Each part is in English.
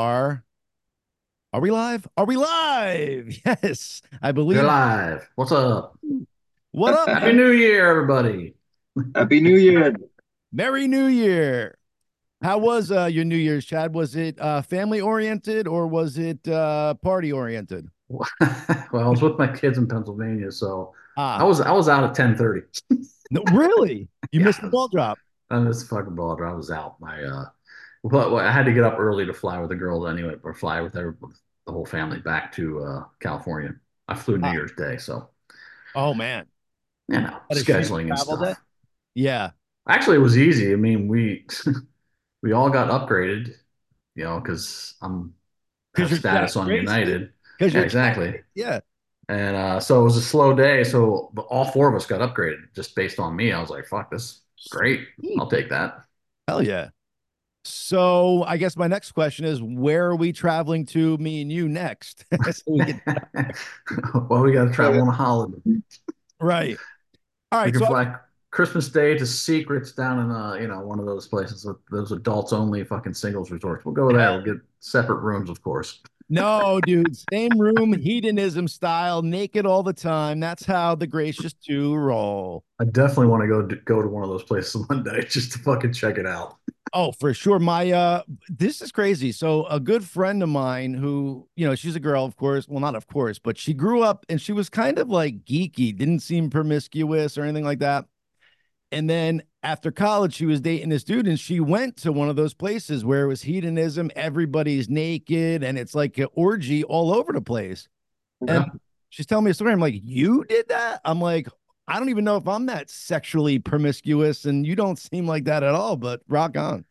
are are we live? Are we live? Yes, I believe. we're live. What's up? What up? Happy New Year, everybody. Happy New Year. Merry New Year. How was uh, your New Year's, Chad? Was it uh, family oriented or was it uh, party oriented? well, I was with my kids in Pennsylvania, so I Ah, was I was out at 10:30. no, really? You Yeah. missed the ball drop. I missed the fucking ball drop. I was out. My uh but well, I had to get up early to fly with the girls anyway, or fly with the whole family back to uh California. I flew New Ah. Year's Day, so Oh man. you know, shitty scheduling and stuff. day? Yeah. Actually, it was easy. I mean, we we all got upgraded, you know, because I'm have status on. United. Yeah, exactly. Yeah. And uh, so it was a slow day. So all four of us got upgraded just based on me. I was like, fuck, this is great. I'll take that. Hell yeah. So I guess my next question is where are we traveling to, me and you next? So we can- well, we got to travel on a holiday. right. All right. We can So fly Christmas Day to Secrets down in, uh, you know, one of those places with those adults only fucking singles resorts. We'll go there. We'll get separate rooms, of course. no, dude, same room, hedonism style, naked all the time. That's how the gracious two roll. I definitely want to go to, go to one of those places one day just to fucking check it out. Oh, for sure. My uh this is crazy. So a good friend of mine who, you know, she's a girl, of course. Well, not of course, but she grew up and she was kind of like geeky, didn't seem promiscuous or anything like that. And then after college, she was dating this dude, and she went to one of those places where it was hedonism, everybody's naked, and it's like an orgy all over the place. Yeah. And she's telling me a story. I'm like, You did that? I'm like, I don't even know if I'm that sexually promiscuous, and you don't seem like that at all, but rock on.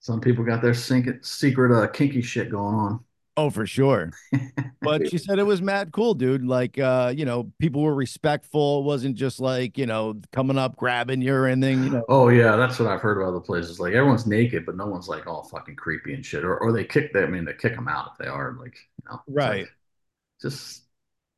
Some people got their secret uh, kinky shit going on. Oh, for sure. But she said it was mad cool, dude. Like, uh, you know, people were respectful. It wasn't just like, you know, coming up, grabbing you or anything, you know. Oh yeah, that's what I've heard about other places. Like everyone's naked, but no one's like all fucking creepy and shit. Or or they kick them. I mean, they kick them out if they are like, you know, Right. like, just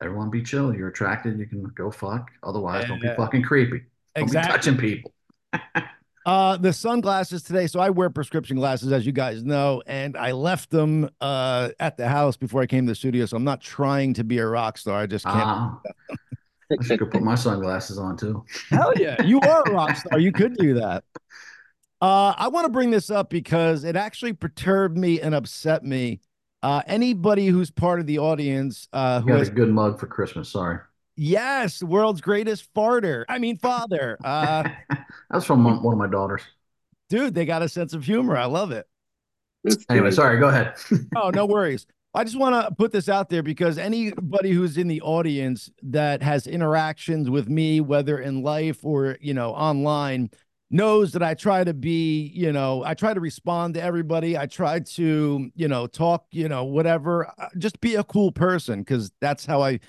everyone be chill. You're attracted, you can go fuck. Otherwise, don't be fucking creepy. Don't Exactly. be touching people. Uh, the sunglasses today. So I wear prescription glasses, as you guys know, and I left them uh at the house before I came to the studio. So I'm not trying to be a rock star. I just can't. Ah, I should go put my sunglasses on too. Hell yeah, you are a rock star. You could do that. Uh, I want to bring this up because it actually perturbed me and upset me. Uh, anybody who's part of the audience uh, who Got has a good mug for Christmas. Sorry, yes, world's greatest farter. I mean, father. Uh, that's from one one of my daughters. dude, they got a sense of humor. I love it. Anyway, sorry. Go ahead. Oh, no worries. I just want to put this out there because anybody who's in the audience that has interactions with me, whether in life or, you know, online, knows that I try to be, you know, I try to respond to everybody. I try to, you know, talk, you know, whatever, uh, just be a cool person because that's how I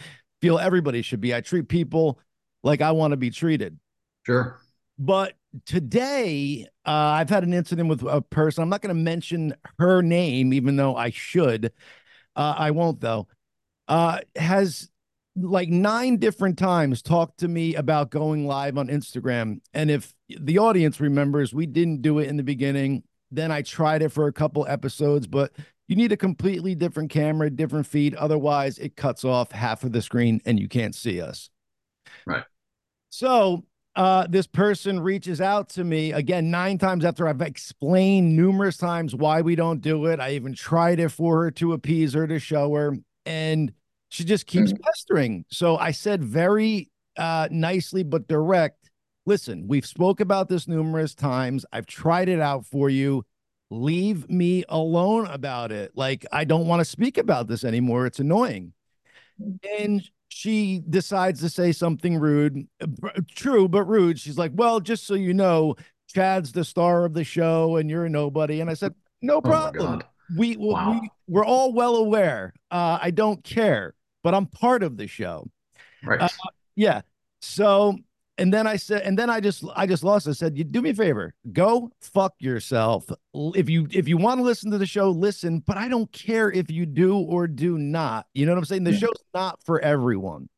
feel everybody should be. I treat people like I want to be treated. Sure. But today, uh, I've had an incident with a person. I'm not going to mention her name, even though I should. Uh, I won't, though. Uh, has like nine different times talked to me about going live on Instagram. And if the audience remembers, we didn't do it in the beginning. Then I tried it for a couple episodes, but you need a completely different camera, different feed. Otherwise, it cuts off half of the screen and you can't see us. Right. So uh, this person reaches out to me again nine times after I've explained numerous times why we don't do it. I even tried it for her to appease her to show her, and she just keeps pestering. So I said very uh, nicely but direct. Listen, we've spoke about this numerous times. I've tried it out for you. Leave me alone about it. Like I don't want to speak about this anymore. It's annoying. And she decides to say something rude, true, but rude. She's like, Well, just so you know, Chad's the star of the show and you're a nobody. And I said, No Oh problem. God. we, we, Wow. we're all well aware. Uh, I don't care, but I'm part of the show. Right. Uh, Yeah. So, and then I said, and then I just, I just lost. I said, you do me a favor, go fuck yourself. If you, if you want to listen to the show, listen. But I don't care if you do or do not. You know what I'm saying? The Yeah. show's not for everyone.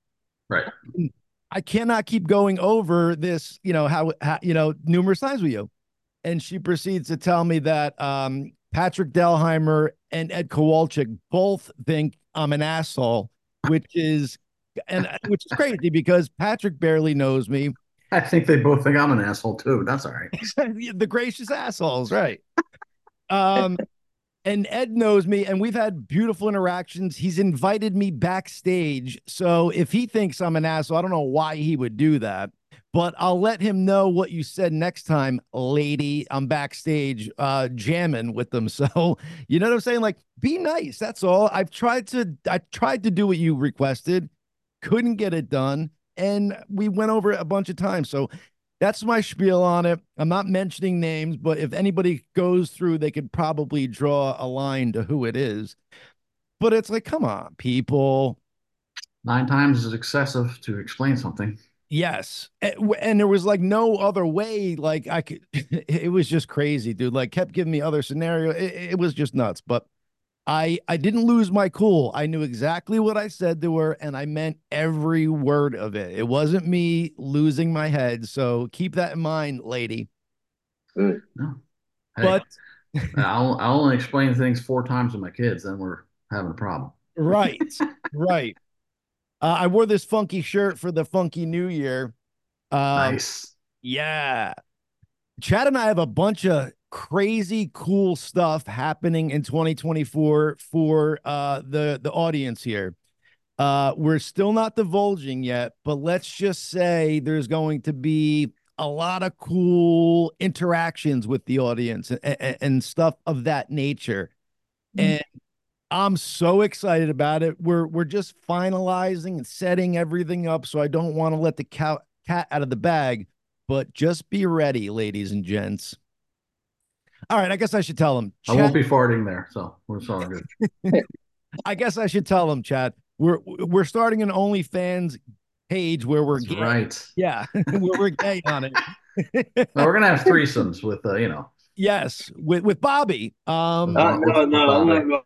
right. I cannot keep going over this, you know, how, how you know, numerous times with you. And she proceeds to tell me that um Patrick Dahlheimer and Ed Kowalczyk both think I'm an asshole, which is and which is crazy because Patrick barely knows me. I think they both think I'm an asshole too. That's all right. the gracious assholes, right? Um, and Ed knows me, and we've had beautiful interactions. He's invited me backstage. So if he thinks I'm an asshole, I don't know why he would do that. But I'll let him know what you said next time, lady. I'm backstage uh jamming with them. So you know what I'm saying? Like, be nice. That's all. I've tried to I tried to do what you requested, couldn't get it done. And we went over it a bunch of times. So that's my spiel on it. I'm not mentioning names, but if anybody goes through, they could probably draw a line to who it is. But it's like, come on, people. Nine times is excessive to explain something. Yes. And there was like no other way. Like I could, it was just crazy, dude. Like kept giving me other scenario. It, it was just nuts. But I I didn't lose my cool. I knew exactly what I said to her and I meant every word of it. It wasn't me losing my head. So keep that in mind, lady. Good. No. Hey, But I'll, I'll only explain things four times to my kids, then we're having a problem. right, right. Uh, I wore this funky shirt for the funky new year. Um, nice. Yeah. Chad and I have a bunch of crazy cool stuff happening in 2024 for uh the the audience here. Uh we're still not divulging yet, but let's just say there's going to be a lot of cool interactions with the audience and, and, and stuff of that nature. And I'm so excited about it. We're we're just finalizing and setting everything up, so I don't want to let the cat cat out of the bag. But just be ready, ladies and gents. All right, I guess I should tell them. I won't be farting there, so we're all good. I guess I should tell them, Chad. We're we're starting an OnlyFans page where we're That's gay. right. Yeah, where we're gay on it. Now we're gonna have threesomes with uh, you know. yes, with with Bobby. Um, Uh, no, no, I'm not going.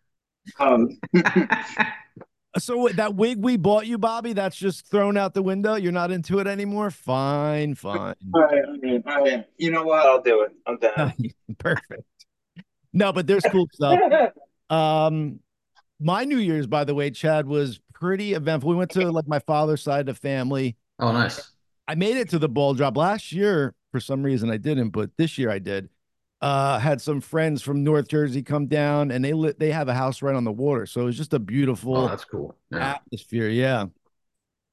Um, so that wig we bought you, Bobby, that's just thrown out the window. You're not into it anymore. Fine, fine. all right, all right, all right. You know what? I'll do it. I'm down. Perfect. No, but there's cool stuff. Um, my New Year's, by the way, Chad was pretty eventful. We went to like my father's side of the family. Oh, nice. I made it to the ball drop last year. For some reason, I didn't, but this year I did. Uh, had some friends from North Jersey come down, and they lit. They have a house right on the water, so it was just a beautiful Oh, that's cool. Yeah. atmosphere. Yeah.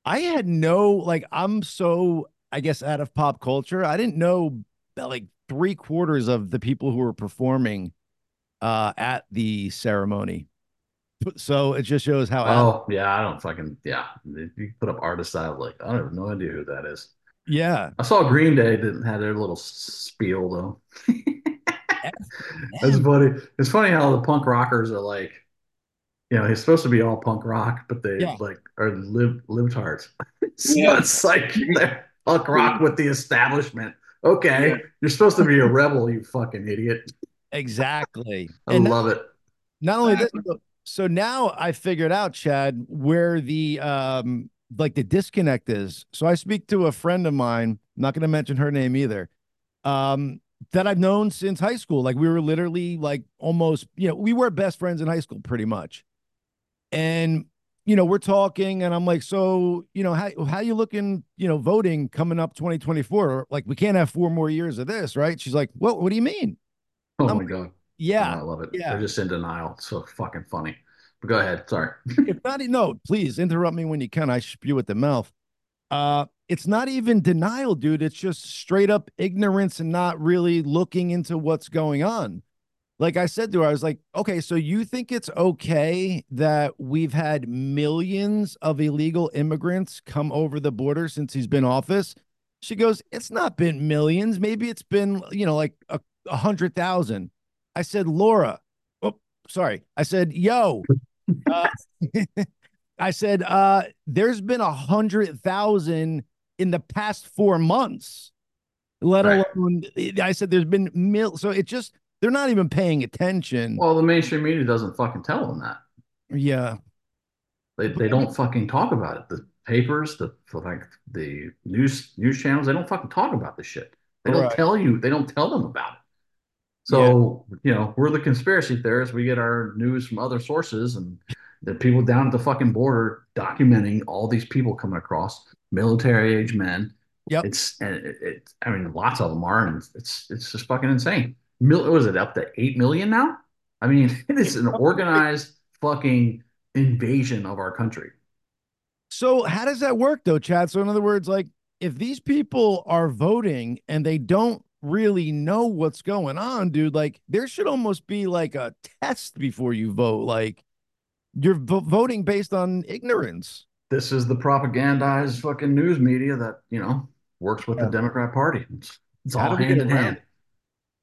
I had no like I'm so I guess out of pop culture. I didn't know that like three quarters of the people who were performing uh at the ceremony. So it just shows how Oh, yeah. I don't fucking yeah. You put up artists out like I have no idea who that is. yeah. I saw Green Day didn't have their little spiel though. That's funny. It's funny how the punk rockers are like, you know, he's supposed to be all punk rock, but they Yeah. like are live libtards. so Yeah. it's like they're punk rock with the establishment. Okay, Yeah. you're supposed to be a rebel, you fucking idiot. Exactly. I and love it. not only this, so- so now I figured out, Chad, where the um like the disconnect is. So I speak to a friend of mine, not going to mention her name either, um, that I've known since high school. Like we were literally like almost, you know, we were best friends in high school pretty much. And you know, we're talking, and I'm like, so you know, how how you looking, you know, voting coming up 2024? Like we can't have four more years of this, right? She's like, what? What do you mean? Oh Um, my god. Yeah, I love it. yeah. They're just in denial. It's so fucking funny. But go ahead. Sorry. if not no please interrupt me when you can i spew at the mouth uh it's not even denial dude. It's just straight up ignorance and not really looking into what's going on. Like i said to her i was like okay so you think it's okay that we've had millions of illegal immigrants come over the border since he's been office? She goes it's not been millions. Maybe it's been you know like a, a hundred thousand. I said laura oh sorry. I said yo. Uh, I said, uh, there's been a hundred thousand in the past four months, let Right. alone eh, I said there's been mil so it just they're not even paying attention. Well, the mainstream media doesn't fucking tell them that. yeah. They they don't fucking talk about it. The papers, the like the news news channels, they don't fucking talk about this shit. They don't Right. tell you. They don't tell them about it. So, you know, we're the conspiracy theorists. We get our news from other sources and the people down at the fucking border documenting all these people coming across, military age men. Yep. It's, and it, it, I mean, lots of them are, and it's, it's just fucking insane. Mil, was it up to 8 million now? I mean, it is an organized fucking invasion of our country. So how does that work though, Chad? So in other words, like if these people are voting and they don't really know what's going on, dude, like there should almost be like a test before you vote. Like you're vo- voting based on ignorance. This is the propagandized fucking news media that, you know, works with Yeah. the Democrat Party. It's, it's all hand in around hand.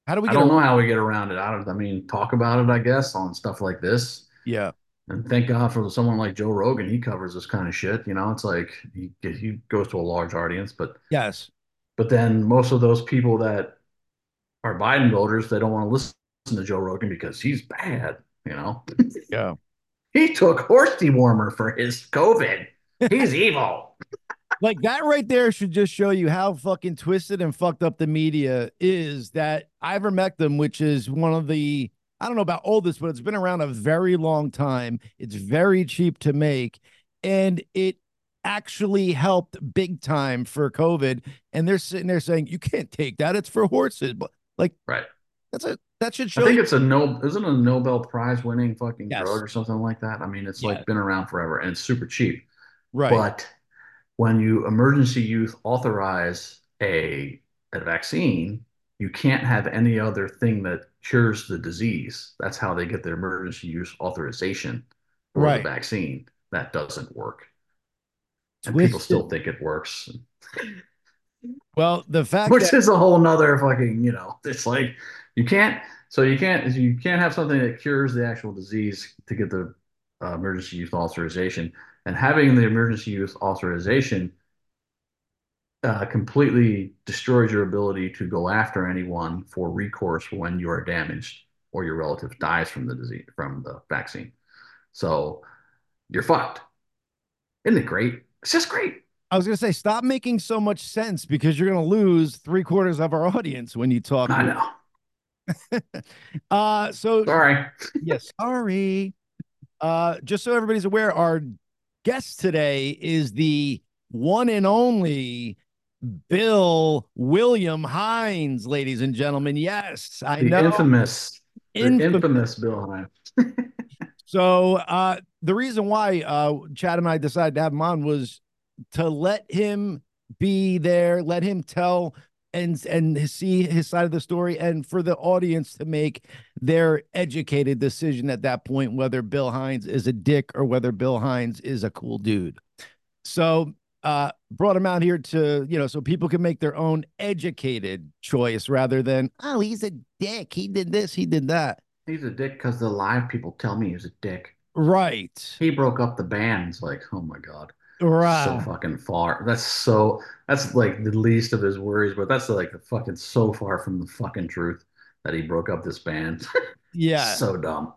How do we I don't know how we get around it. I don't, I mean, talk about it, I guess, on stuff like this. Yeah. And thank God for someone like Joe Rogan. He covers this kind of shit. You know, it's like he he goes to a large audience, but Yes. but then most of those people that are Biden voters, they don't want to listen to Joe Rogan because he's bad. You know, Yeah. he took horse dewormer for his COVID. He's evil. Like that right there should just show you how fucking twisted and fucked up the media is that ivermectin, which is one of the I don't know about oldest, but it's been around a very long time. It's very cheap to make, and it actually helped big time for COVID. And they're sitting there saying, You can't take that, it's for horses. But like Right. that's a that should show. I think you it's a no, isn't a Nobel Prize winning fucking Yes. drug or something like that. I mean, it's Yeah. like been around forever and it's super cheap. Right. But when you emergency use authorize a a vaccine, you can't have any other thing that cures the disease. That's how they get their emergency use authorization for Right. the vaccine. That doesn't work. And people still think it works, well, the fact which that is a whole nother fucking, you know, it's like you can't, so you can't, you can't have something that cures the actual disease to get the uh, emergency use authorization. And having the emergency use authorization uh, completely destroys your ability to go after anyone for recourse when you are damaged or your relative dies from the disease from the vaccine. So you're fucked. Isn't it great? It's just great. I was gonna say, stop making so much sense because you're gonna lose three quarters of our audience when you talk. I know. Uh so Sorry. yes, sorry. Uh, just so everybody's aware, our guest today is the one and only Bill William Hynes, ladies and gentlemen. Yes, I The know. infamous, the Infamous. infamous Bill Hynes. So uh the reason why uh Chad and I decided to have him on was to let him be there, let him tell and and see his side of the story and for the audience to make their educated decision at that point whether Bill Hynes is a dick or whether Bill Hynes is a cool dude. So uh brought him out here to, you know, so people can make their own educated choice rather than, oh, he's a dick. He did this, he did that. He's a dick because the live people tell me he's a dick. Right. He broke up the band. It's like, oh my God. Right. So fucking far. That's so, that's like the least of his worries, but that's like fucking so far from the fucking truth that he broke up this band. yeah. So dumb.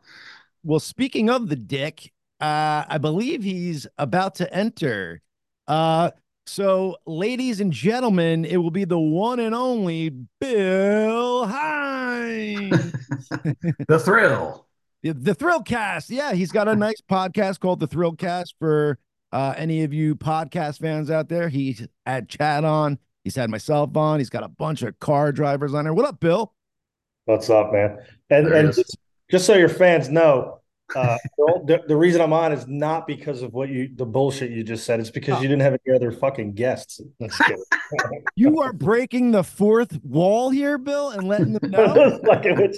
Well, speaking of the dick, uh, I believe he's about to enter. Uh, so, ladies and gentlemen, it will be the one and only Bill Hynes, The thrill. the, the Thrillcast. Yeah, he's got a nice podcast called the ThrillCast for uh, any of you podcast fans out there. He's had Chad on. He's had myself on. He's got a bunch of car drivers on there. What up, Bill? What's up, man? And There and just, just so your fans know, uh, the, the reason I'm on is not because of what you the bullshit you just said. It's because Oh. you didn't have any other fucking guests. You are breaking the fourth wall here, Bill, and letting them know. Like, it's-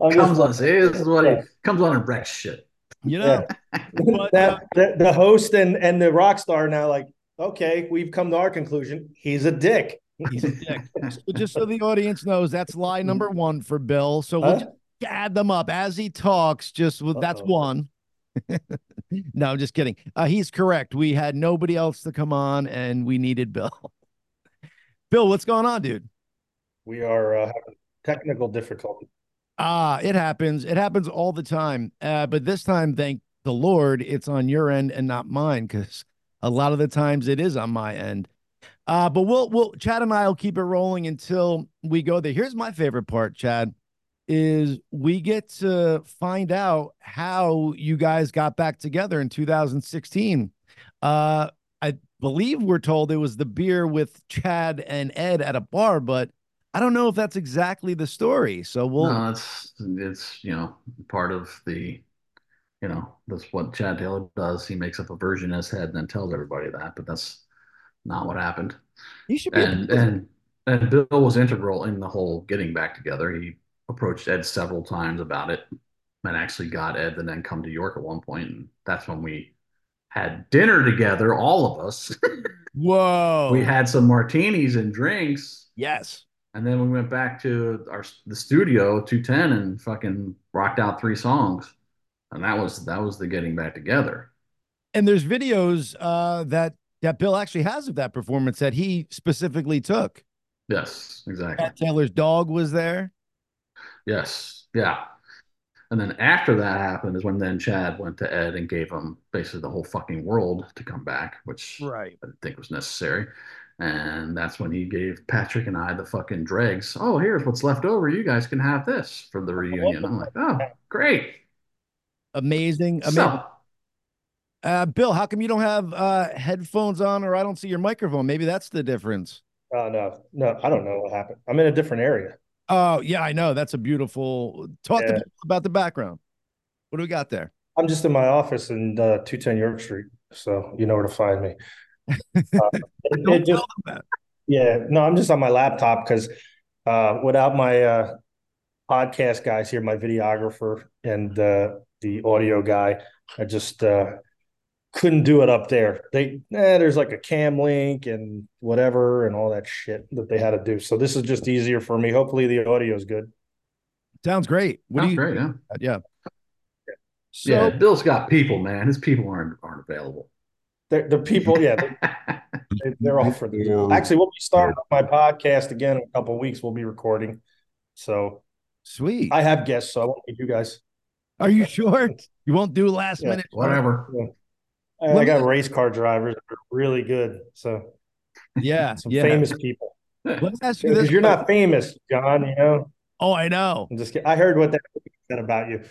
I'm just- Comes on, see, this is what he comes on and wrecks shit. You know, But, uh, the, the host and and the rock star now like okay we've come to our conclusion he's a dick He's a dick. So just so the audience knows, that's lie number one for Bill. So we'll Huh? just add them up as he talks. Just with that's one. no, I'm just kidding. Uh, he's correct. We had nobody else to come on, and we needed Bill. Bill, what's going on, dude? we are uh, having technical difficulty Ah, it happens. It happens all the time. Uh, but this time, thank the Lord, it's on your end and not mine, because a lot of the times it is on my end. Uh, but we'll we'll Chad and I will keep it rolling until we go there. Here's my favorite part, Chad. is we get to find out how you guys got back together in 2016. Uh, I believe we're told it was the beer with Chad and Ed at a bar, but I don't know if that's exactly the story. So we'll. No, it's it's you know part of the, you know that's what Chad Taylor does. He makes up a version in his head and then tells everybody that, but that's not what happened. He should be. And and and Bill was integral in the whole getting back together. He approached Ed several times about it, and actually got Ed to then come to York at one point, and that's when we had dinner together, all of us. Whoa. we had some martinis and drinks. Yes. And then we went back to our the studio 210 and fucking rocked out three songs. And that was that was the getting back together. And there's videos uh, that that Bill actually has of that performance that he specifically took. Yes, exactly. Chad Taylor's dog was there. Yes. Yeah. And then after that happened is when then Chad went to Ed and gave him basically the whole fucking world to come back, which Right. I didn't think was necessary. And that's when he gave Patrick and I the fucking dregs. Oh, here's what's left over. You guys can have this for the reunion. I'm like, oh, great. Amazing. Amazing. So, Uh, Bill, how come you don't have uh, headphones on or I don't see your microphone? Maybe that's the difference. Oh no, no, I don't know what happened. I'm in a different area. Oh, yeah, I know. That's a beautiful. Talk to Yeah. people about the background. What do we got there? I'm just in my office in uh, 210 York Street, so you know where to find me. Uh, it- it Don't just, tell yeah, no, I'm just on my laptop because uh, without my uh, podcast guys here, my videographer and uh, the audio guy, I just uh, couldn't do it up there. They eh, there's like a cam link and whatever and all that shit that they had to do. So this is just easier for me. Hopefully the audio is good. Sounds great. What sounds do you? great, yeah. Yeah. So yeah, Bill's got people, man. His people aren't aren't available. The, the people, yeah, they, they're all for the job. Actually, we'll be starting my podcast again in a couple weeks. We'll be recording. So sweet. I have guests, so I won't need you guys. Are you sure you won't do last Yeah. minute? Whatever. I, I got race car drivers that are really good. So Yeah. some Yeah. famous people. Let's ask you this. Because you're not famous, John, you know. Oh, I know. I'm just kidding. I heard what that said about you.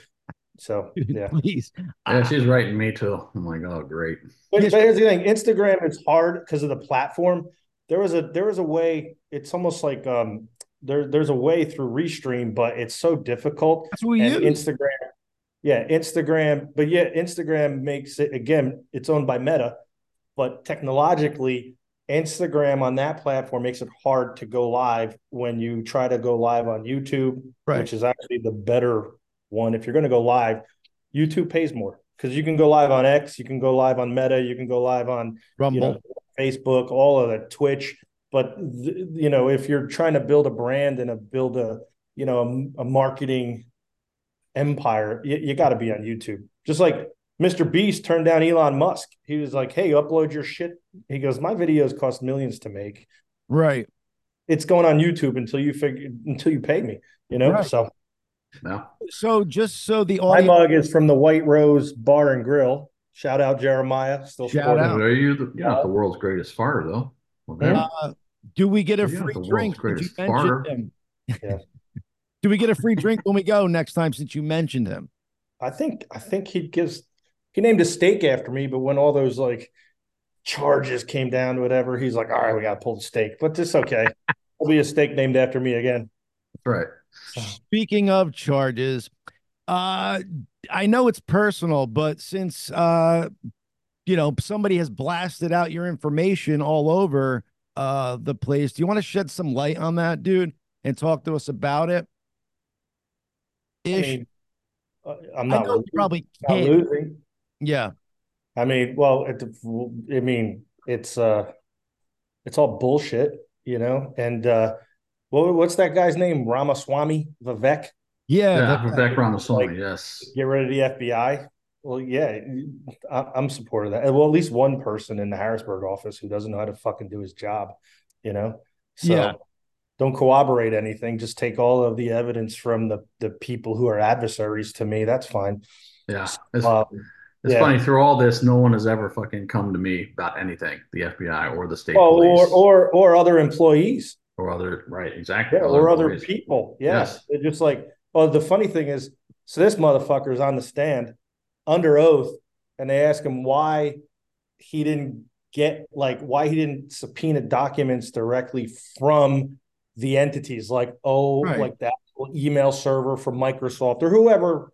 So yeah. Please. Yeah, she's writing me too. I'm like, oh, great. But, Yes. but here's the thing: Instagram is hard because of the platform. There was a there was a way. It's almost like um there there's a way through Restream, but it's so difficult. That's what we and use. Instagram, yeah, Instagram, but yeah, Instagram makes it again. It's owned by Meta, but technologically, Instagram on that platform makes it hard to go live when you try to go live on YouTube, Right. which is actually the better one. If you're going to go live, YouTube pays more because you can go live on X, you can go live on Meta, you can go live on Rumble. you know Facebook, all of that, Twitch. But th- you know, if you're trying to build a brand and a build a you know a, a marketing empire, you, you got to be on YouTube. Just like Mr. Beast turned down Elon Musk. He was like, "Hey, upload your shit." He goes, "My videos cost millions to make. right. It's going on YouTube until you figure until you pay me." You know. Right. So No. So just so the my mug is from the White Rose Bar and Grill. Shout out Jeremiah. Still Shout out. Are you the, you're not the world's greatest farter, though. Okay. Uh, do we get a You're free drink? Did you greatest mention him? Yeah. Do we get a free drink when we go next time since you mentioned him? I think I think he gives he named a steak after me, but when all those like charges came down, whatever, he's like, all right, we got to pull the steak, but it's okay. There'll be a steak named after me again. That's right. Speaking of charges, uh, I know it's personal, but since uh, you know somebody has blasted out your information all over uh the place, do you want to shed some light on that, dude, and talk to us about it? I Ish. mean, uh, I'm I not, know losing, probably can't. losing. Yeah. I mean, well, it, I mean, it's uh, it's all bullshit, you know. And uh, what, what's that guy's name? Ramaswamy Vivek. Yeah. Yeah, that- Vivek Ramaswamy, like- yes. Get rid of the FBI. Well, yeah, I, I'm supportive of that. Well, at least one person in the Harrisburg office who doesn't know how to fucking do his job, you know. So Yeah. don't corroborate anything. Just take all of the evidence from the the people who are adversaries to me. That's fine. Yeah. It's, Uh, it's yeah. funny, through all this, no one has ever fucking come to me about anything, the FBI or the state well, or or or other employees, or other, right, exactly. yeah, or other people. Yeah, Yes. they're just like Well, the funny thing is, so this motherfucker is on the stand under oath, and they ask him why he didn't get like why he didn't subpoena documents directly from the entities, like oh, Right. like that email server from Microsoft or whoever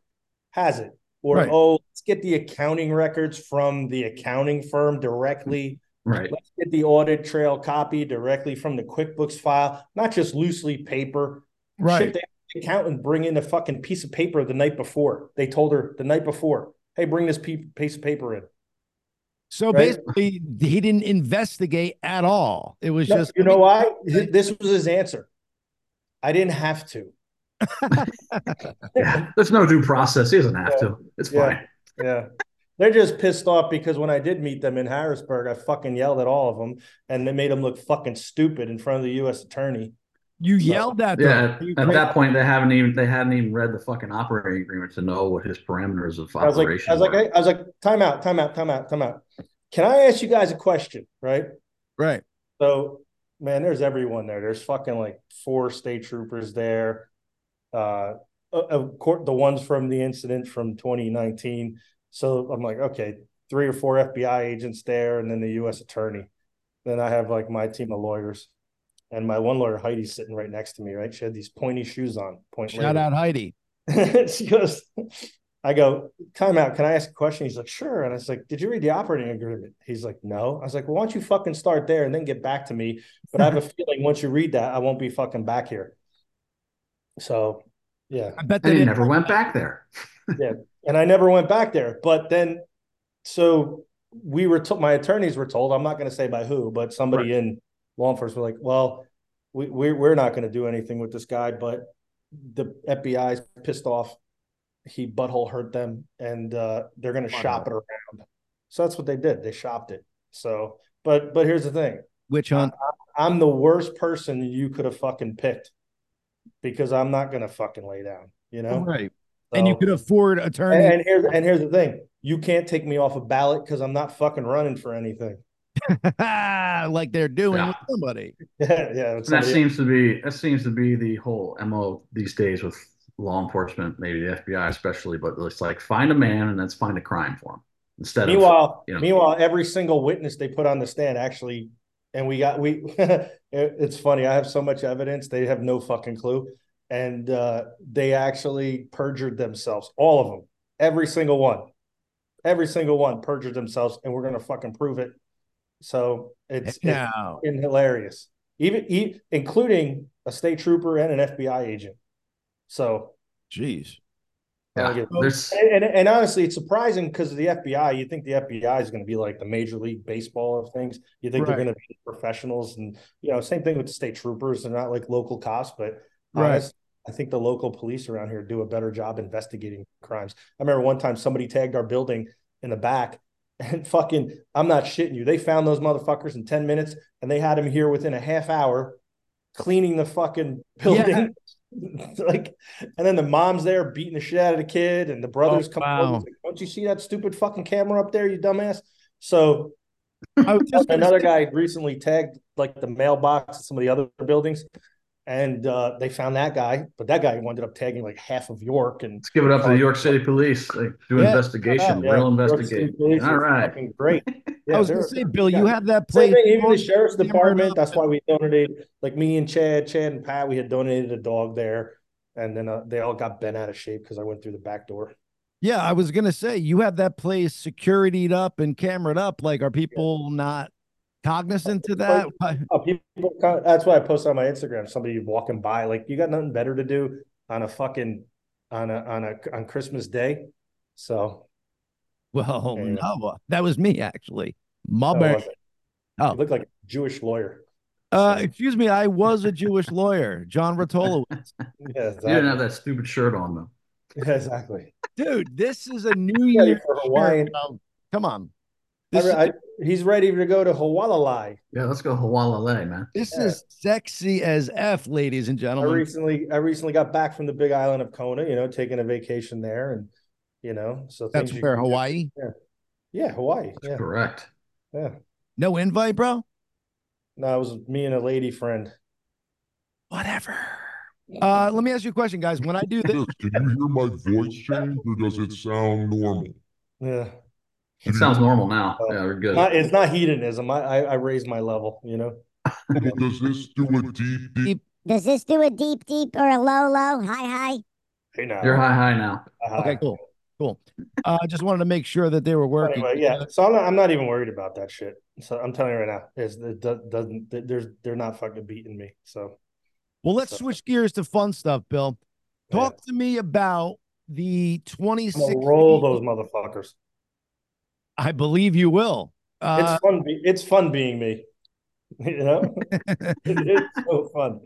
has it, or Right. oh, let's get the accounting records from the accounting firm directly. Right. Let's get the audit trail copy directly from the QuickBooks file, not just loosely paper. Right. Shit, the accountant bring in a fucking piece of paper the night before. They told her the night before, hey, bring this piece of paper in. So Right. basically, he didn't investigate at all. It was No, just you know why? This was his answer. I didn't have to. Yeah. There's no due process. He doesn't have to. It's Yeah. fine. Yeah. They're just pissed off because when I did meet them in Harrisburg, I fucking yelled at all of them and they made them look fucking stupid in front of the U.S. attorney. you So- yelled at them. Yeah. At, at that point, they haven't even they hadn't even read the fucking operating agreement to know what his parameters of I was like, operation I was like, were. I was like, time out, time out, time out, time out. Can I ask you guys a question? Right. right. So, man, there's everyone there. There's fucking like four state troopers there. Uh, of course, the ones from the incident from 2019. So I'm like, okay, three or four FBI agents there, and then the U.S. attorney. Then I have like my team of lawyers, and my one lawyer Heidi's sitting right next to me. Right, she had these pointy shoes on. Point Shout lady. out Heidi. she goes, I go, time out. Can I ask a question? He's like, sure. And I was like, did you read the operating agreement? He's like, no. I was like, well, why don't you fucking start there and then get back to me? But I have a feeling once you read that, I won't be fucking back here. So, yeah. I bet they and he didn't. never went back there. And I never went back there. But then, so we were told, my attorneys were told, I'm not going to say by who, but somebody in law enforcement were like, well, we, we're, we're not going to do anything with this guy, but the FBI's pissed off. He butthole hurt them and uh, they're going to shop it around. So that's what they did. They shopped it. So, but, but here's the thing. Witch hunt. I'm the worst person you could have fucking picked because I'm not going to fucking lay down, you know? Right. And you could afford attorney. and, and here's and here's the thing: you can't take me off a ballot because I'm not fucking running for anything. like they're doing Yeah. with somebody. Yeah, yeah. it's And that somebody- seems to be that seems to be the whole mo these days with law enforcement, maybe the FBI especially. But it's like find a man and let's find a crime for him instead of meanwhile, you know. meanwhile, every single witness they put on the stand actually, and we got we. it- it's funny. I have so much evidence; they have no fucking clue, and uh, they actually perjured themselves. All of them, every single one, every single one perjured themselves, and we're gonna fucking prove it. So it's it's Now, fucking hilarious, even e- including a state trooper and an FBI agent. So, jeez. Yeah, there's and, and, and honestly, it's surprising because of the FBI. You think the FBI is going to be like the Major League Baseball of things. You think they're going to be professionals, and you know, same thing with the state troopers. They're not like local cops, but Right. honest, I think the local police around here do a better job investigating crimes. I remember one time somebody tagged our building in the back, and fucking, I'm not shitting you. They found those motherfuckers in ten minutes, and they had them here within a half hour, cleaning the fucking building. like, and then the mom's there beating the shit out of the kid, and the brothers Oh, come. wow. like, Don't you see that stupid fucking camera up there, you dumbass? So I was just another guy recently tagged like the mailbox at some of the other buildings, and uh, they found that guy, but that guy ended up tagging like half of York and let's give it up to the York City Police. Like do Yeah. investigation, Yeah, real York City investigation. police All are right. fucking great. Yeah, I was gonna say, Bill, yeah. you have that Same place. thing, even the sheriff's department. That's why we donated. Like me and Chad, Chad and Pat, we had donated a dog there, and then uh, they all got bent out of shape because I went through the back door. Yeah, I was gonna say you have that place securityed up and cameraed up. Like, are people not cognizant to that? Oh, people, that's why I posted on my Instagram. Somebody walking by, like, you got nothing better to do on a fucking on a on a on Christmas Day. So Well, Yeah. no, that was me actually. My that bad. was it. Oh. You look like a Jewish lawyer. Uh, excuse me, I was a Jewish lawyer, John Rotolo. Yeah, You didn't have that stupid shirt on though. Yeah, exactly. Dude, this is a New Ready Year. for Hawaiian. Come on. I, This, is, I, he's ready to go to Hawaii. Yeah, let's go Hawalale, man. this yeah. is sexy as F, ladies and gentlemen. I gentlemen. recently, I recently got back from the Big Island of Kona. You know, taking a vacation there, and you know, so That's things you where can. Hawaii. Yeah, Hawaii. That's Yeah, correct. yeah. No invite, bro. No, it was me and a lady friend. Whatever. Uh, let me ask you a question, guys. When I do this, Can you hear my voice change or does it sound normal? Yeah, It sounds normal now. Uh, Yeah, we're good. not, it's not hedonism. I, I I raised my level. You know. Does this do a deep, deep? Does this do a deep, deep or a low, low, high, high? Hey now. You're high, high now. Uh, okay, cool, cool. Uh, I just wanted to make sure that they were working. Anyway, yeah. So I'm not, I'm not even worried about that shit. So I'm telling you right now, is it doesn't there's they're not fucking beating me. So Well, let's So- switch gears to fun stuff, Bill. yeah. Talk to me about the I'm gonna 2016. roll those motherfuckers. I believe you will. Uh, it's fun. Be, it's fun being me. You know, it's so fun.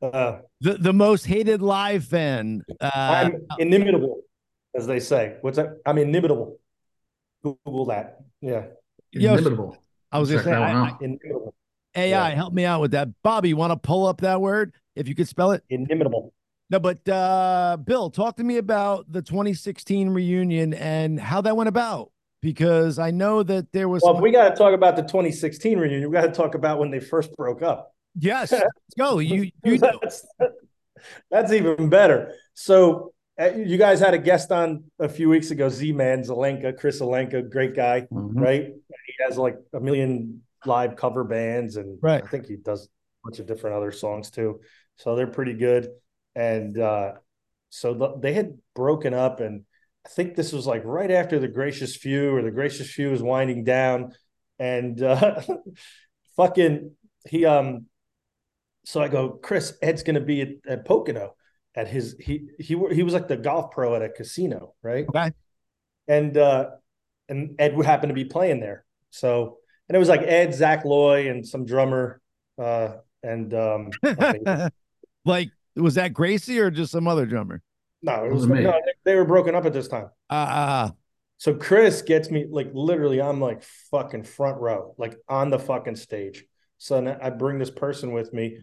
Uh, the the most hated live fan. Uh, I'm inimitable, as they say. What's that? I'm inimitable. Google that. Yeah, Inimitable. I was gonna say that I- inimitable. AI, Yeah. help me out with that. Bobby, you want to pull up that word if you could spell it? Inimitable. No, but uh, Bill, talk to me about the 2016 reunion and how that went about because I know that there was. Well, some- we got to talk about the 2016 reunion. We got to talk about when they first broke up. yes, let's go. You you know. that's, that's even better. So uh, you guys had a guest on a few weeks ago, Z Man Zelenka, Chris Zelenka, great guy, Mhm. right? He has like a million live cover bands, and Right. I think he does a bunch of different other songs too. So they're pretty good. And uh, so the, they had broken up, and I think this was like right after the Gracious Few, or the Gracious Few was winding down, and uh, fucking he um so I go, Chris, Ed's going to be at, at Pocono at his he he he was like the golf pro at a casino, right? Okay. And uh and Ed would happen to be playing there. So and it was like Ed, Zak Loy, and some drummer, uh, and um like, was that Gracie or just some other drummer? No, it was me. no, they, they were broken up at this time. Uh, uh, So Chris gets me like literally, I'm like fucking front row, like on the fucking stage. So I bring this person with me,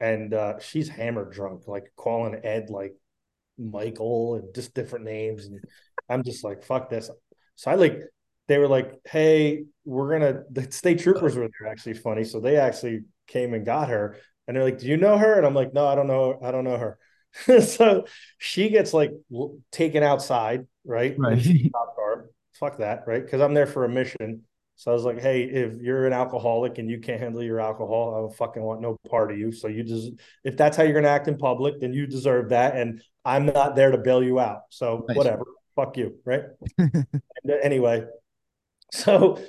and uh, she's hammered drunk, like calling Ed like Michael and just different names, and I'm just like fuck this. So I like they were like, hey, we're gonna the state troopers were there actually funny, so they actually came and got her, and they're like, do you know her? And I'm like, no, I don't know, I don't know her. so she gets like taken outside, right? Right. Car. Fuck that, right? Because I'm there for a mission. So I was like, hey, if you're an alcoholic and you can't handle your alcohol, I don't fucking want no part of you. So you just, if that's how you're gonna act in public, then you deserve that, and I'm not there to bail you out. So Nice. whatever, fuck you, right? And, uh, anyway, so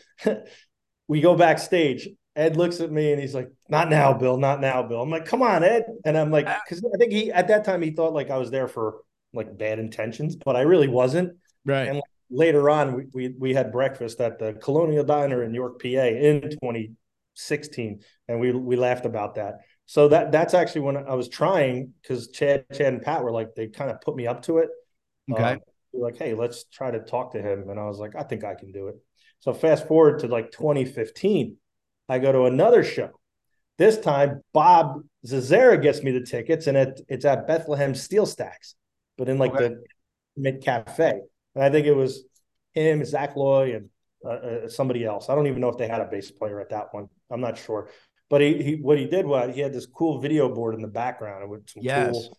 we go backstage. Ed looks at me and he's like, "Not now, Bill. Not now, Bill." I'm like, "Come on, Ed." And I'm like, because I think he at that time he thought like I was there for like bad intentions, but I really wasn't. right. And later on, we we, we had breakfast at the Colonial Diner in York, PA, in 2016, and we we laughed about that. So that that's actually when I was trying because Chad Chad and Pat were like they kind of put me up to it. Okay. Um, like, hey, let's try to talk to him, and I was like, I think I can do it. So fast forward to like 2015, I go to another show. This time, Bob Zazera gets me the tickets, and it, it's at Bethlehem Steel Stacks, but in like Okay. the mid cafe. And I think it was him, Zak Loy, and uh, uh, somebody else. I don't even know if they had a bass player at that one. I'm not sure. But he, he what he did was he had this cool video board in the background with some Yes. cool.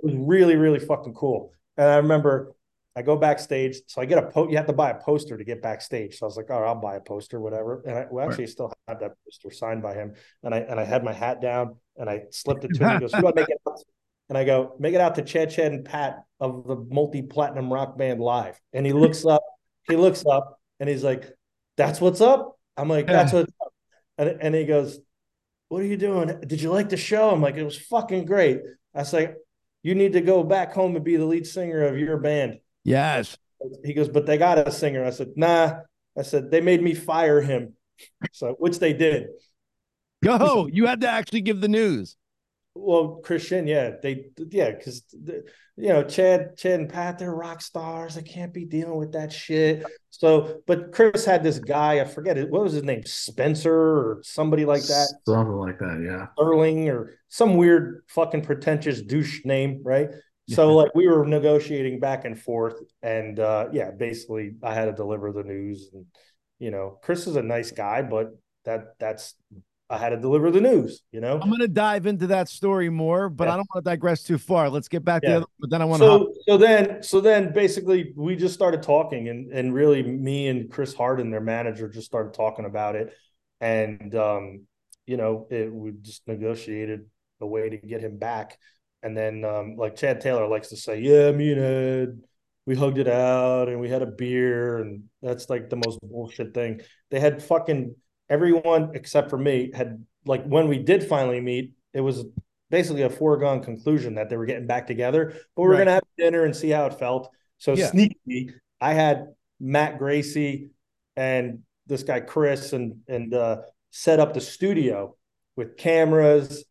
It was really really fucking cool. And I remember I go backstage, so I get a po- you have to buy a poster to get backstage. So I was like, oh, I'll buy a poster, whatever. And I well, actually still have that poster signed by him. And I and I had my hat down and I slipped it to him. He goes, "Who do I make it out to?" And I go, make it out to Chad Chad and Pat of the multi-platinum rock band live. And he looks up, he looks up and he's like, That's what's up. I'm like, that's what's up. And, and he goes, What are you doing? Did you like the show? I'm like, it was fucking great. I was like, You need to go back home and be the lead singer of your band. Yes. He goes, but they got a singer. I said, nah. I said, they made me fire him. So, which they did. Go. You had to actually give the news. Well, Christian, yeah, they, yeah, because you know, Chad, Chad and Pat, they're rock stars. They can't be dealing with that shit. So, but Chris had this guy, I forget it, what was his name, Spencer or somebody like that, Something like that, yeah. Sterling or some weird fucking pretentious douche name, right? So, like, we were negotiating back and forth, and uh, yeah, basically, I had to deliver the news, and you know, Chris is a nice guy, but that that's I had to deliver the news. You know. I'm gonna dive into that story more, but Yeah. I don't want to digress too far. Let's get back to Yeah. the other. But then I want to. so so then so then basically we just started talking and and really me and Chris Harden their manager just started talking about it and um you know it we just negotiated a way to get him back and then um like Chad Taylor likes to say yeah me and Ed we hugged it out and we had a beer and that's like the most bullshit thing they had fucking everyone except for me had like when we did finally meet it was basically a foregone conclusion that they were getting back together, but we were Right. going to have dinner and see how it felt. So Yeah. sneakily, I had Matt Gracey and this guy Chris and and uh, set up the studio with cameras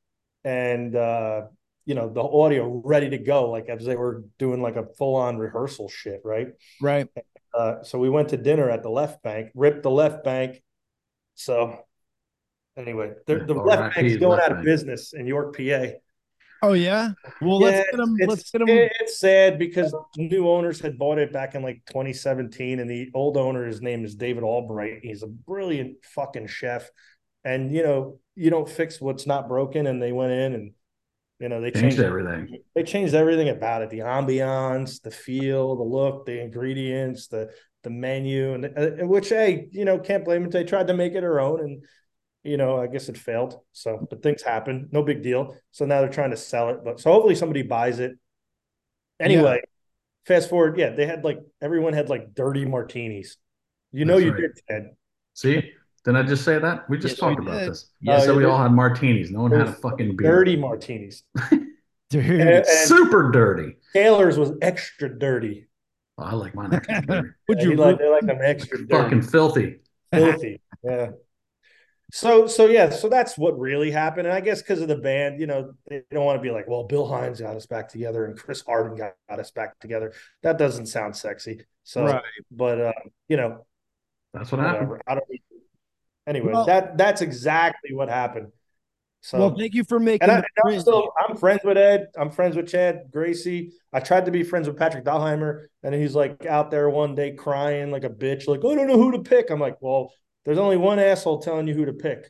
and uh, you know the audio ready to go, like as they were doing like a full on rehearsal shit, right? right. Uh, so we went to dinner at the left bank, ripped the left bank. So anyway, the, the RIP left bank's going left out of bank. business in York, PA. Oh yeah. Well, Yeah, let's get him. it's, Let's get him. it- it's sad because new owners had bought it back in like 2017, and the old owner, his name is David Albright. He's a brilliant fucking chef, and you know you don't fix what's not broken, and they went in and you know they Changed changed everything. They changed everything about it: the ambiance, the feel, the look, the ingredients, the the menu, and uh, which hey, you know, can't blame it. They tried to make it their own, and you know, I guess it failed. So, but things happen, no big deal. So now they're trying to sell it, but so hopefully somebody buys it. Anyway, fast forward, yeah, they had like everyone had like dirty martinis. You know, That's you right. did, Ted. See, didn't I just say that? We just Yes, we talked about did. this. Yes, so we we did. all had martinis. No one had a fucking beer. Dirty martinis. Dude. And, and Super dirty. Taylor's was extra dirty. Oh, I like mine extra dirty. Would you he like they like them extra dirty. fucking filthy. filthy. Yeah. So so yeah, so that's what really happened. And I guess because of the band, you know, they don't want to be like, well, Bill Hynes got us back together and Chris Harden got, got us back together. That doesn't sound sexy. So Right. but uh, you know, That's what happened. I don't anyway, Well- that that's exactly what happened. So well, thank you for making. and I, the and I'm still I'm friends with Ed. I'm friends with Chad Gracey. I tried to be friends with Patrick Dahlheimer, and he's like out there one day crying like a bitch, like I don't know who to pick. I'm like, well, there's only one asshole telling you who to pick.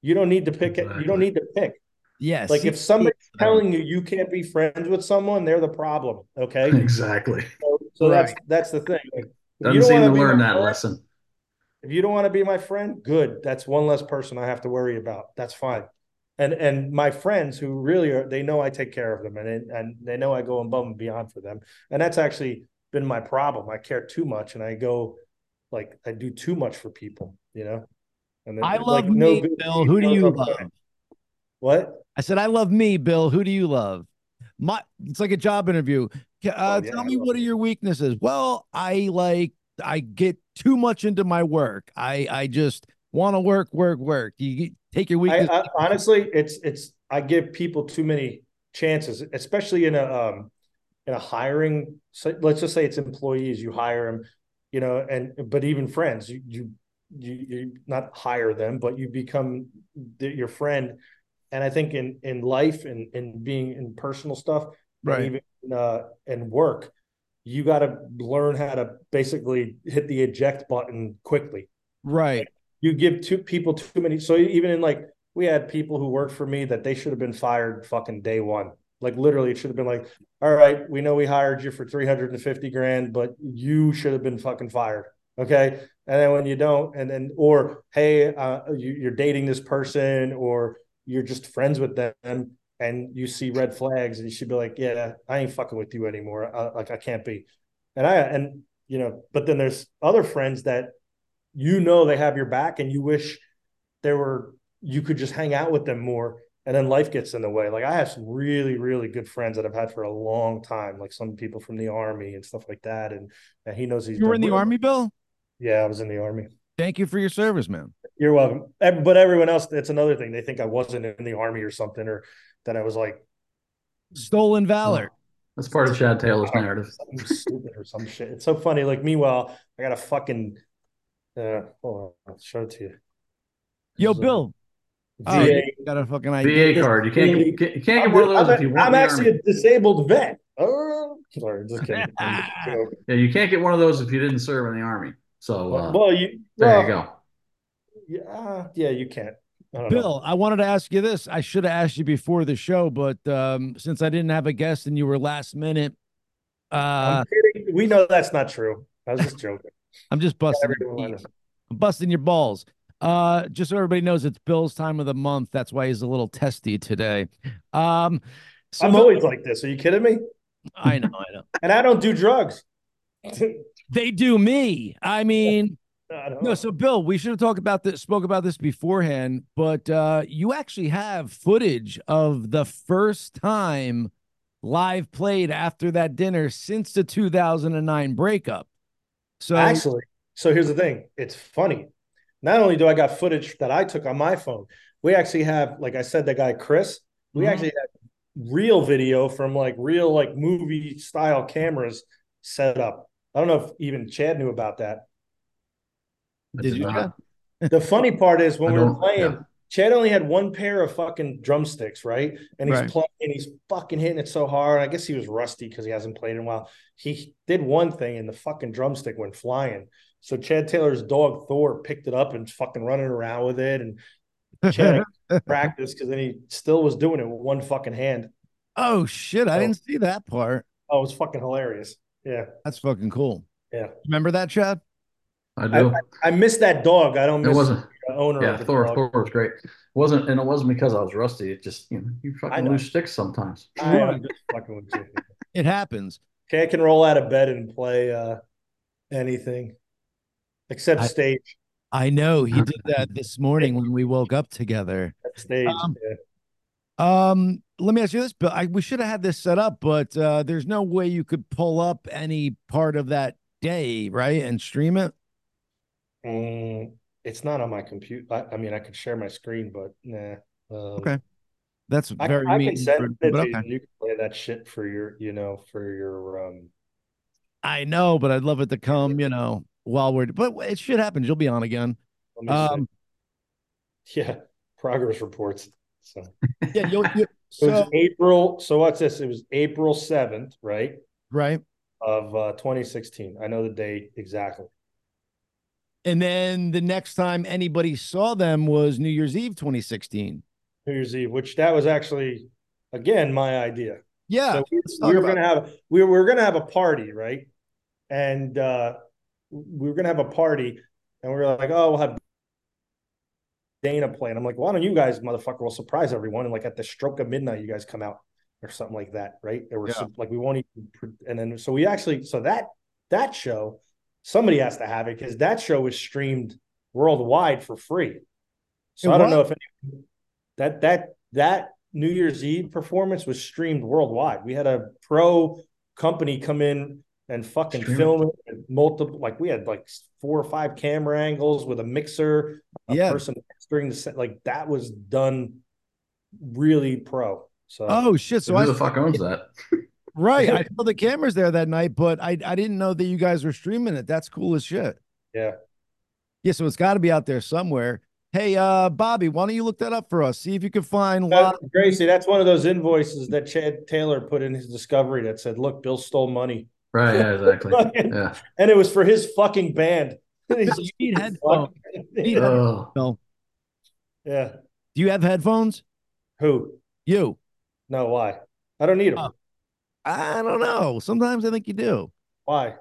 You don't need to pick it. You don't need to pick. yes. Like if somebody's telling you you can't be friends with someone, they're the problem. Okay, Exactly. so, so that's Right. that's the thing. Like, Doesn't don't seem wanna learn my that friend- lesson. If you don't want to be my friend, good. That's one less person I have to worry about. That's fine. And and my friends who really are, they know I take care of them, and and they know I go above and beyond for them. And that's actually been my problem. I care too much, and I go like I do too much for people. You know. And then, I like, love no me, Bill. Who do you love? What? I said, I love me, Bill. Who do you love? My, it's like a job interview. Uh, Oh, yeah, tell me what are your weaknesses? Well, I like, I get too much into my work. I, I just want to work, work, work. You take your I. I honestly, it's it's I give people too many chances, especially in a um in a hiring. So let's just say it's employees, you hire them, you know, and but even friends, you you you, you not hire them, but you become the, your friend. And I think in in life and in being in personal stuff, Right. and even in, uh, in work, you got to learn how to basically hit the eject button quickly right. you give two people too many. So even in like we had people who worked for me that they should have been fired fucking day one. Like literally, it should have been like, all right, we know we hired you for three hundred and fifty grand, but you should have been fucking fired. Okay, and then when you don't, and then or hey, uh, you, you're dating this person, or you're just friends with them, and you see red flags, and you should be like, yeah, I ain't fucking with you anymore. Uh, like I can't be. And I and you know, but then there's other friends that you know they have your back and you wish there were you could just hang out with them more and then life gets in the way like i have some really really good friends that i've had for a long time like some people from the army and stuff like that and, and he knows he's You were in the army, Bill? yeah i was in the army Thank you for your service, man. you're welcome but everyone else that's another thing they think i wasn't in the army or something or that i was like Stolen valor. That's part of Chad Taylor's narrative. something stupid or some shit it's so funny like meanwhile i got a fucking uh hold on i'll show it to you Yo, This is a Bill. Oh, VA you got a fucking idea. VA card. You can't get, you can't- you can't get one of those I'm- if you want I'm actually army. a disabled vet. Oh, sorry, just kidding. I'm just joking. Yeah, you can't get one of those if you didn't serve in the army. So uh, well, you there well, you go. Yeah, uh, yeah, you can't. I don't know. Bill, I wanted to ask you this. I should have asked you before the show, but um, since I didn't have a guest and you were last minute, uh, I'm. We know that's not true. I was just joking. I'm just busting, your I'm busting your balls. Uh, just so everybody knows, it's Bill's time of the month. That's why he's a little testy today. Um, so I'm always like this. Are you kidding me? I know, I know. And I don't do drugs. They do me. I mean, no. So, Bill, we should have talked about this, spoke about this beforehand, but uh, you actually have footage of the first time live played after that dinner since the 2009 breakup. So, Actually, so here's the thing. It's funny. Not only do I got footage that I took on my phone, we actually have, like I said, the guy Chris. We Mhm. actually have real video from like real like movie style cameras set up. I don't know if even Chad knew about that. I Did you, not. The funny part is when we were playing, yeah. Chad only had one pair of fucking drumsticks, right? And he's Right. playing, and he's fucking hitting it so hard. I guess he was rusty because he hasn't played in a while. He did one thing, and the fucking drumstick went flying. So Chad Taylor's dog Thor picked it up and fucking running around with it, and Chad practiced because then he still was doing it with one fucking hand. oh shit, I So- didn't see that part. Oh, it was fucking hilarious. Yeah, That's fucking cool. Yeah. Remember that, Chad? I do. I miss that dog. I don't it wasn't. the owner Yeah, of the Thor. dog. Thor was great. It wasn't, and it wasn't because I was rusty. It just you know you fucking know. lose sticks sometimes. I am just fucking with you. It happens. Okay, I can roll out of bed and play uh, anything except I- stage. I know he did that this morning when we woke up together. Stage. Um, yeah. Um, let me ask you this, Bill. I, we should have had this set up, but uh, there's no way you could pull up any part of that day, right, and stream it. Mm, it's not on my computer. I, I mean, I could share my screen, but nah. Um, Okay. That's very I mean. can send for- it okay. you. You can play that shit for your, you know, for your. um I know, but I'd love it to come, you know, while we're. But it should happen. You'll be on again. See. Um, yeah, progress reports. So yeah, you'll. You, it was so April. So what's this? It was April seventh, right, right, of uh 2016. I know the date exactly. And then the next time anybody saw them was New Year's Eve, 2016. New Year's Eve, which that was actually again my idea. Yeah, So we, we were gonna have we were, we were gonna have a party, right? And uh we were gonna have a party, and we were like, oh, we'll have Dana play. And I'm like, why don't you guys, motherfucker, will surprise everyone? And like at the stroke of midnight, you guys come out or something like that, right? There were Yeah. some, like we won't even, and then so we actually, so that that show, somebody has to have it because that show was streamed worldwide for free. So It I don't was? know if any, that that that New Year's Eve performance was streamed worldwide. We had a pro company come in and fucking Stream film it with multiple like we had like four or five camera angles with a mixer, a Yeah. person during the set. Like that was done really pro. So Oh shit! So Who I the fuck owns that? right, I saw the cameras there that night, but I I didn't know that you guys were streaming it. That's cool as shit. yeah. Yeah, so it's got to be out there somewhere. Hey, uh, Bobby, why don't you look that up for us? See if you can find Uh, live. Gracey, that's one of those invoices that Chad Taylor put in his discovery that said, "Look, Bill stole money," Right. Yeah. Exactly. Yeah. and it was for his fucking band. You need headphones. Need Oh, No. yeah. Do you have headphones? Who? You? No, why? I don't need them. Oh. I don't know. Sometimes I think you do. Why?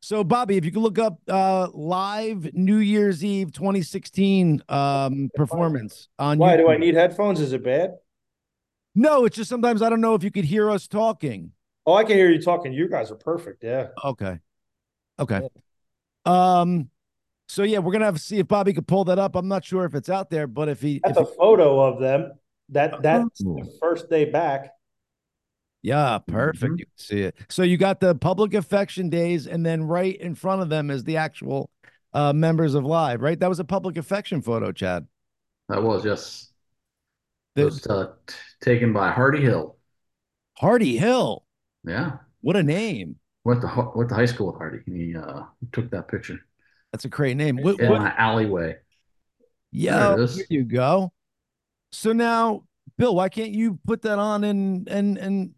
So, Bobby, if you could look up uh live New Year's Eve 2016 um performance on Why do I need headphones? Is it bad? No, it's just sometimes I don't know if you could hear us talking. Oh, I can hear you talking. You guys are perfect. Yeah. Okay. Okay. Um so yeah, we're gonna have to see if Bobby could pull that up. I'm not sure if it's out there, but if he, if That's a he- photo of them. That that's Oh. the first day back. Yeah, perfect. Mhm. You can see it. So you got the public affection days, and then right in front of them is the actual uh members of live, right? That was a public affection photo, Chad. that was yes. It was uh, t- taken by Hardy Hill. Hardy Hill. Yeah. What a name. Went to ho- went to high school with Hardy. He uh took that picture That's a great name. What, in what- my alleyway. yeah, it is. here you go. So now, Bill, why can't you put that on and and and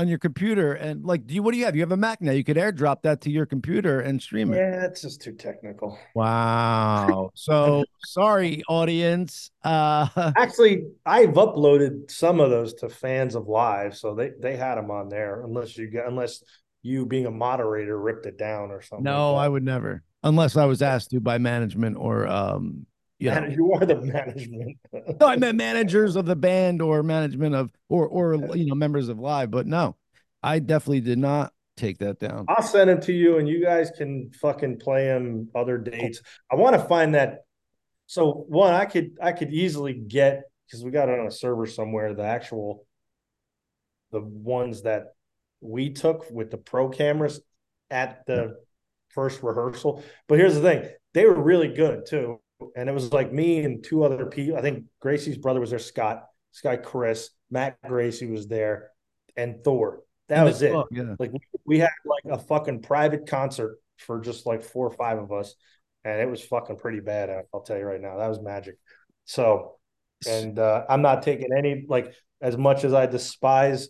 on your computer and like do you what do you have? You have a Mac now. You could airdrop that to your computer and stream it. Yeah, it's just too technical. Wow. So sorry, audience. Uh Actually, I've uploaded some of those to fans of live, so they they had them on there. Unless you got, unless you being a moderator ripped it down or something. no, like I would never. Unless I was asked to by management or um that. yeah. you are the management. No, I meant managers of the band or management of or or you know members of live, but no, I definitely did not take that down. I'll send them to you, and you guys can fucking play them other dates. I want to find that. So one, I could I could easily get because we got it on a server somewhere. The actual, the ones that we took with the pro cameras at the first rehearsal. But here's the thing: they were really good too, and it was like me and two other people. I think Gracey's brother was there, Scott. This guy Chris, Matt Gracey was there, and Thor. That And was it. yeah. Like we, we had like a fucking private concert for just like four or five of us, and it was fucking pretty bad. I'll tell you right now, that was magic. So, and uh, I'm not taking any like as much as I despise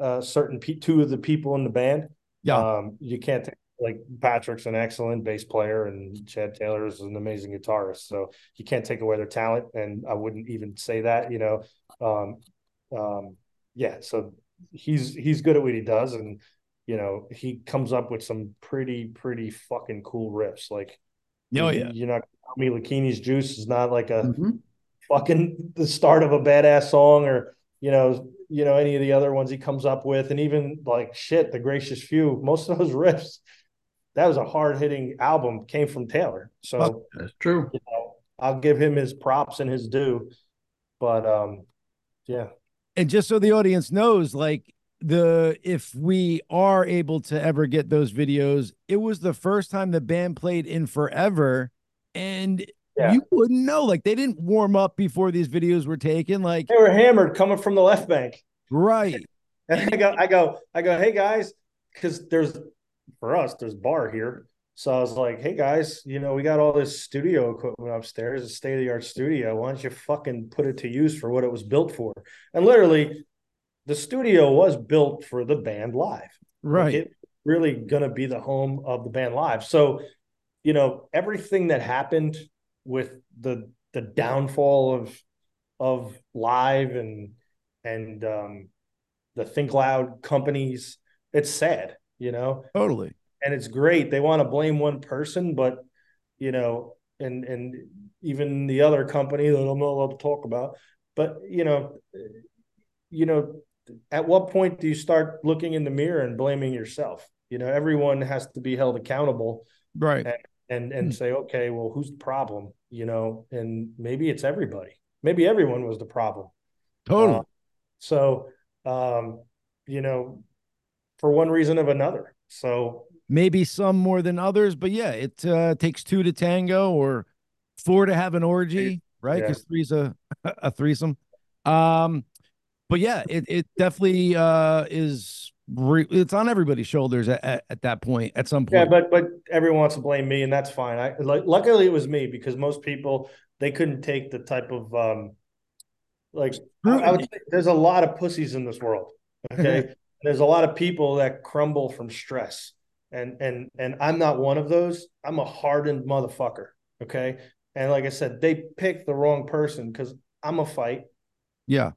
uh, certain pe- two of the people in the band. Yeah. um, you can't take like Patrick's an excellent bass player and Chad Taylor is an amazing guitarist. So you can't take away their talent, and I wouldn't even say that. You know, um, um, yeah. So he's he's good at what he does, and you know he comes up with some pretty pretty fucking cool riffs. Like, Oh you- yeah. you're not me Lakini's juice is not like a Mhm. fucking the start of a badass song or you know you know any of the other ones he comes up with and even like shit the gracious few most of those riffs that was a hard-hitting album came from taylor so Fuck. That's true. you know i'll give him his props and his due but um yeah and just so the audience knows like the if we are able to ever get those videos it was the first time the band played in forever and Yeah. you wouldn't know like they didn't warm up before these videos were taken like they were hammered coming from the left bank right And I go, I go, I go, hey guys, because there's for us, there's bar here. So I was like, hey guys, you know, we got all this studio equipment upstairs, a state of the art studio. Why don't you fucking put it to use for what it was built for? And literally, the studio was built for the band live. Like, right it really gonna be the home of the band live. So, you know, everything that happened with the the downfall of of live and and um the think loud companies, it's sad, you know, totally and it's great. They want to blame one person, but you know, and and even the other company that I'm not allowed to talk about, but you know, you know, at what point do you start looking in the mirror and blaming yourself? You know, everyone has to be held accountable right and and Hmm. say, okay, well, who's the problem? You know, and maybe it's everybody. Maybe everyone was the problem. totally Uh, so, um, you know, for one reason of another. So, maybe some more than others but yeah it uh, takes two to tango or four to have an orgy right Yeah. because three's a a threesome um but yeah it, it definitely uh is re- it's on everybody's shoulders at, at, at that point at some point yeah, but but everyone wants to blame me, and that's fine. I like luckily it was me because most people they couldn't take the type of um, like I, I would say there's a lot of pussies in this world. Okay, there's a lot of people that crumble from stress, and and and I'm not one of those. I'm a hardened motherfucker. Okay, and like I said, they picked the wrong person because I'm a fight. yeah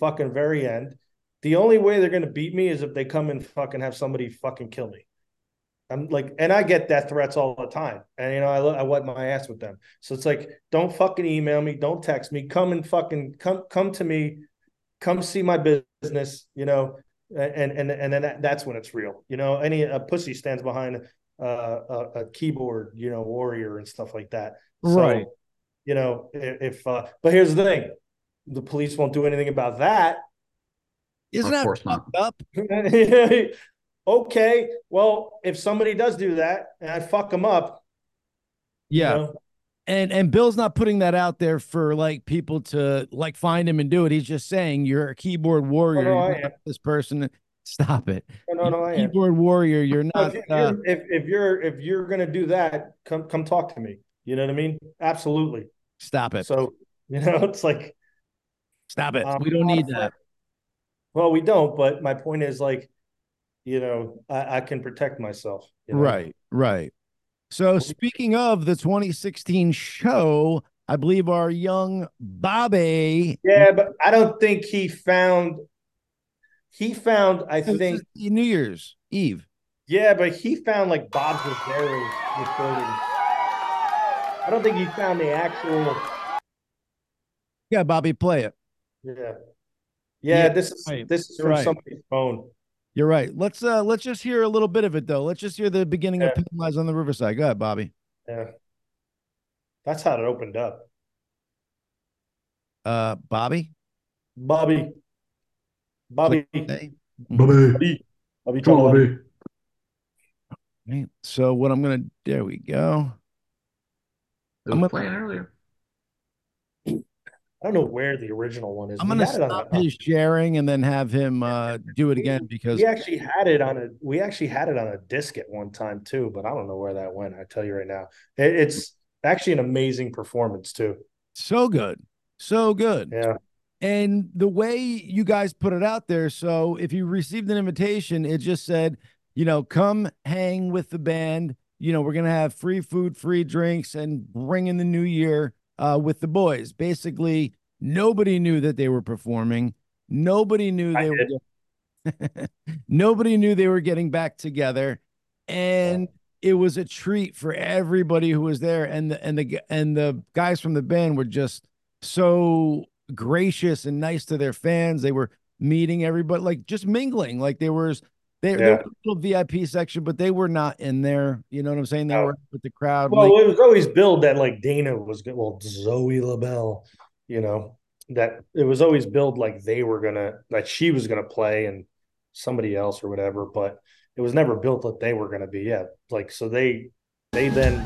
fucking very end. The only way they're gonna beat me is if they come and fucking have somebody fucking kill me. I'm like, and I get death threats all the time, and you know, I I wipe my ass with them. So it's like, don't fucking email me, don't text me, come and fucking come come to me, come see my business, you know, and and and then that, that's when it's real. You know, any a pussy stands behind uh, a, a keyboard, you know, warrior and stuff like that. So, Right. You know, if, if uh, but here's the thing, the police won't do anything about that. isn't Of that fucked up okay, well, if somebody does do that and I fuck them up, you yeah know, and and bill's not putting that out there for like people to like find him and do it he's just saying you're a keyboard warrior no, you're this person stop it no, no, no, I am. keyboard warrior you're not if, uh, you're, if if you're if you're gonna do that, come come talk to me. You know what I mean? Absolutely. stop it So you know, it's like stop it um, we don't need that Well, we don't, but my point is like you know, I, I can protect myself. you know? Right, right. So speaking of the 2016 show, I believe our young Bobby. Yeah, but I don't think he found. He found, I think, New Year's Eve. yeah, but he found like Bob's Lazaro recording. I don't think he found the actual. Yeah, Bobby, play it. Yeah, yeah. Yeah, this is right. this is You're from right. somebody's phone. You're right. Let's uh let's just hear a little bit of it though. Let's just hear the beginning of Yeah. Pain Lies on the Riverside. Go ahead, Bobby. Yeah, that's how it opened up. Uh Bobby. Bobby, Bobby, Bobby, Bobby, Bobby. Bobby. Right. So what I'm gonna there we go. It I'm was gonna- playing earlier. I don't know where the original one is. I'm had on stop his sharing and then have him uh do it again because we actually had it on a we actually had it on a disc at one time too, but I don't know where that went. I tell you right now, It- it's actually an amazing performance too. so good. So good. Yeah, And the way you guys put it out there, so if you received an invitation, it just said, you know, come hang with the band. You know, we're gonna have free food, free drinks, and bring in the new year uh, with the boys. Basically, nobody knew that they were performing. Nobody knew I they were. nobody knew they were getting back together, and it was a treat for everybody who was there. And the and the and the guys from the band were just so gracious and nice to their fans. They were meeting everybody, like just mingling. Like there was they, there Yeah. was a little VIP section, but they were not in there. You know what I'm saying? They No. were with the crowd. well, like- it was always billed that like Dana was good. Well, Zoe LaBelle, you know, that it was always billed like they were gonna that she was gonna play and somebody else or whatever, but it was never built that they were gonna be. Yeah, like so they they then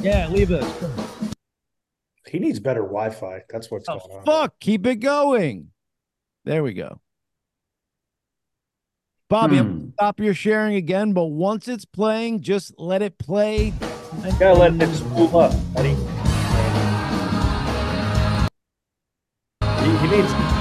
yeah, leave this. he needs better Wi-Fi. That's what's Oh, going on. fuck, keep it going. There we go. Bobby, Hmm. gonna stop your sharing again, but once it's playing, just let it play. You gotta let it spool up, buddy. He, he needs.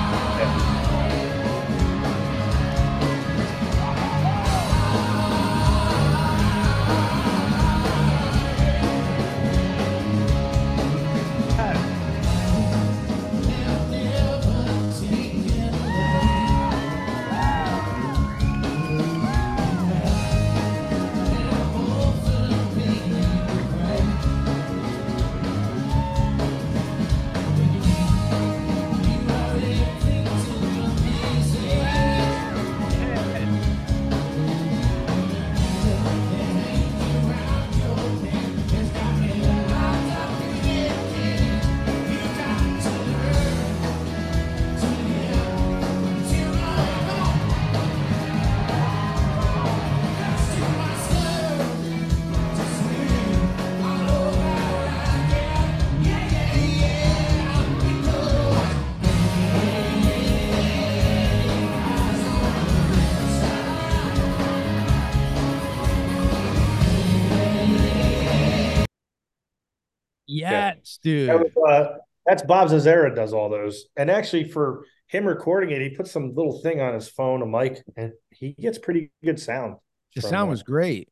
Dude. That was, uh, that's Bob Zazera does all those, and actually for him recording it, he put some little thing on his phone, a mic, and he gets pretty good sound. the sound that. was great.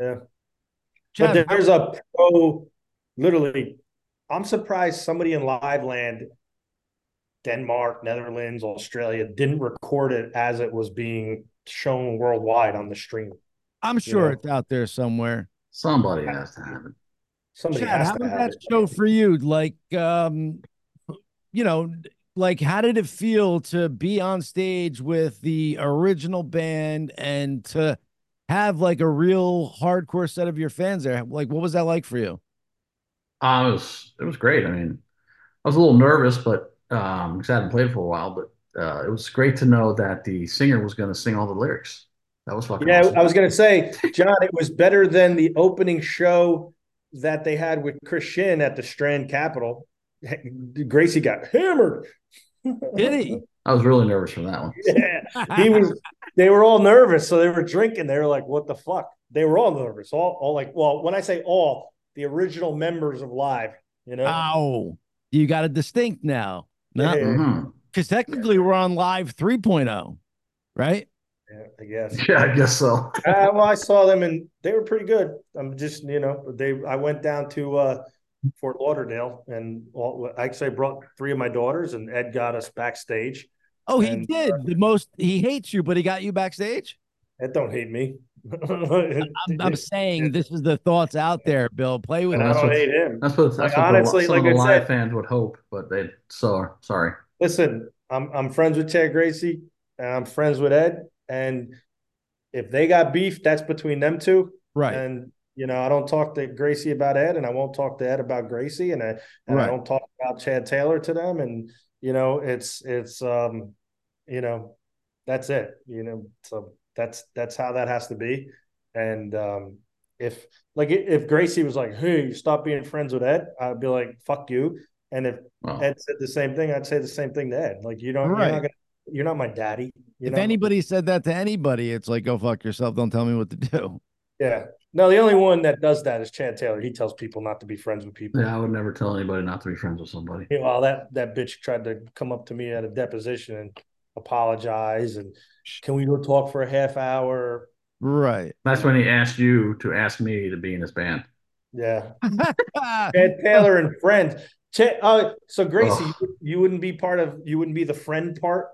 Yeah. Chad, but there's a pro. Literally, I'm surprised somebody in live land, Denmark, Netherlands, Australia, didn't record it as it was being shown worldwide on the stream. I'm sure Yeah. it's out there somewhere. Somebody has to have it. Somebody Chad, has how to was that it. show for you? Like, um, you know, like how did it feel to be on stage with the original band and to have like a real hardcore set of your fans there? Like, what was that like for you? Uh, it was it was great. I mean, I was a little nervous, but um, because I hadn't played for a while, but uh, it was great to know that the singer was going to sing all the lyrics. That was fucking Yeah, awesome. I was gonna say, John, it was better than the opening show that they had with Chris Shinn at the Strand Capitol. Gracey got hammered. Did he? I was really nervous for that one. Yeah, he was. They were all nervous, so they were drinking. They were like, "What the fuck?" They were all nervous. All, all like, well, when I say all, the original members of Live, you know. Oh, you got a distinct now. Yeah. Because Mhm. technically we're on live oh. 3.0. right? Yeah, I guess. Yeah, I guess so. Uh, well, I saw them and they were pretty good. I'm just, you know, they. I went down to uh, Fort Lauderdale and all, actually I brought three of my daughters and Ed got us backstage. Oh, he And, did the most. He hates you, but he got you backstage. Ed don't hate me. I'm, I'm saying this is the thoughts out there, Bill. Play with and I us. that's don't what- hate him. That's what, that's Like, what honestly, the, like of the I live said- fans would hope, but they so sorry. Listen, I'm I'm friends with Chad Gracey and I'm friends with Ed. And if they got beef, that's between them two. Right. And you know, I don't talk to Gracey about Ed, and I won't talk to Ed about Gracey, and I and Right. I don't talk about Chad Taylor to them. And you know, it's it's um, you know, that's it. You know, so that's that's how that has to be. And um, if like if Gracey was like, "Hey, stop being friends with Ed," I'd be like, "Fuck you." And if Well, Ed said the same thing, I'd say the same thing to Ed. Like you don't, Right. you're not gonna, you're not my daddy. You if know? anybody said that to anybody, it's like, go fuck yourself. Don't tell me what to do. yeah. No, the only one that does that is Chad Taylor. He tells people not to be friends with people. yeah, I would never tell anybody not to be friends with somebody. Meanwhile, that that bitch tried to come up to me at a deposition and apologize and can we go talk for a half hour? Right. That's when he asked you to ask me to be in his band. Yeah. Ah, Chad Taylor and friends. Chad, uh, so Gracey, Ugh. you, you wouldn't be part of you wouldn't be the friend part.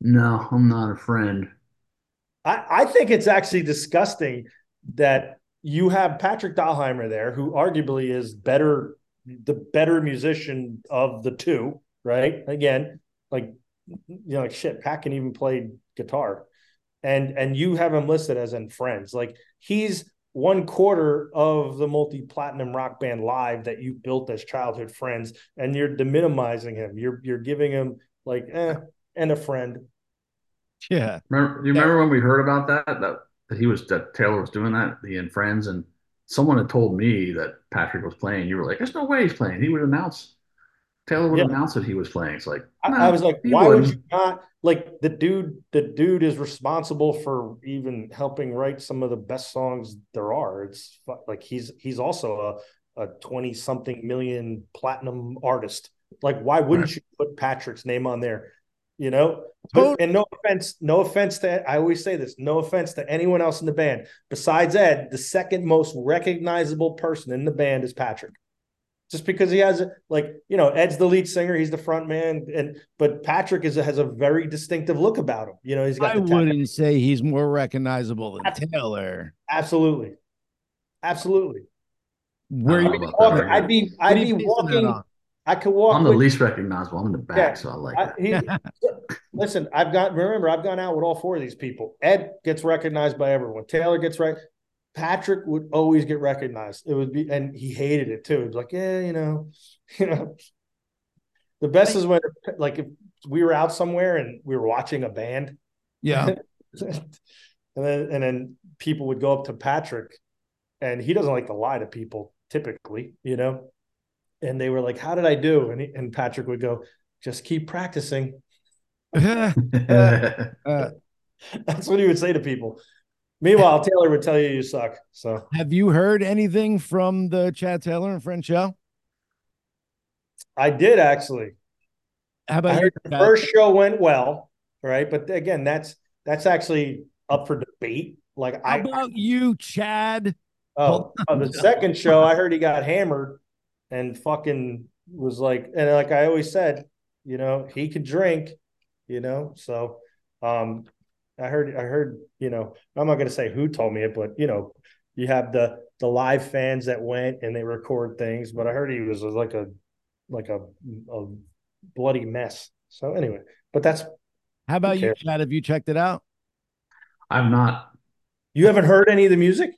No, I'm not a friend. I, I think it's actually disgusting that you have Patrick Dahlheimer there, who arguably is better, the better musician of the two, right? Again, like you know, like shit, Pat can even play guitar, and and you have him listed as in friends. Like he's one quarter of the multi-platinum rock band live that you built as childhood friends, and you're deminimizing him. You're you're giving him like eh, and a friend. yeah. Remember, you remember when we heard about that? That that he was that Taylor was doing that, the and friends, and someone had told me that Patrick was playing. You were like, "There's no way he's playing." He would announce. Taylor would Yeah. announce that he was playing. It's like I, "Nah, I was like, why would wouldn't." you not like the dude? The dude is responsible for even helping write some of the best songs there are. It's like he's he's also a a twenty something million platinum artist. Like, why wouldn't you put Patrick's name on there? You know, But- Tot- and no offense, no offense to I always say this, no offense to anyone else in the band besides Ed. The second most recognizable person in the band is Patrick just because he has like you know Ed's the lead singer, he's the front man, and but Patrick is has a very distinctive look about him. You know, he's got I wouldn't say he's more recognizable than Taylor. absolutely, absolutely. Where you don't know about Walking, that. I'd be I'd be walking. On? I could walk. I'm the with- least recognizable. I'm in the back, Yeah. so I like I, it. he, listen, I've got remember I've gone out with all four of these people. Ed gets recognized by everyone. Taylor gets right. Patrick would always get recognized. It would be, and he hated it too. He'd be like, yeah, you know, you know. The best is when, like, if we were out somewhere and we were watching a band, Yeah. and then and then people would go up to Patrick, and he doesn't like to lie to people typically, you know. And they were like, "How did I do?" And he, and Patrick would go, "Just keep practicing." Uh, That's what he would say to people. Meanwhile, Taylor would tell you you suck. So have you heard anything from the Chad Taylor and Friend show? I did actually. How I about heard the Chad? first show went well, right? But again, that's that's actually up for debate. Like How I about you, Chad? Oh, oh, the second show, I heard he got hammered and fucking was like, and like I always said, you know, he could drink, you know. So, um, I heard, I heard, you know, I'm not gonna say who told me it, but you know, you have the the live fans that went and they record things, but I heard he was like a like a, a bloody mess. So anyway, but that's How about you. Chad? Have you checked it out? I'm not. you haven't heard any of the music?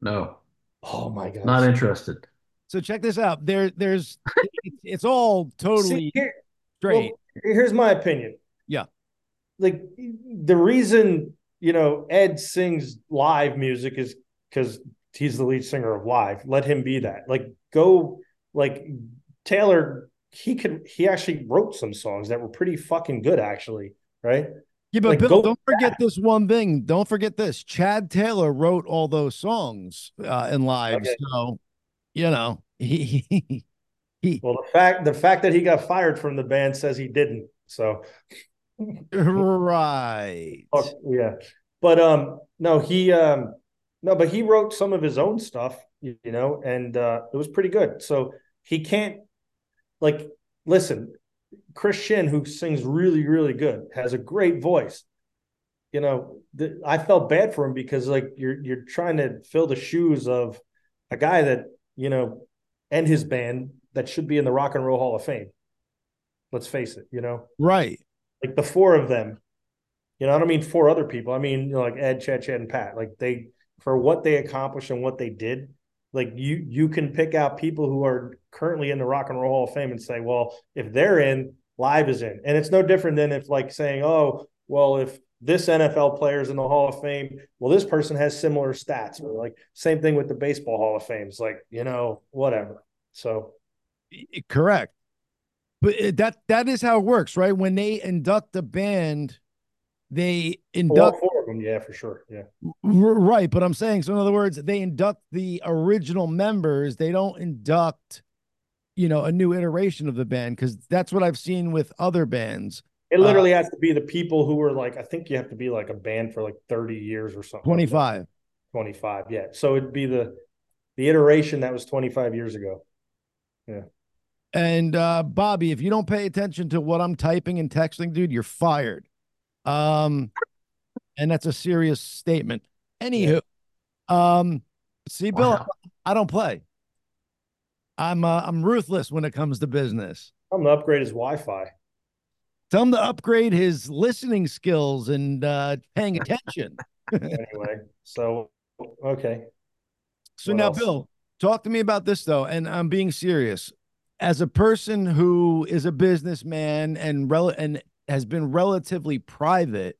No, Oh my god, not interested. So check this out. There, there's, it's, it's all totally See, here, straight. Well, here's my opinion. Yeah. Like the reason, you know, Ed sings live music is because he's the lead singer of live. Let him be that. Like go like Taylor, he could he actually wrote some songs that were pretty fucking good, actually. Right. yeah, but like, Bill, don't forget this one thing. Don't forget this. Chad Taylor wrote all those songs uh, in live. Okay. So, you know, he, he Well, the fact the fact that he got fired from the band says he didn't. So right. Oh, yeah. But um no, he um no, but he wrote some of his own stuff, you, you know, and uh it was pretty good. So he can't like listen, Chris Shinn, who sings really, really good, has a great voice. You know, th- I felt bad for him because like you're you're trying to fill the shoes of a guy that, you know, and his band that should be in the Rock and Roll Hall of Fame. Let's face it, you know Right. like the four of them. You know, I don't mean four other people. I mean, you know, like Ed, Chet, Chet, and Pat. Like they for what they accomplished and what they did. Like you, you can pick out people who are currently in the Rock and Roll Hall of Fame and say, well, if they're in, live is in, and it's no different than if like saying, oh, well, if this NFL player is in the Hall of Fame, well, this person has similar stats, or like same thing with the Baseball Hall of Fame. It's like you know, whatever. So Correct. But uh, that that is how it works, right? When they induct a band, they induct four of them, yeah, for sure, yeah. Right, but I'm saying so. In other words, they induct the original members. They don't induct, you know, a new iteration of the band because that's what I've seen with other bands. It literally has to be the people who were like, I think you have to be like a band for like 30 years or something. like 25. 25, yeah. So it'd be the the iteration that was 25 years ago. Yeah. And uh Bobby, if you don't pay attention to what I'm typing and texting, dude, you're fired. Um, and that's a serious statement. Anywho, um, see, Bill, Wow. I don't play. I'm uh, I'm ruthless when it comes to business. I'm gonna upgrade his Wi-Fi. Tell him to upgrade his listening skills and uh, paying attention. Anyway, so okay. So What now, else? Bill, talk to me about this though, and I'm being serious. As a person who is a businessman and rel- and has been relatively private,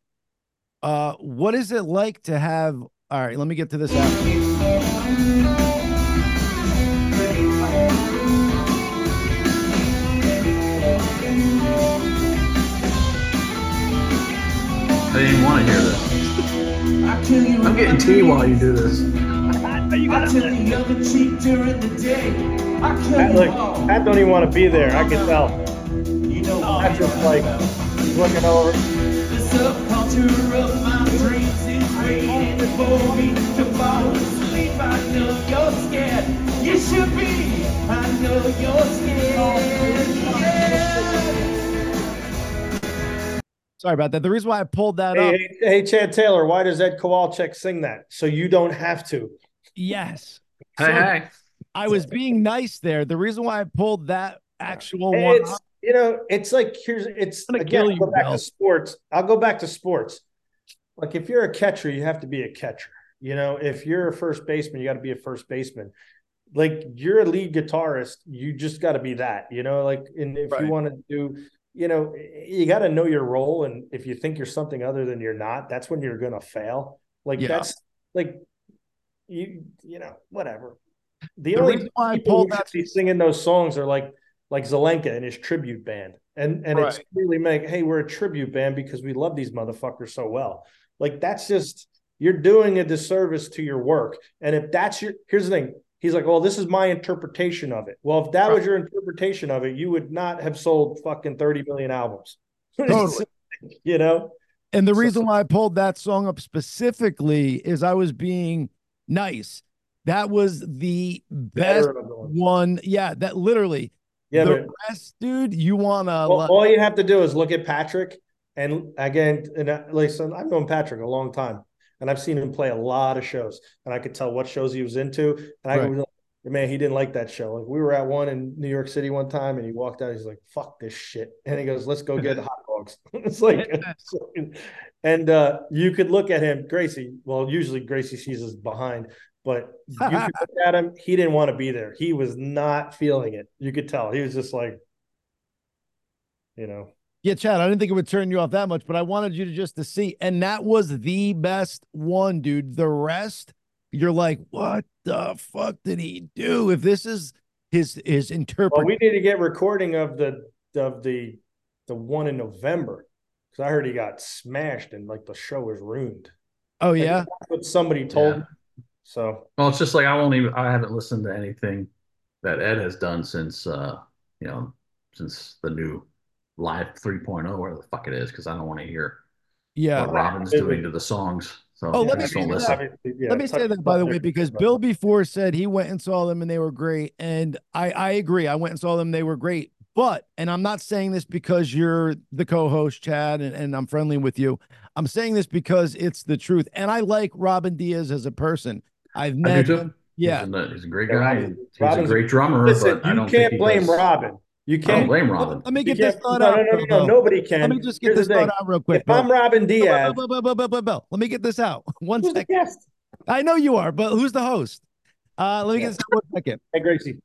uh, what is it like to have? All right, let me get to this out. I didn't even want to hear this. I'm getting tea while you do this. Pat, look, Pat don't even want to be there. I can tell. Pat's just like he's looking over. The subculture of my dreams is waiting for me to fall asleep. I know you're scared. You should be. I know you're scared. Yeah. Sorry about that. The reason why I pulled that Hey, up, hey, hey, Chad Taylor, why does Ed Kowalczyk sing that? So you don't have to. yes, So- hey. I was being nice there. The reason why I pulled that actual Hey, one, It's you know, it's like here's it's I'm gonna again. kill I'll go back Bill. to sports. I'll go back to sports. Like if you're a catcher, you have to be a catcher. You know, if you're a first baseman, you got to be a first baseman. Like you're a lead guitarist, you just got to be that. You know, like and if Right. you want to do, you know, you got to know your role. And if you think you're something other than you're not, that's when you're gonna fail. Like Yeah. that's like you, you know, whatever. The, The only why I people pulled who that- be singing those songs are like like Zelenka and his tribute band. And and it's Right. clearly make, hey, we're a tribute band because we love these motherfuckers so well. Like that's just you're doing a disservice to your work. And if that's your here's the thing, he's like, Well, this is my interpretation of it. Well, if that was your interpretation of it, you would not have sold fucking 30 million albums. Totally. you know? And the So- reason why I pulled that song up specifically is I was being nice. That was the best Better of the ones. one. Yeah, that literally. Yeah, the but rest, dude, you want to. all, all you have to do is look at Patrick. And again, and I- listen, I've known Patrick a long time, and I've seen him play a lot of shows, and I could tell what shows he was into. And I Right. was like, man, he didn't like that show. Like we were at one in New York City one time, and he walked out. He's like, "Fuck this shit," and he goes, "Let's go get hot dogs." it's like, and uh, you could look at him, Gracey. Well, usually Gracey sees us behind, but you could look at him. He didn't want to be there. He was not feeling it. You could tell. He was just like, you know. Yeah, Chad, I didn't think it would turn you off that much, but I wanted you to just to see. And that was the best one, dude. The rest, you're like, what the fuck did he do? If this is his his Well, interpretation. we need to get recording of the of the the one in November because I heard he got smashed and like the show was ruined. oh, yeah. That's what somebody told Yeah. me. So Well, it's just like I won't even. I haven't listened to anything that Ed has done since, uh, you know, since the new live 3.0, whatever the fuck it is, because I don't want to hear Yeah. what Robin's doing to the songs. So Oh, let me say that. listen. Yeah, Let me say that by the way, because Bill before said he went and saw them and they were great. And I, I agree. I went and saw them, they were great. But, and I'm not saying this because you're the co-host, Chad, and, and I'm friendly with you. I'm saying this because it's the truth. And I like Robin Diaz as a person. I've met him. Yeah. He's a, he's a great guy. Robin- he's Robin's- a great drummer, Listen, but I you don't can't he blame does- Robin. You I don't can't blame Robin. let me get this can't- thought no, out. no, no, no, no, nobody can. Let me just get Here's this the thought out real quick. If I'm Robin Diaz, Bill, Bill, Bill. Let me get this out. One who's the second. guest? I know you are, but who's the host? Uh, let me Yeah. get this out one second. Hey, Gracey.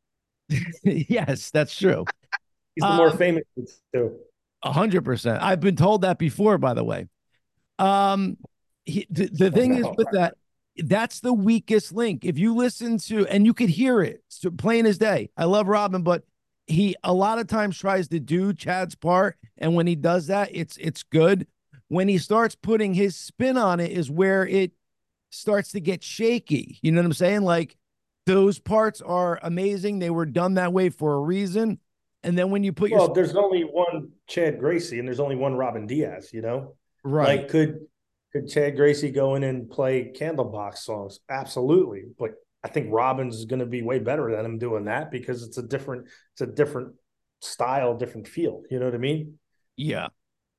yes, that's true. He's the more Um, famous too. A hundred percent. I've been told that before, by the way. Um, he, the, the thing is with that, that's the weakest link. If you listen to, and you could hear it, so plain as day. I love Robin, but he a lot of times tries to do Chad's part, and when he does that, it's it's good. When he starts putting his spin on it, is where it starts to get shaky. You know what I'm saying? Like those parts are amazing. They were done that way for a reason. And then when you put your Well, there's only one Chad Gracey, and there's only one Robin Diaz. You know, right, Like, could could Chad Gracey go in and play Candlebox songs? Absolutely, but I think Robin's is going to be way better than him doing that because it's a different, it's a different style, different feel. You know what I mean? yeah.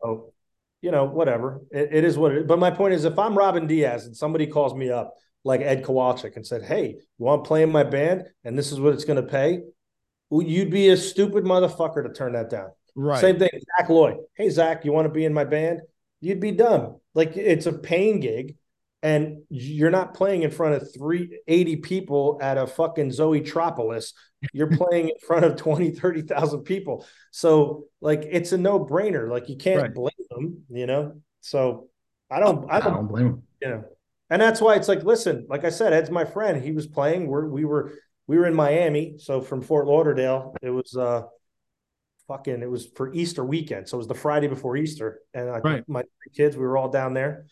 Oh, you know, whatever. It, it is what it is. But my point is, if I'm Robin Diaz and somebody calls me up like Ed Kowalczyk and said, "Hey, you want to play in my band, and this is what it's going to pay," well, you'd be a stupid motherfucker to turn that down. Right. Same thing, Zak Loy. Hey, Zak, you want to be in my band? You'd be dumb. Like it's a paying gig, and you're not playing in front of 380 people at a fucking Zoetropolis. You're playing in front of 20, 30,000 people. So, like, it's a no brainer. Like, you can't Right. blame them, you know? So, I don't, I I don't, don't blame them. you know, and that's why it's like, listen, like I said, Ed's my friend. He was playing. We're, we were, we were in Miami. So from Fort Lauderdale, it was, uh, fucking, it was for Easter weekend. So it was the Friday before Easter. And I, Right. my kids, we were all down there.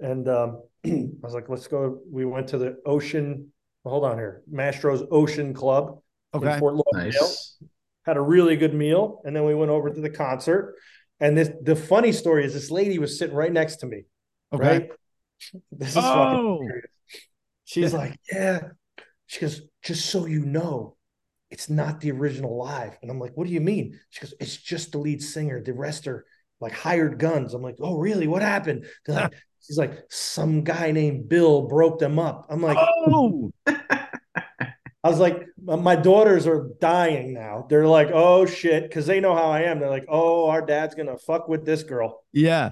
And, um, I was like, let's go. We went to the ocean. Hold on here. Mastro's Ocean Club in Okay. Fort Lauderdale Nice. had a really good meal, and then we went over to the concert. And this the funny story is this lady was sitting right next to me. Okay. Right. This is fucking Oh. hilarious. She's like, Yeah. She goes, just so you know, it's not the original live. And I'm like, what do you mean? She goes, it's just the lead singer. The rest are like hired guns. I'm like, oh, really? What happened? They're like, she's like, some guy named Bill broke them up. I'm like, Oh, I was like, my my daughters are dying now. They're like, oh shit, because they know how I am. They're like, oh, our dad's gonna fuck with this girl. yeah.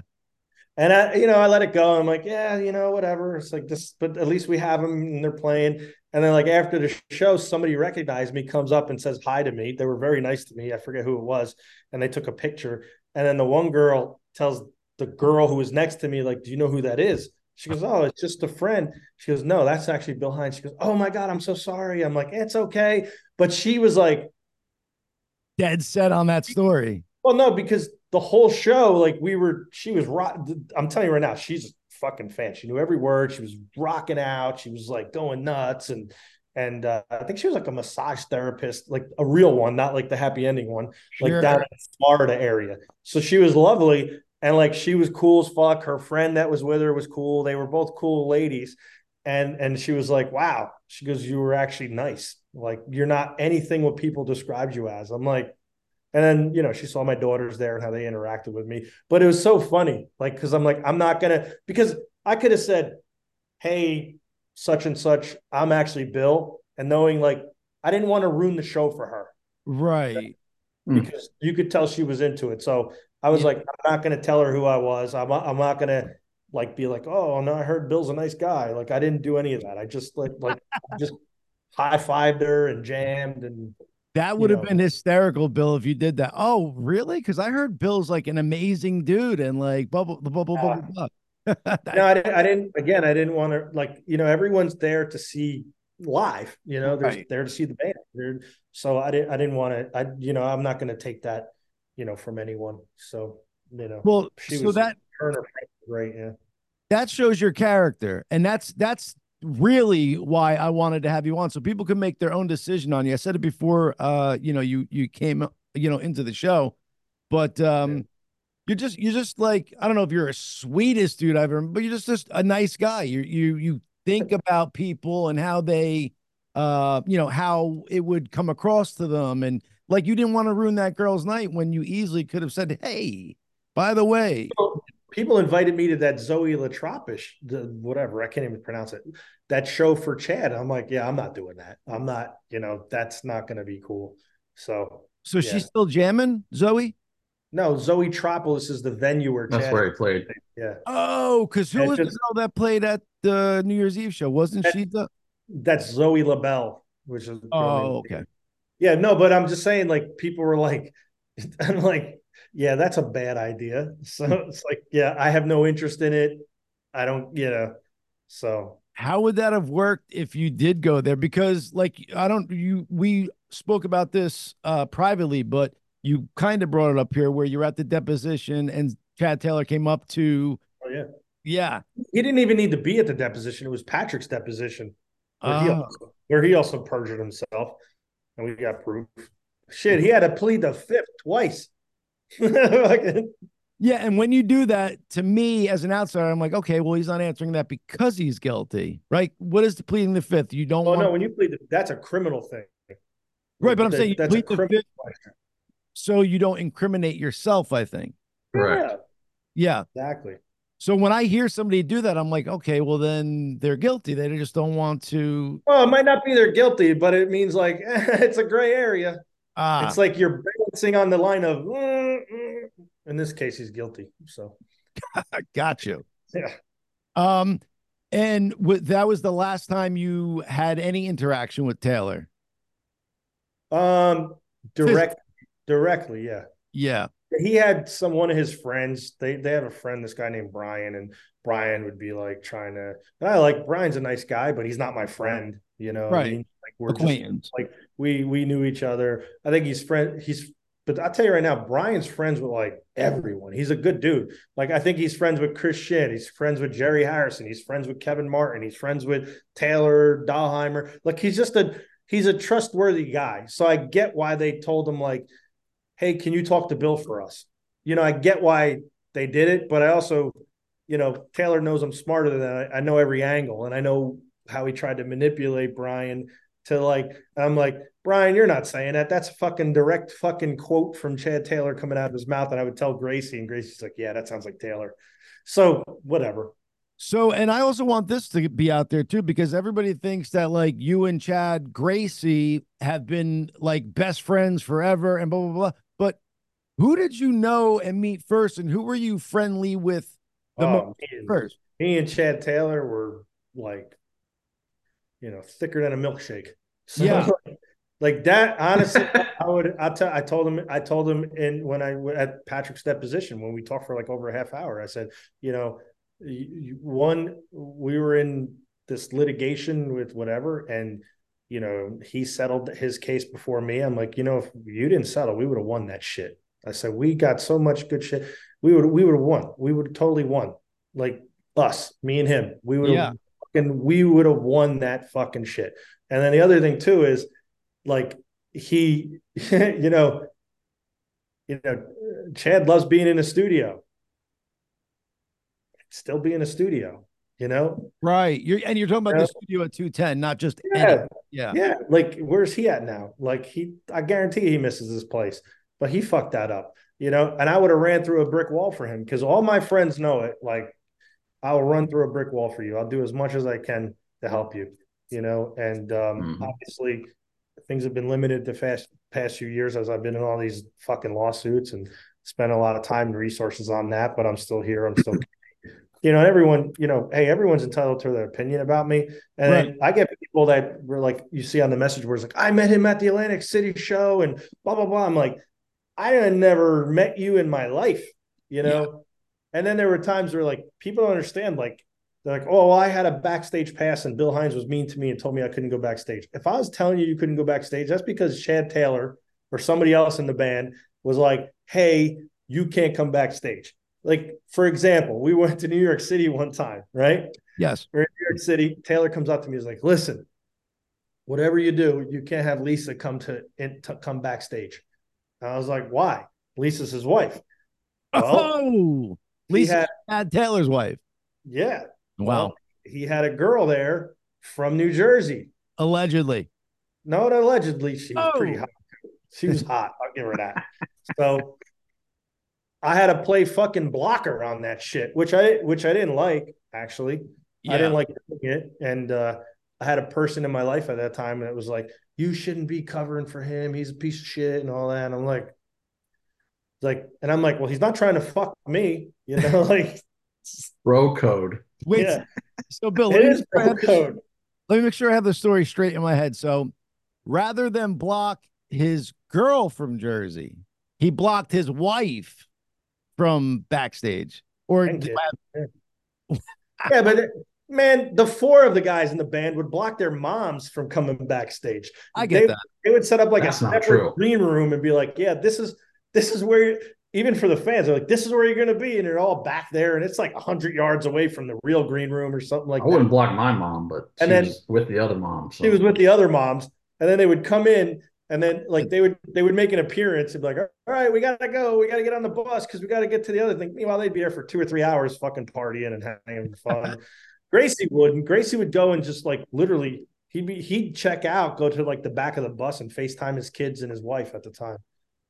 And I, you know, I let it go. I'm like, yeah, you know, whatever. It's like this, but at least we have them and they're playing. And then, like after the show, somebody recognized me, comes up and says hi to me. They were very nice to me. I forget who it was, and they took a picture. And then the one girl tells the girl who was next to me, like, "Do you know who that is?" She goes, "Oh, it's just a friend." She goes, "No, that's actually Bill Hynes." She goes, "Oh my god, I'm so sorry." I'm like, "It's okay," but she was like, Dead set on that story. Well, no, because the whole show, like we were, she was rock. I'm telling you right now, she's a fucking fan. She knew every word. She was rocking out. She was like going nuts, and and uh, I think she was like a massage therapist, like a real one, not like the happy ending one, like Sure. down in Florida area. So she was lovely, and like she was cool as fuck. Her friend that was with her was cool. They were both cool ladies, and and she was like, "Wow," she goes, "You were actually nice. Like you're not anything what people described you as." I'm like. And then, you know, she saw my daughters there and how they interacted with me. But it was so funny. Like, because I'm like, I'm not gonna because I could have said, Hey, such and such, I'm actually Bill. And knowing like I didn't want to ruin the show for her Right. Hmm. because you could tell she was into it. So I was Yeah. like, I'm not gonna tell her who I was. I'm I'm not gonna like be like, oh no, I heard Bill's a nice guy. Like I didn't do any of that. I just like like just high fived her and jammed and That would have know. been hysterical, Bill, if you did that. Oh, really? Because I heard Bill's like an amazing dude and like bubble, the bubble, bubble, bubble. No, I didn't, I didn't. Again, I didn't want to like you know everyone's there to see live. You know, they're Right. there to see the band. They're, so I didn't. I didn't want to. I you know I'm not going to take that you know from anyone. So you know, well, she so was that her and her friend were great. Yeah. that shows your character, and that's that's really why I wanted to have you on, so people can make their own decision on you. I said it before. Uh, you know, you you came, you know, into the show. but um, you're just you're just like I don't know if you're a sweetest dude I've ever, but you're just just a nice guy. You you you think about people and how they, uh, you know how it would come across to them, and like you didn't want to ruin that girl's night when you easily could have said, "Hey, by the way." People invited me to that Zoe Latropish, the whatever I can't even pronounce it. That show for Chad. I'm like, yeah, I'm not doing that. I'm not. You know, that's not going to be cool. So So Yeah. she's still jamming, Zoe. no, Zoetropolis is the venue where That's Chad. where he played. yeah, Oh, because who And was just- the girl that played at the New Year's Eve show? Wasn't That- she the? that's Zoe LaBelle, which is Oh, okay. Yeah, no, but I'm just saying, like, people were like, I'm like, yeah, that's a bad idea. So it's like, yeah, I have no interest in it. I don't, you know, so How would that have worked if you did go there? Because like I don't you we spoke about this uh privately, but you kind of brought it up here where you're at the deposition and Chad Taylor came up to oh, yeah. yeah. He didn't even need to be at the deposition. It was Patrick's deposition where, he, Oh. also, where he also perjured himself, and we got proof. Shit, he had to plead the fifth twice. Yeah, and when you do that, to me as an outsider, I'm like, okay, well, he's not answering that because he's guilty, right? What is the pleading the fifth? You don't oh want no, when you plead, the, that's a criminal thing. Right, but I'm That- saying you that's a plead the criminal fifth so you don't incriminate yourself, I think. Correct. Yeah. Yeah, exactly. So when I hear somebody do that, I'm like, okay, well then they're guilty. They just don't want to. Well, it might not be they're guilty, but it means like it's a gray area. Ah, It's like you're balancing on the line of. mm, mm. In this case, he's guilty. So got you. yeah. Um, and w- that was the last time you had any interaction with Taylor. Um, direct, directly, yeah. Yeah. He had some one of his friends. They they have a friend, this guy named Brian, and Brian would be like trying to. And I like Brian's a nice guy, but he's not my friend. You know, what I Right. mean? Like we're just Acquaintance. like we we knew each other. I think he's friend. He's but I'll tell you right now, Brian's friends with like everyone. He's a good dude. Like I think he's friends with Chris Shinn. He's friends with Jerry Harrison. He's friends with Kevin Martin. He's friends with Taylor Dahlheimer. Like he's just a he's a trustworthy guy. So I get why they told him like, hey, can you talk to Bill for us? You know, I get why they did it, but I also, you know, Taylor knows I'm smarter than. I, I know every angle and I know how he tried to manipulate Brian to like, I'm like, Brian, you're not saying that. That's a fucking direct fucking quote from Chad Taylor coming out of his mouth. And I would tell Gracey, and Gracey's like, yeah, that sounds like Taylor. So whatever. So, and I also want this to be out there too, because everybody thinks that like you and Chad Gracey have been like best friends forever and blah, blah, blah. Who did you know and meet first? And who were you friendly with the Oh, most me, and, first? me and Chad Taylor were like, you know, thicker than a milkshake. So, Yeah. like that. Honestly, I would. I tell. I told him. I told him in when I at Patrick's deposition when we talked for like over a half hour. I said, you know, one we were in this litigation with whatever, and you know he settled his case before me. I'm like, you know, if you didn't settle, we would have won that shit. I said, we got so much good shit. We would we would have won. We would have totally won. Like us, me and him. We would have and we would have won that fucking shit. And then the other thing too is like he, you know, you know, Chad loves being in a studio. Still be in a studio, you know? Right. You're and you're talking about Yeah. the studio at 210, not just Yeah. any. Yeah. Yeah. Like, where's he at now? Like, he, I guarantee he misses his place, but he fucked that up, you know? And I would have ran through a brick wall for him because all my friends know it. Like, I'll run through a brick wall for you. I'll do as much as I can to help you, you know? And um, Mhm. obviously, things have been limited the fast past few years as I've been in all these fucking lawsuits and spent a lot of time and resources on that, but I'm still here. I'm still you know, everyone, you know, hey, everyone's entitled to their opinion about me. And then I get people that were like, you see on the message where it's like, I met him at the Atlantic City show and blah, blah, blah. I'm like, I had never met you in my life, you know? And then there were times where like people don't understand, like, they're like, oh, well, I had a backstage pass and Bill Hynes was mean to me and told me I couldn't go backstage. If I was telling you you couldn't go backstage, that's because Chad Taylor or somebody else in the band was like, hey, you can't come backstage. Like, for example, we went to New York City one time, right? Yes. We're in New York City. Taylor comes up to me. He's like, "Listen, whatever you do, you can't have Lisa come to, in, to come backstage." And I was like, "Why?" Lisa's his wife. Well, oh, Lisa had, Chad Taylor's wife. yeah. Wow. Well, he had a girl there from New Jersey. Allegedly. No, allegedly she was pretty Oh. hot. She was hot. I'll give her that. So I had to play fucking blocker on that shit, which I which I didn't like actually. I didn't like doing it, and uh, I had a person in my life at that time that was like, "You shouldn't be covering for him. He's a piece of shit," and all that. And I'm like, like, and I'm like, well, he's not trying to fuck me, you know, like Bro code. Wait, yeah, so Bill, let me, make sure I bro have this- let me make sure I have the story straight in my head. So rather than block his girl from Jersey, he blocked his wife from backstage. Or And kid. Yeah, but it- man, the four of the guys in the band would block their moms from coming backstage. I get they, that. They would set up like That's a separate true. green room and be like, "Yeah, this is this is where." you even for the fans, they're like, "This is where you're going to be," and they're all back there, and it's like hundred yards away from the real green room or something like I wouldn't block my mom, but she And then- was with the other moms. So. She was with the other moms, and then they would come in, and then like they would they would make an appearance and be like, "All right, we gotta go, we gotta get on the bus because we gotta get to the other thing." Meanwhile, they'd be there for two or three hours, fucking partying and having fun. Gracey wouldn't. Gracey would go and just like literally, he'd be he'd check out, go to like the back of the bus and FaceTime his kids and his wife at the time.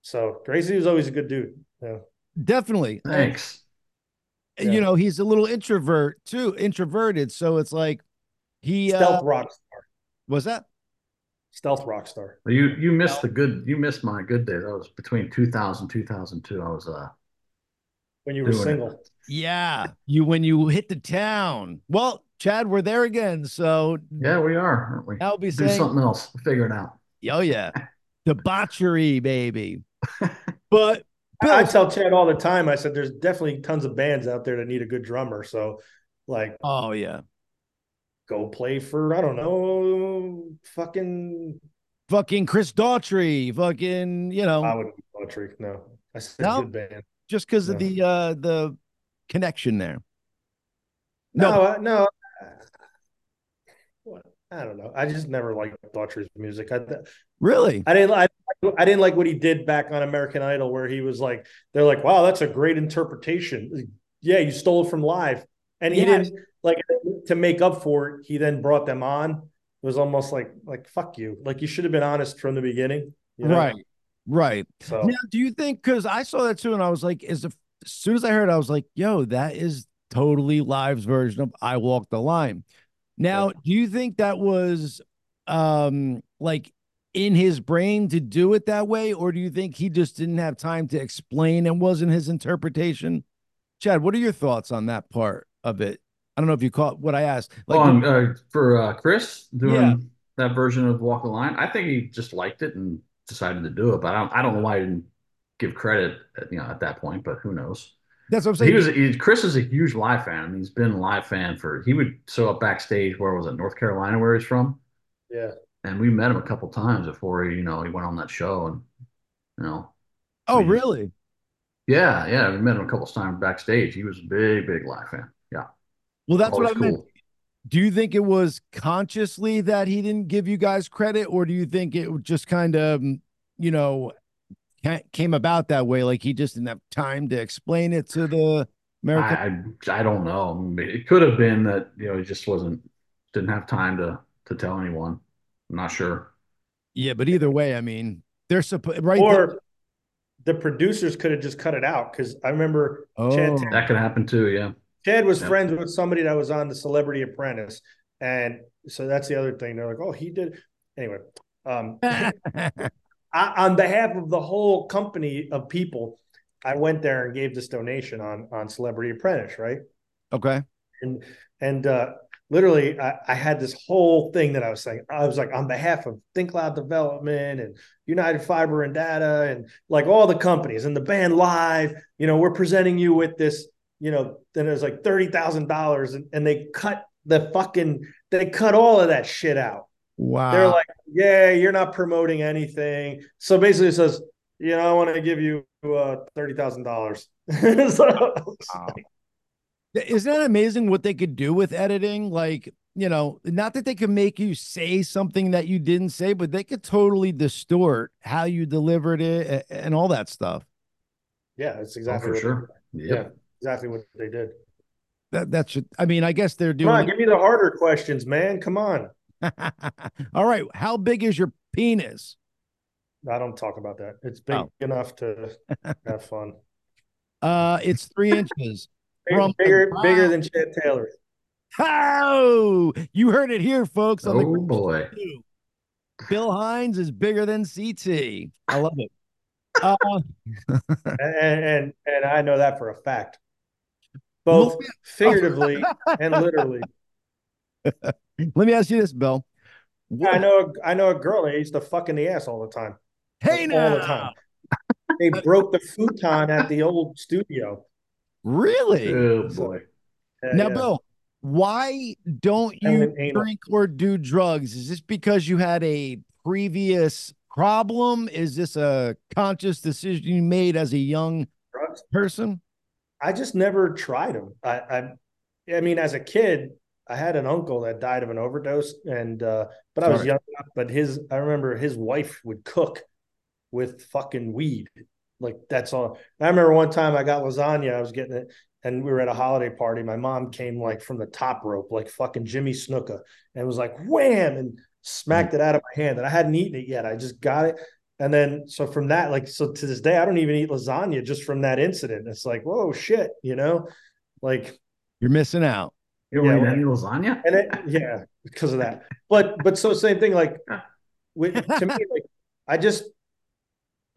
So Gracey was always a good dude. Yeah. Definitely. And, Thanks. you know, he's a little introvert too, introverted. So it's like he Stealth uh, rock star. was that Stealth rock star. You you missed the good. You missed my good days. That was between 2000 2002. I was uh When you were doing it. single. yeah, you when you hit the town. Well, Chad, we're there again. So Yeah, we are, aren't we? I'll be Do saying something else. Figure it out. Oh yeah, debauchery, baby. But Bill, I tell Chad all the time. I said, "There's definitely tons of bands out there that need a good drummer. So, like, oh yeah, go play for I don't know, fucking. fucking Chris Daughtry, fucking you know, I wouldn't be poetry. No, I said No? good band. Just because of the uh the connection there. No, No, I- no. I don't know. I just never liked Daughtry's music. I, really. I didn't. I, I didn't like what he did back on American Idol, where he was like, "They're like, wow, that's a great interpretation." Yeah, you stole it from live, and he Yes. didn't like to make up for it. He then brought them on. It was almost like, like fuck you. Like you should have been honest from the beginning, you know? Right, right. So Now, do you think? Because I saw that too, and I was like, "Is the as soon as I heard, it, I was like, yo, that is totally Live's version of I Walk the Line." Now, do you think that was um like in his brain to do it that way, or do you think he just didn't have time to explain and wasn't his interpretation? Chad, what are your thoughts on that part of it? I don't know if you caught what I asked. Like, on uh, for uh, Chris doing Yeah. that version of Walk the Line. I think he just liked it and decided to do it. But I don't, I don't know why he didn't give credit, at, you know, at that point. But who knows? that's what I'm saying. He was he, Chris is a huge live fan. I mean, he's been a live fan for. He would show up backstage. Where was it? North Carolina, where he's from. yeah, And we met him a couple times before he, you know, he went on that show and, you know, oh, we- really? yeah, yeah, we met him a couple times backstage. He was a big, big live fan. Yeah, Well, that's what I Always meant. Cool. Do you think it was consciously that he didn't give you guys credit, or do you think it just kind of, you know, came about that way? Like he just didn't have time to explain it to the American. I, I I don't know. It could have been that you know he just wasn't didn't have time to to tell anyone. I'm not sure. yeah, but either way, I mean, they're supposed right. there- or the producers could have just cut it out because I remember Chad oh, That could happen too. Yeah. Chad was Yeah. friends with somebody that was on the Celebrity Apprentice, and so that's the other thing. They're like, "Oh, he did." Anyway, um, I, on behalf of the whole company of people, I went there and gave this donation on on Celebrity Apprentice, right? okay. And and uh, literally, I, I had this whole thing that I was saying. I was like, on behalf of Think Loud Development and United Fiber and Data, and like all the companies and the band live, you know, we're presenting you with this. You know, then it was like thirty thousand dollars, and and they cut the fucking they cut all of that shit out. Wow. They're like, yeah, you're not promoting anything. So basically, it says, you know, I want to give you uh, thirty thousand dollars. Wow. Isn't that amazing what they could do with editing? Like, you know, not that they could make you say something that you didn't say, but they could totally distort how you delivered it and all that stuff. Yeah, it's Oh, exactly for what sure. Yep. Yeah, exactly what they did. That that should. I mean, I guess they're doing. Come on, doing. give me the harder questions, man. Come on. All right. How big is your penis? I don't talk about that. It's big Oh. enough to have fun. Uh, it's three inches. Big- From the bigger, bigger than Chad Taylor. Oh, you heard it here, folks. On Oh Grinch boy. Review. Bill Hynes is bigger than CT. I love it. Uh, and, and and I know that for a fact. Both figuratively and literally. let me ask you this, Bill. I know I know a girl that used to fuck in the ass all the time. Hey all now, the time. They broke the futon at the old studio. really? Oh boy. Yeah, Now, yeah. Bill, why don't you an anal. drink or do drugs? Is this because you had a previous problem? Is this a conscious decision you made as a young Drugs? person? I just never tried them. I, I, I mean, as a kid, I had an uncle that died of an overdose, and uh, but I was young. enough, But his, I remember his wife would cook with fucking weed. Like that's all. I remember one time I got lasagna. I was getting it, and we were at a holiday party. My mom came like from the top rope, like fucking Jimmy Snuka, and was like wham and smacked it out of my hand. And I hadn't eaten it yet. I just got it. And then so from that, like so to this day, I don't even eat lasagna just from that incident. It's like, whoa, shit, you know, like You're missing out. You don't Yeah, eat any lasagna? and it, yeah, because of that. But but so same thing. Like with, to me, like I just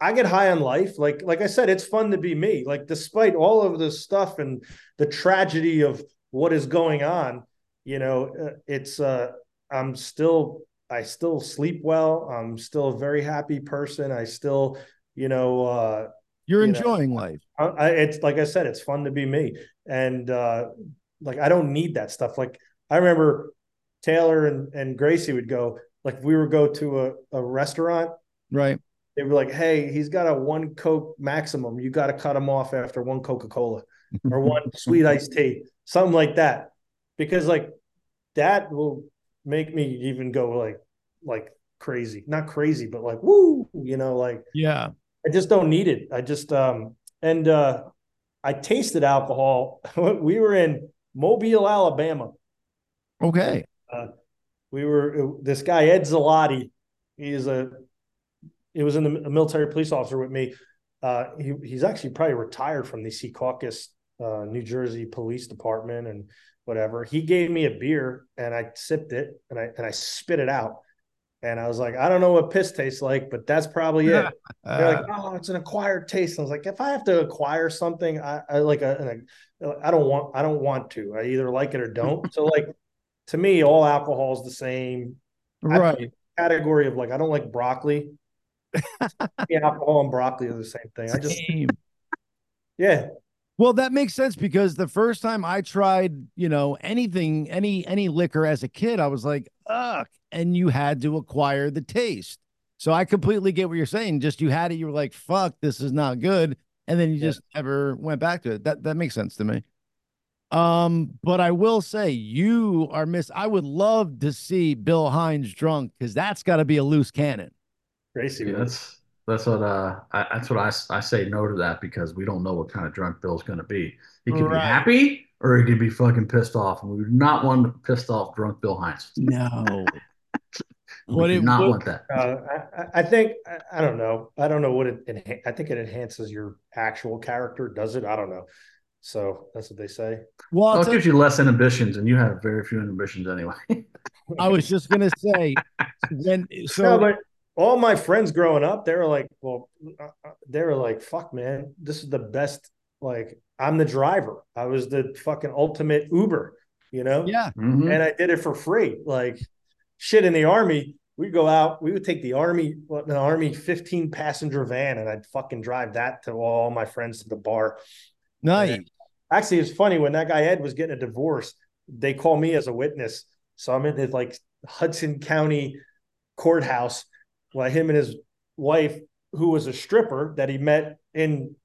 I get high on life. Like like I said, it's fun to be me. Like despite all of the stuff and the tragedy of what is going on, you know, uh, it's uh I'm still I still sleep well. I'm still a very happy person. I still, you know, uh You're You know, enjoying life. I, I, it's like I said, it's fun to be me, and uh, like I don't need that stuff. Like I remember Taylor and, and Gracey would go like we would go to a, a restaurant. Right. They were like, "Hey, he's got a one Coke maximum. You got to cut him off after one Coca Cola or one sweet iced tea, something like that," because like that will make me even go like like crazy, not crazy, but like woo, you know, like Yeah. I just don't need it. I just um and uh I tasted alcohol. we were in Mobile, Alabama. Okay. We were this guy Ed Zalotti. He is a he was in the a military police officer with me. Uh he, he's actually probably retired from the Secaucus uh New Jersey Police Department and whatever. He gave me a beer and I sipped it and I and I spit it out. And I was like, I don't know what piss tastes like, but that's probably it. They're Uh, like, oh, it's an acquired taste. I was like, if I have to acquire something, I, I like a, I don't want, I don't want to. I either like it or don't. so like, to me, all alcohol is the same right. category of like, I don't like broccoli. alcohol and broccoli are the same thing. I just, Same. yeah, Well, that makes sense because the first time I tried, you know, anything, any any liquor as a kid, I was like, ugh, and you had to acquire the taste. So I completely get what you're saying. Just you had it, you were like, fuck, this is not good. And then you Yeah. just never went back to it. That that makes sense to me. Um, but I will say you are miss. I would love to see Bill Hynes drunk because that's got to be a loose cannon. Gracey. That's that's what uh I, that's what I, s- I say no to that because we don't know what kind of drunk Bill's going to be. He could Right. be happy or he could be fucking pissed off, and we do not want a pissed off drunk Bill Hynes. No. We What do it not would- want that. Uh, I, I- I think I, I don't know. I don't know what it. enha- I think it enhances your actual character. Does it? I don't know. So that's what they say. Well, Well, it tell gives you less inhibitions, and you have very few inhibitions anyway. I was just gonna say when so no, but all my friends growing up, they were like, well, uh, uh, they were like, fuck, man, this is the best. Like, I'm the driver. I was the fucking ultimate Uber, you know? yeah, Mhm. And I did it for free. Like, shit in the army, we'd go out, we would take the army, what, an army 15 passenger van, and I'd fucking drive that to all my friends to the bar. nice. Actually, it's funny when that guy Ed was getting a divorce, they call me as a witness. So I'm in the like Hudson County courthouse while him and his wife, who was a stripper that he met in,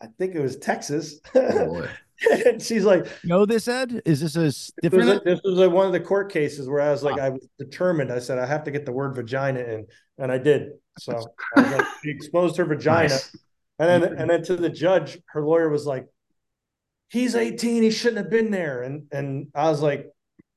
I think it was Texas. Oh, and she's like, Know this, Ed? Is this a s- this was, different? a, this was a, one of the court cases where I was like, I was determined. I said, I have to get the word vagina in. And I did. So I was like, she exposed her vagina. Nice. And then and then to the judge, her lawyer was like, "He's 18. He shouldn't have been there." And and I was like,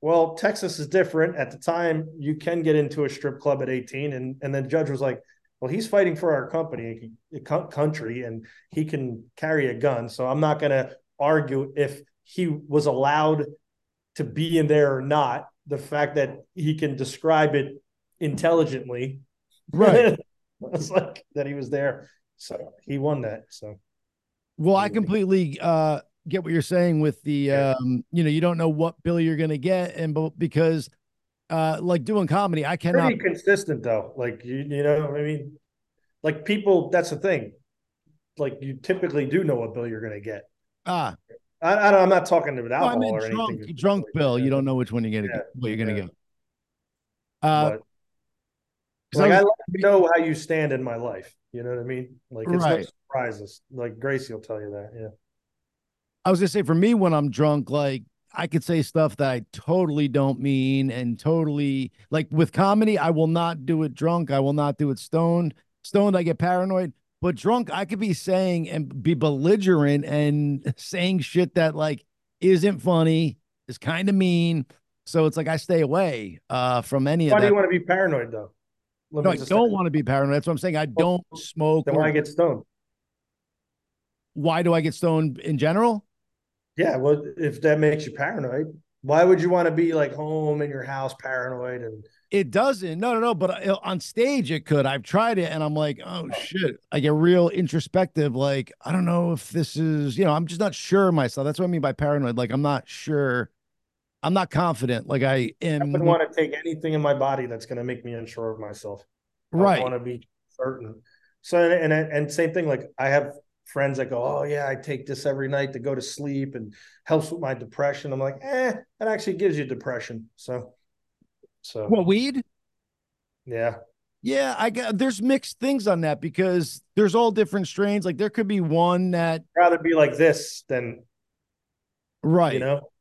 "Well, Texas is different. At the time, you can get into a strip club at 18." And and the judge was like, "Well, he's fighting for our company, country, and he can carry a gun. So I'm not going to argue if he was allowed to be in there or not. The fact that he can describe it intelligently, Right. it's like that he was there. So he won that. So Well, I completely uh get what you're saying with the um, you know, you don't know what bill you're gonna get, and but because uh like doing comedy, I cannot pretty consistent though. Like you, you know, I mean, like people. That's the thing. Like you typically do know what bill you're going to get. ah I, I don't, I'm not talking about no, I alcohol meant or drunk anything. drunk bill. You don't know which one you're gonna Yeah, get what you're gonna yeah. get. Uh But, like I I was- like to know how you stand in my life. You know what I mean? Like it's no surprises. Like Gracey will tell you that. Yeah. I was gonna say for me when I'm drunk, like I could say stuff that I totally don't mean and totally like with comedy, I will not do it drunk. I will not do it stoned. Stoned, I get paranoid. But drunk, I could be saying and be belligerent and saying shit that like isn't funny, is kind of mean. So it's like I stay away uh from any Why of do that. you want to be paranoid though? No, I don't want to be paranoid. That's what I'm saying. I don't smoke. Then or- why get stoned? why do I get stoned in general? Yeah. Well, if that makes you paranoid, why would you want to be like home in your house paranoid and It doesn't. No, no, no. But uh, on stage, it could. I've tried it, and I'm like, oh shit. I get real introspective. Like, I don't know if this is. You know, I'm just not sure myself. That's what I mean by paranoid. Like, I'm not sure. I'm not confident. Like, I I am. wouldn't want to take anything in my body that's going to make me unsure of myself. I right. I want to be certain. So and, and and same thing. Like I have friends that go, "Oh yeah, I take this every night to go to sleep and helps with my depression." I'm like, "Eh, it actually gives you depression." So, so What weed? yeah, Yeah, I got. There's mixed things on that because there's all different strains. Like, there could be one that rather be like this than right. you know.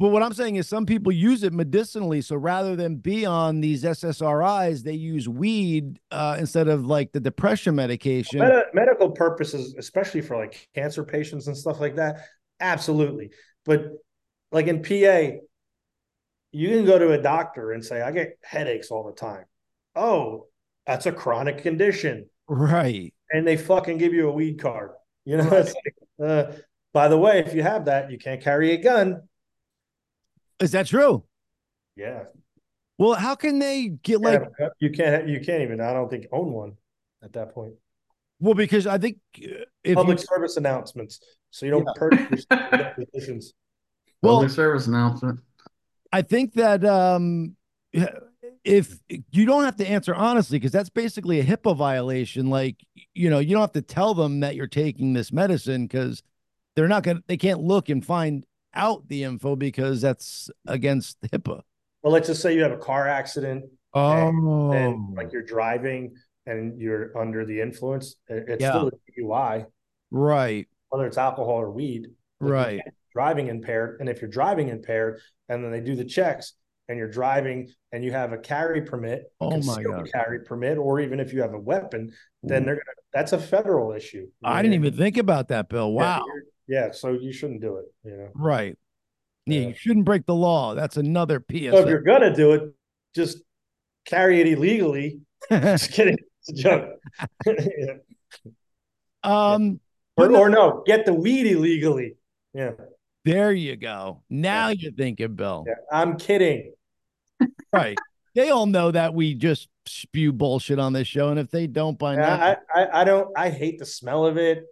But what I'm saying is some people use it medicinally. So rather than be on these SSRIs, they use weed uh, instead of like the depression medication. Medi- medical purposes, especially for like cancer patients and stuff like that, absolutely. But like in PA, you can go to a doctor and say, "I get headaches all the time." Oh, that's a chronic condition. Right. and they fucking give you a weed card. You know, it's like, uh, by the way, if you have that, you can't carry a gun. Is that true? Yeah, Well, how can they get like, Yeah, you can't. You can't even. I don't think own one at that point. well, because I think uh, if Public you, service announcements, so you don't purchase positions. Well- Public service announcement. I think that um, if you don't have to answer honestly, because that's basically a HIPAA violation. Like, you know, you don't have to tell them that you're taking this medicine because they're not going to, they can't look and find out the info because that's against HIPAA. Well, let's just say you have a car accident Oh, and like you're driving and you're under the influence. It's Yeah. still a DUI, right, whether it's alcohol or weed. Right. Driving impaired, and if you're driving impaired, and then they do the checks, and you're driving and you have a carry permit, a Oh my God. carry permit, or even if you have a weapon, then they're gonna. That's a federal issue. I didn't even think about that, Bill. Wow. Yeah, so you shouldn't do it. You know, Right. Yeah, Yeah. you shouldn't break the law. That's another PSA. so if you're gonna do it, just carry it illegally. Just kidding, it's a joke. Yeah. um, or, or no, get the weed illegally. Yeah, there you go. Now you're thinking, Bill. yeah. I'm kidding. Right. They all know that we just spew bullshit on this show, and if they don't by now, I, I I don't. I hate the smell of it.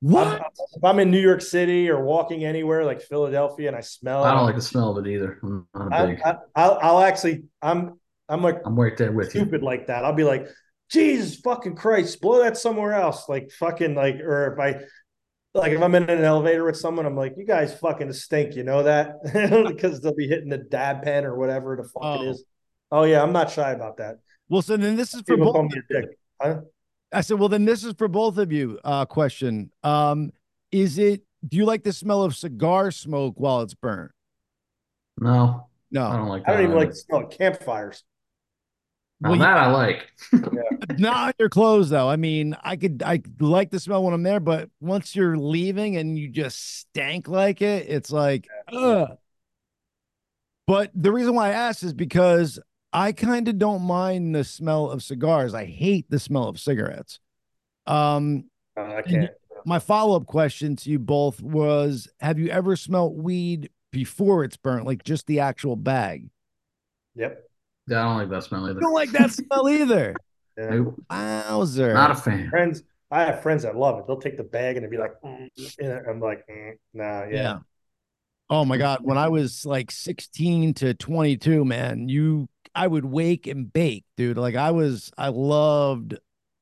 What? I'm- if I'm in New York City or walking anywhere like Philadelphia and I smell, I don't like the smell of it either. I'm not a I, big. I, I'll, I'll actually, I'm, I'm like I'm right there with you. stupid like that. I'll be like, Jesus fucking Christ, blow that somewhere else. Like fucking like, or if I, like if I'm in an elevator with someone, I'm like, you guys fucking stink. You know that because they'll be hitting the dab pen or whatever the fuck Oh. it is. Oh yeah, I'm not shy about that. well, so then this is for People both. call dick. Huh? I said, well, then this is for both of you. Uh, question: Um, is it? Do you like the smell of cigar smoke while it's burnt? No, no, I don't like I don't even like the smell of campfires. Now Well, you- that I like. Not on your clothes though. I mean, I could I like the smell when I'm there, but once you're leaving and you just stank like it, it's like ugh. But the reason why I asked is because I kind of don't mind the smell of cigars. I hate the smell of cigarettes. Um, Uh, I can't. my follow-up question to you both was have you ever smelt weed before it's burnt, like just the actual bag? Yep. Yeah, I don't like that smell I either. don't like that smell either. Yeah. Wowzer. not a fan. Friends, I have friends that love it. They'll take the bag and they'll be like, mm, and I'm like, mm, nah, yeah. Yeah. Oh my God. When I was like 16 to 22, man, you, I would wake and bake, dude. Like I was, I loved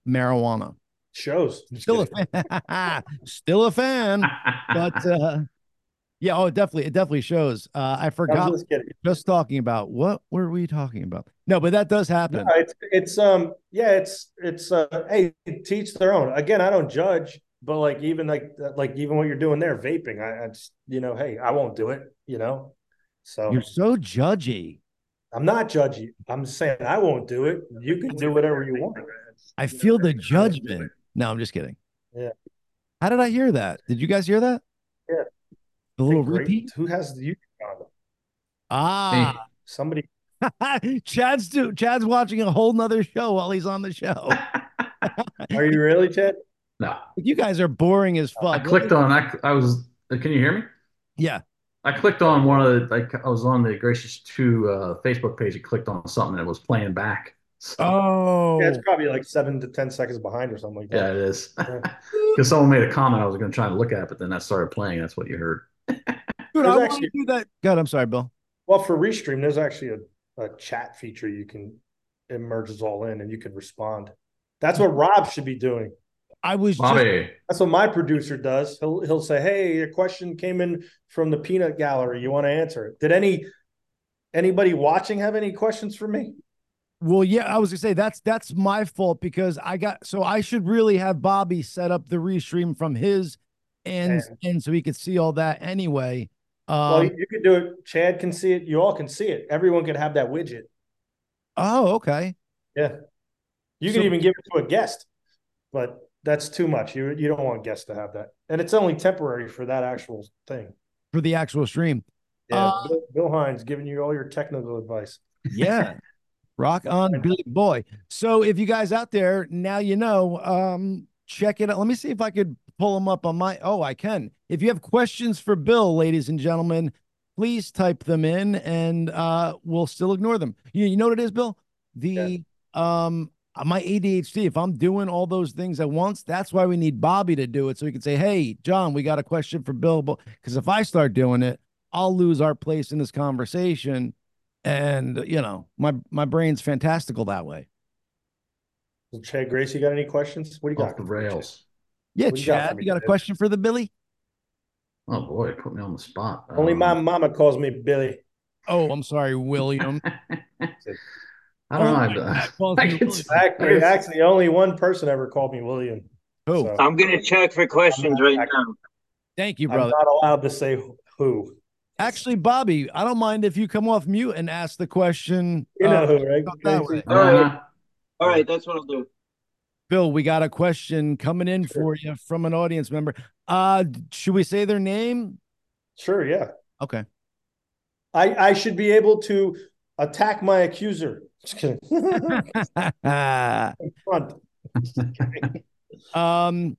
marijuana. Shows. Still a fan. Still a fan. But uh, yeah, oh, definitely, it definitely shows. Uh, I forgot just just talking about what were we talking about? No, but that does happen. No, it's it's um yeah it's it's uh hey teach their own again I don't judge but like even like like even what you're doing there vaping I, I just you know hey I won't do it you know so You're so judgy. I'm not judging I'm saying I won't do it you can do whatever you want I feel the judgment. No, I'm just kidding. Yeah. How did I hear that? Did you guys hear that? Yeah. The little Great. repeat. who has the YouTube on them? Ah, somebody Chad's do, Chad's watching a whole nother show while he's on the show. are you really Chad no, you guys are boring as fuck. I clicked on. I, I was. Can you hear me? Yeah. I clicked on one of the. Like I was on the Gracious Two uh, Facebook page. and clicked on something that was playing back. So, Oh, yeah it's probably like seven to ten seconds behind or something like that. yeah, that it is. Yeah. Because someone made a comment. I was going to try to look at, it, but then that started playing. That's what you heard. dude, I There's want actually- to do that. God, I'm sorry, Bill. well for restream there's actually a, a chat feature you can it merges all in and you can respond that's what Rob should be doing I was just That's what my producer does. He'll he'll say, "Hey, a question came in from the peanut gallery. You want to answer it?" Did any anybody watching have any questions for me? well, yeah. I was gonna say that's that's my fault because I got so I should really have Bobby set up the restream from his and and so he could see all that anyway. well, Um, you, you could do it. Chad can see it. You all can see it. Everyone can have that widget. oh, okay. Yeah, you So- can even give it to a guest, but that's too much. You you don't want guests to have that, and it's only temporary for that actual thing. For the actual stream. Yeah, Uh, Bill, Bill Hynes giving you all your technical advice. Yeah. Rock on, Billy Boy. So if you guys out there now you know, um, check it out. Let me see if I could pull them up on my oh, I can. If you have questions for Bill, ladies and gentlemen, please type them in and uh we'll still ignore them. You, you know what it is, Bill? The um my ADHD, if I'm doing all those things at once, that's why we need Bobby to do it. So we can say, Hey, John, we got a question for Bill. Because if I start doing it, I'll lose our place in this conversation and you know my my brain's fantastical that way So Chad Grace, you got any questions? What do you got? off the rails. yeah What do you got chad you got a question for the billy Oh boy, put me on the spot. Only Um, my mama calls me Billy. oh i'm sorry william I don't know. Oh my I- God, calls I me can- William. Actually, actually, only one person ever called me William. Who? So- I'm gonna check for questions right now. thank you brother. I'm not allowed to say who. actually bobby i don't mind if you come off mute and ask the question You know uh, who, right? not that way. All right. Uh, All right, that's what I'll do. bill we got a question coming in for you from an audience member uh should we say their name Sure, yeah. okay I I should be able to attack my accuser. Just kidding. Front. um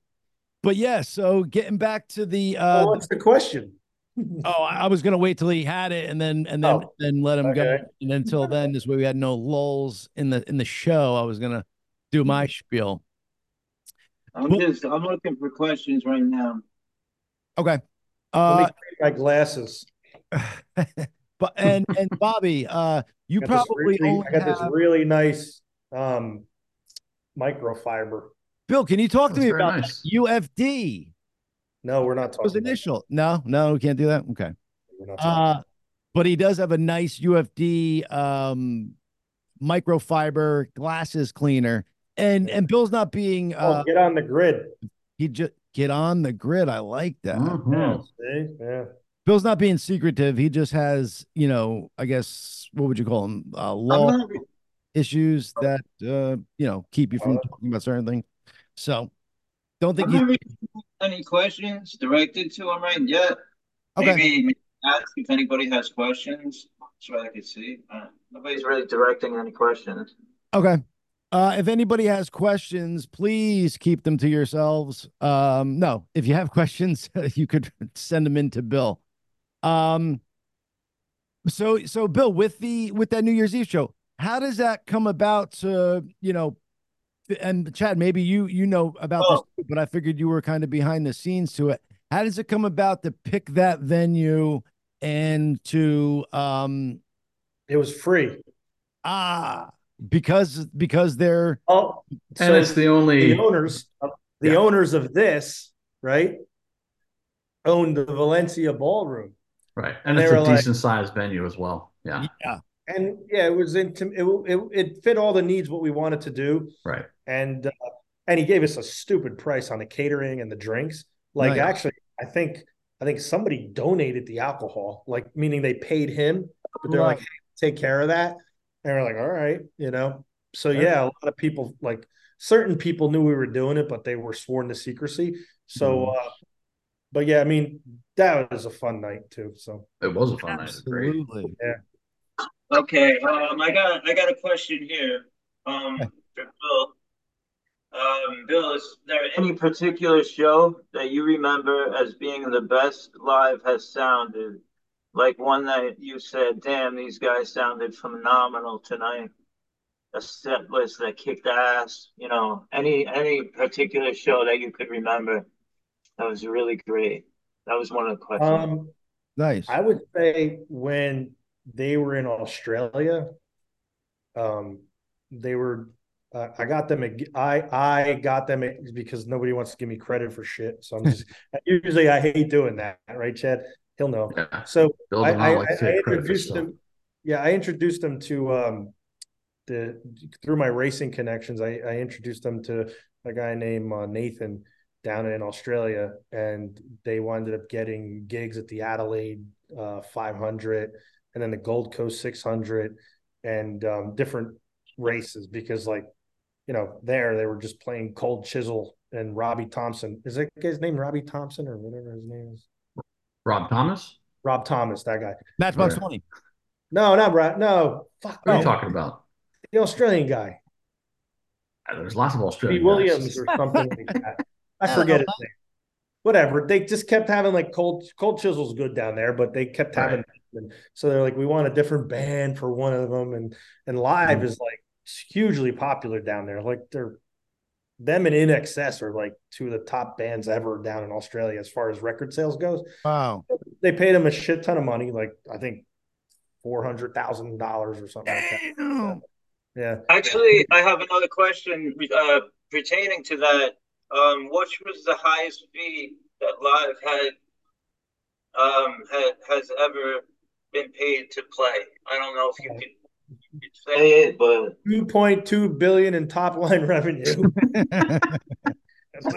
but yeah so getting back to the uh Well, what's the question? Oh, I I was gonna wait till he had it and then and then Oh, then let him go. And until then, this way we had no lulls in the in the show. I was gonna do my spiel. I'm Well- just I'm looking for questions right now. Okay. Let Uh me take my glasses. but and and Bobby, uh you I got this probably really, only I got this really nice um microfiber. Bill, can you talk to me about nice. UFD? No, we're not talking. Was about that. initial. No, no, we can't do that. Okay. We're not talking Uh but he does have a nice UFD um microfiber glasses cleaner. And and Bill's not being oh, uh get on the grid. he just get on the grid. I like that. mhm. Yeah, see? yeah. Bill's not being secretive. He just has, you know, I guess what would you call him? Uh, law. not issues that uh, you know keep you from Uh, talking about certain things. So, don't think you. any questions directed to him right yet. Okay. Maybe, maybe ask if anybody has questions so I could see. Uh, nobody's really directing any questions. Okay. Uh, if anybody has questions, please keep them to yourselves. Um, no, if you have questions, you could send them in to Bill. Um, so so Bill, with the with that New Year's Eve show, how does that come about? To you know, and Chad, maybe you you know about Oh. this, but I figured you were kind of behind the scenes to it. How does it come about to pick that venue and to um It was free. ah because because they're Oh, And it's the only the owners, of- the Yeah. owners of this, right, owned the Valencia Ballroom, right, and They it's a like- decent sized venue as well. Yeah, yeah and yeah, it was intim- it, it it fit all the needs what we wanted to do, right. and uh, and he gave us a stupid price on the catering and the drinks. Like Nice. actually, I think I think somebody donated the alcohol, like meaning they paid him, but they're like, hey, take care of that, and we're like, all right, you know. So Yeah. yeah, a lot of people like certain people knew we were doing it, but they were sworn to secrecy. So, Mhm. uh, but yeah, I mean, that was a fun night too. So It was a fun night. It was great. absolutely Okay, um, I got I got a question here. Um, for Bill. Um, Bill, is there any particular show that you remember as being the best live has sounded? Like one that you said, "Damn, these guys sounded phenomenal tonight." A set list that kicked ass. You know, any any particular show that you could remember that was really great. That was one of the questions. um nice I would say when they were in Australia, um, they were. Uh, I got them. a- I I got them a- because nobody wants to give me credit for shit. So I'm just usually I hate doing that, right, Chad? He'll know. Yeah, So I, I, like to I take credit for introduced them. Yeah, I introduced them to um, the through my racing connections. I, I introduced them to a guy named uh, Nathan down in Australia, and they wound up getting gigs at the Adelaide uh, 500, and then the Gold Coast 600, and um, different races because, like, you know, there they were just playing Cold Chisel and Robbie Thompson. Is that guy's name Robbie Thompson or whatever his name is? Rob Thomas. Rob Thomas, that guy. matchbox Right. 20 No, not Brad. No, fuck. What are you talking about? The Australian guy, Uh, There's lots of Australian Williams guys. or something like that. I I forget know. his name. Whatever. They just kept having like cold cold chisel's good down there, but they kept having and so they're like, we want a different band for one of them, and and live Mhm. is like hugely popular down there. Like they're them and INXS are like two of the top bands ever down in Australia as far as record sales goes. wow They paid them a shit ton of money, like I think four hundred thousand dollars or something like that. Yeah. Actually, I have another question uh, pertaining to that. Um, which was the highest fee that Live had um had has ever been paid to play? I don't know if you could, say it, but Two point two billion in top line revenue.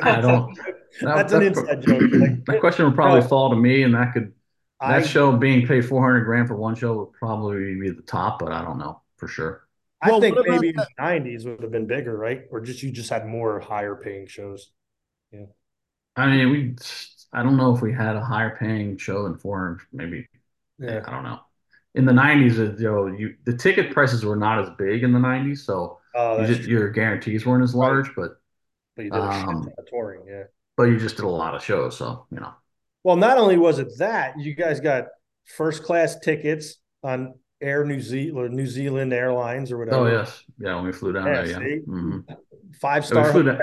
I don't. That's an inside joke. Like, that question would probably No. fall to me, and that could I, that show being paid 400 grand for one show would probably be the top, but I don't know for sure. I think maybe the nineties would have been bigger, right? Or just you just had more higher paying shows. Yeah, I mean, we. I don't know if we had a higher paying show than 400. Maybe Yeah. I don't know. In the 90s, uh, you know, you the ticket prices were not as big in the 90s, so Oh, you just, your guarantees weren't as large, but But you did a shit um, ton of touring, yeah. but you just did a lot of shows, so you know. Well, not only was it that, you guys got first class tickets on Air New Zealand, New Zealand Airlines or whatever. Oh yes, yeah. When we flew down Yeah, there, yeah. see? Mhm. Five star we flew down-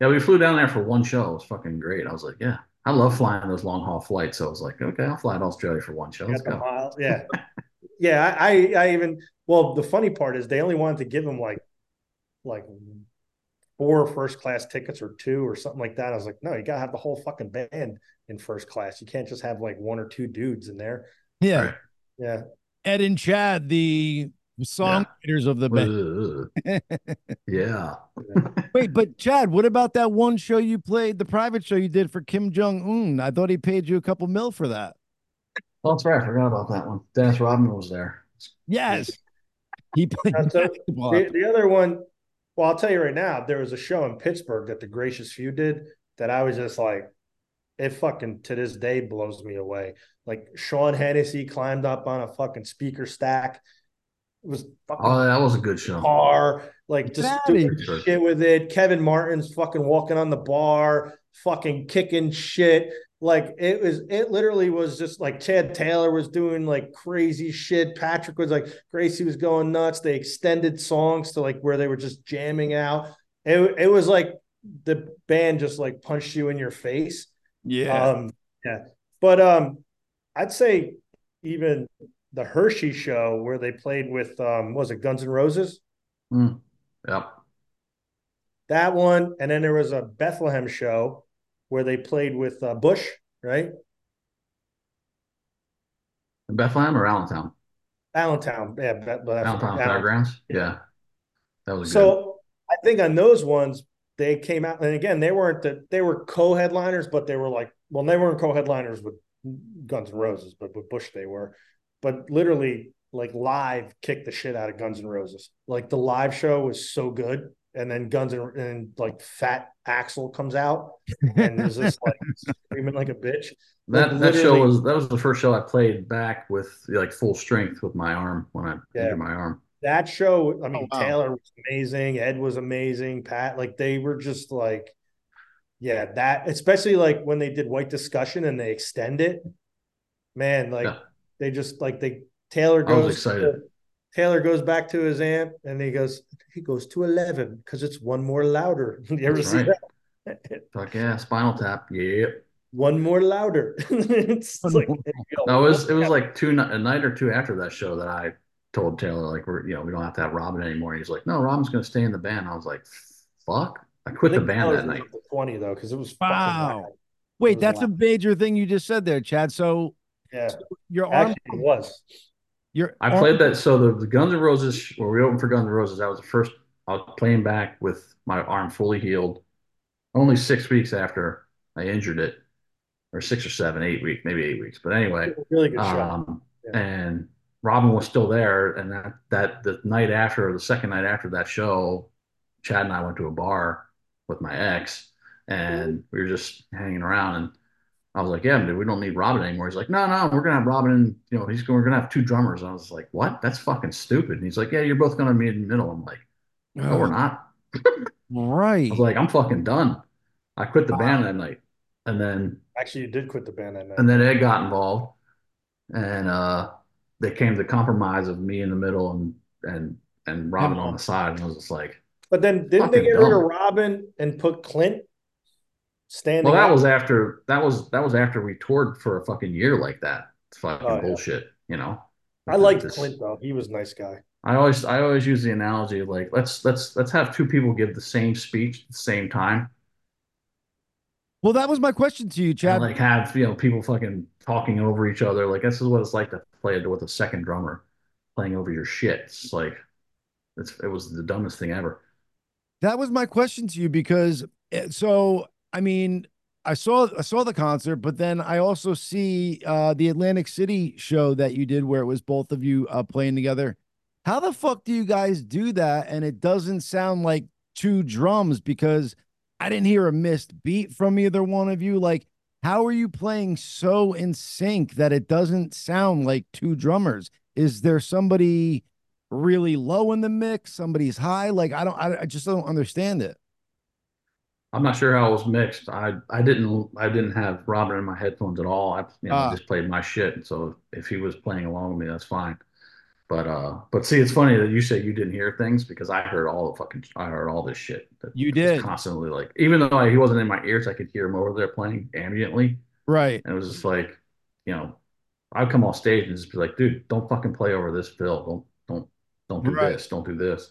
Yeah, we flew down there for one show. It was fucking great. I was like, yeah, I love flying those long haul flights. So I was like, okay, I'll fly to Australia for one show. Let's go. miles. Yeah. yeah. I, I I even well, the funny part is they only wanted to give them like like four first class tickets or two or something like that. I was like, no, you gotta have the whole fucking band in first class. You can't just have like one or two dudes in there. yeah Right. Yeah. Ed and chad the songwriters of the band yeah. wait but chad what about that one show you played the private show you did for kim jong-un i thought he paid you a couple mil for that Oh, that's right. I forgot about that one. Dennis Rodman was there. yes He played Uh, so. The, the other one, well, I'll tell you right now, there was a show in Pittsburgh that the Gracious Few did that I was just like, it fucking to this day blows me away. Like Sean Hennessy climbed up on a fucking speaker stack. It was fucking Oh, that was a good show. car, like just doing shit with it. Kevin Martin's fucking walking on the bar, fucking kicking shit. Like it was, it literally was just like Chad Taylor was doing like crazy shit. Patrick was like, Gracey was going nuts. They extended songs to like where they were just jamming out. It, it was like the band just like punched you in your face. Yeah. Um, yeah. But um, I'd say even the Hershey show where they played with um, was it Guns N' Roses? Mm. Yep. That one, and then there was a Bethlehem show where they played with uh, Bush, right? Bethlehem or Allentown? Allentown, yeah, Beth- Bethlehem. Allentown Allentown. Fairgrounds. Yeah. That was good. So I think on those ones they came out, and again they weren't the they were co-headliners, but they were like, well, they weren't co-headliners with Guns N' Roses, but with Bush they were. But literally, like live, kicked the shit out of Guns N' Roses. Like the live show was so good, and then Guns and and like Fat Axl comes out and is just like screaming like a bitch. That Like, that show was that was the first show I played back with like full strength with my arm when I Yeah. injured my arm. That show, I oh, mean, wow. Taylor was amazing. Ed was amazing. Pat, like they were just like, yeah, that especially like when they did White Discussion and they extend it, man, like Yeah. they just like they Taylor I was goes excited. Taylor goes back to his amp and he goes, he goes to eleven because it's one more louder. you ever That's see right. that? Fuck yeah, Spinal Tap. Yeah. one more louder. it's like more. No, it was it was like two a night or two after that show that I told Taylor like we're you know we don't have to have Robin anymore. He's like, no, Robin's gonna stay in the band. I was like, fuck. I quit I the band that night. Twenty though, because it was fucking Wow. loud. Wait, was that's a major thing you just said there, Chad. So Yeah, your arm, actually it was. your I arm- played that. So the, the Guns N' Roses, where we opened for Guns N' Roses, that was the first. I was playing back with my arm fully healed. Only six weeks after I injured it, or six or seven, eight weeks, maybe eight weeks. But anyway, Really good shot. um, Yeah. and Robin was still there. And that that the night after, the second night after that show, Chad and I went to a bar with my ex, and we were just hanging around. And I was like, "Yeah, dude, we don't need Robin anymore." He's like, "No, no, we're gonna have Robin. And you know, he's going. We're gonna have two drummers." And I was like, "What? That's fucking stupid." And he's like, "Yeah, you're both gonna be in the middle." I'm like, "No, we're not." right. I was like, "I'm fucking done." I quit the band that night, and then Actually, you did quit the band that night. and then Ed got involved, and uh, they came to compromise of me in the middle and and and Robin on the side, and I was just like, but then didn't they fucking get rid of. Robin and put Clint standing? "Well, that up? was after that was that was after we toured for a fucking year like that. It's fucking Oh, yeah. bullshit, you know." I liked This- Clint though. He was a nice guy. I always I always use the analogy of like let's let's let's have two people give the same speech at the same time. well, that was my question to you, And Chad. like have you know people fucking talking over each other. Like this is what it's like to play it with a second drummer playing over your shit. It's like it's it was the dumbest thing ever. That was my question to you because eh, so I mean I saw I saw the concert, but then I also see uh the Atlantic City show that you did where it was both of you uh playing together. How the fuck do you guys do that and it doesn't sound like two drums because I didn't hear a missed beat from either one of you like how are you playing so in sync that it doesn't sound like two drummers? Is there somebody really low in the mix, somebody's high. Like I don't, I, I just don't understand it. I'm not sure how it was mixed. I I didn't I didn't have Robin in my headphones at all. I you know Ah. just played my shit. So if he was playing along with me, that's fine. But uh, but see, it's funny that you say you didn't hear things because I heard all the fucking I heard all this shit. That You did. constantly like even though I, he wasn't in my ears, I could hear him over there playing ambiently. Right. And it was just like, you know, I'd come off stage and just be like, dude, don't fucking play over this fill. Don't don't don't do Right. this. Don't do this.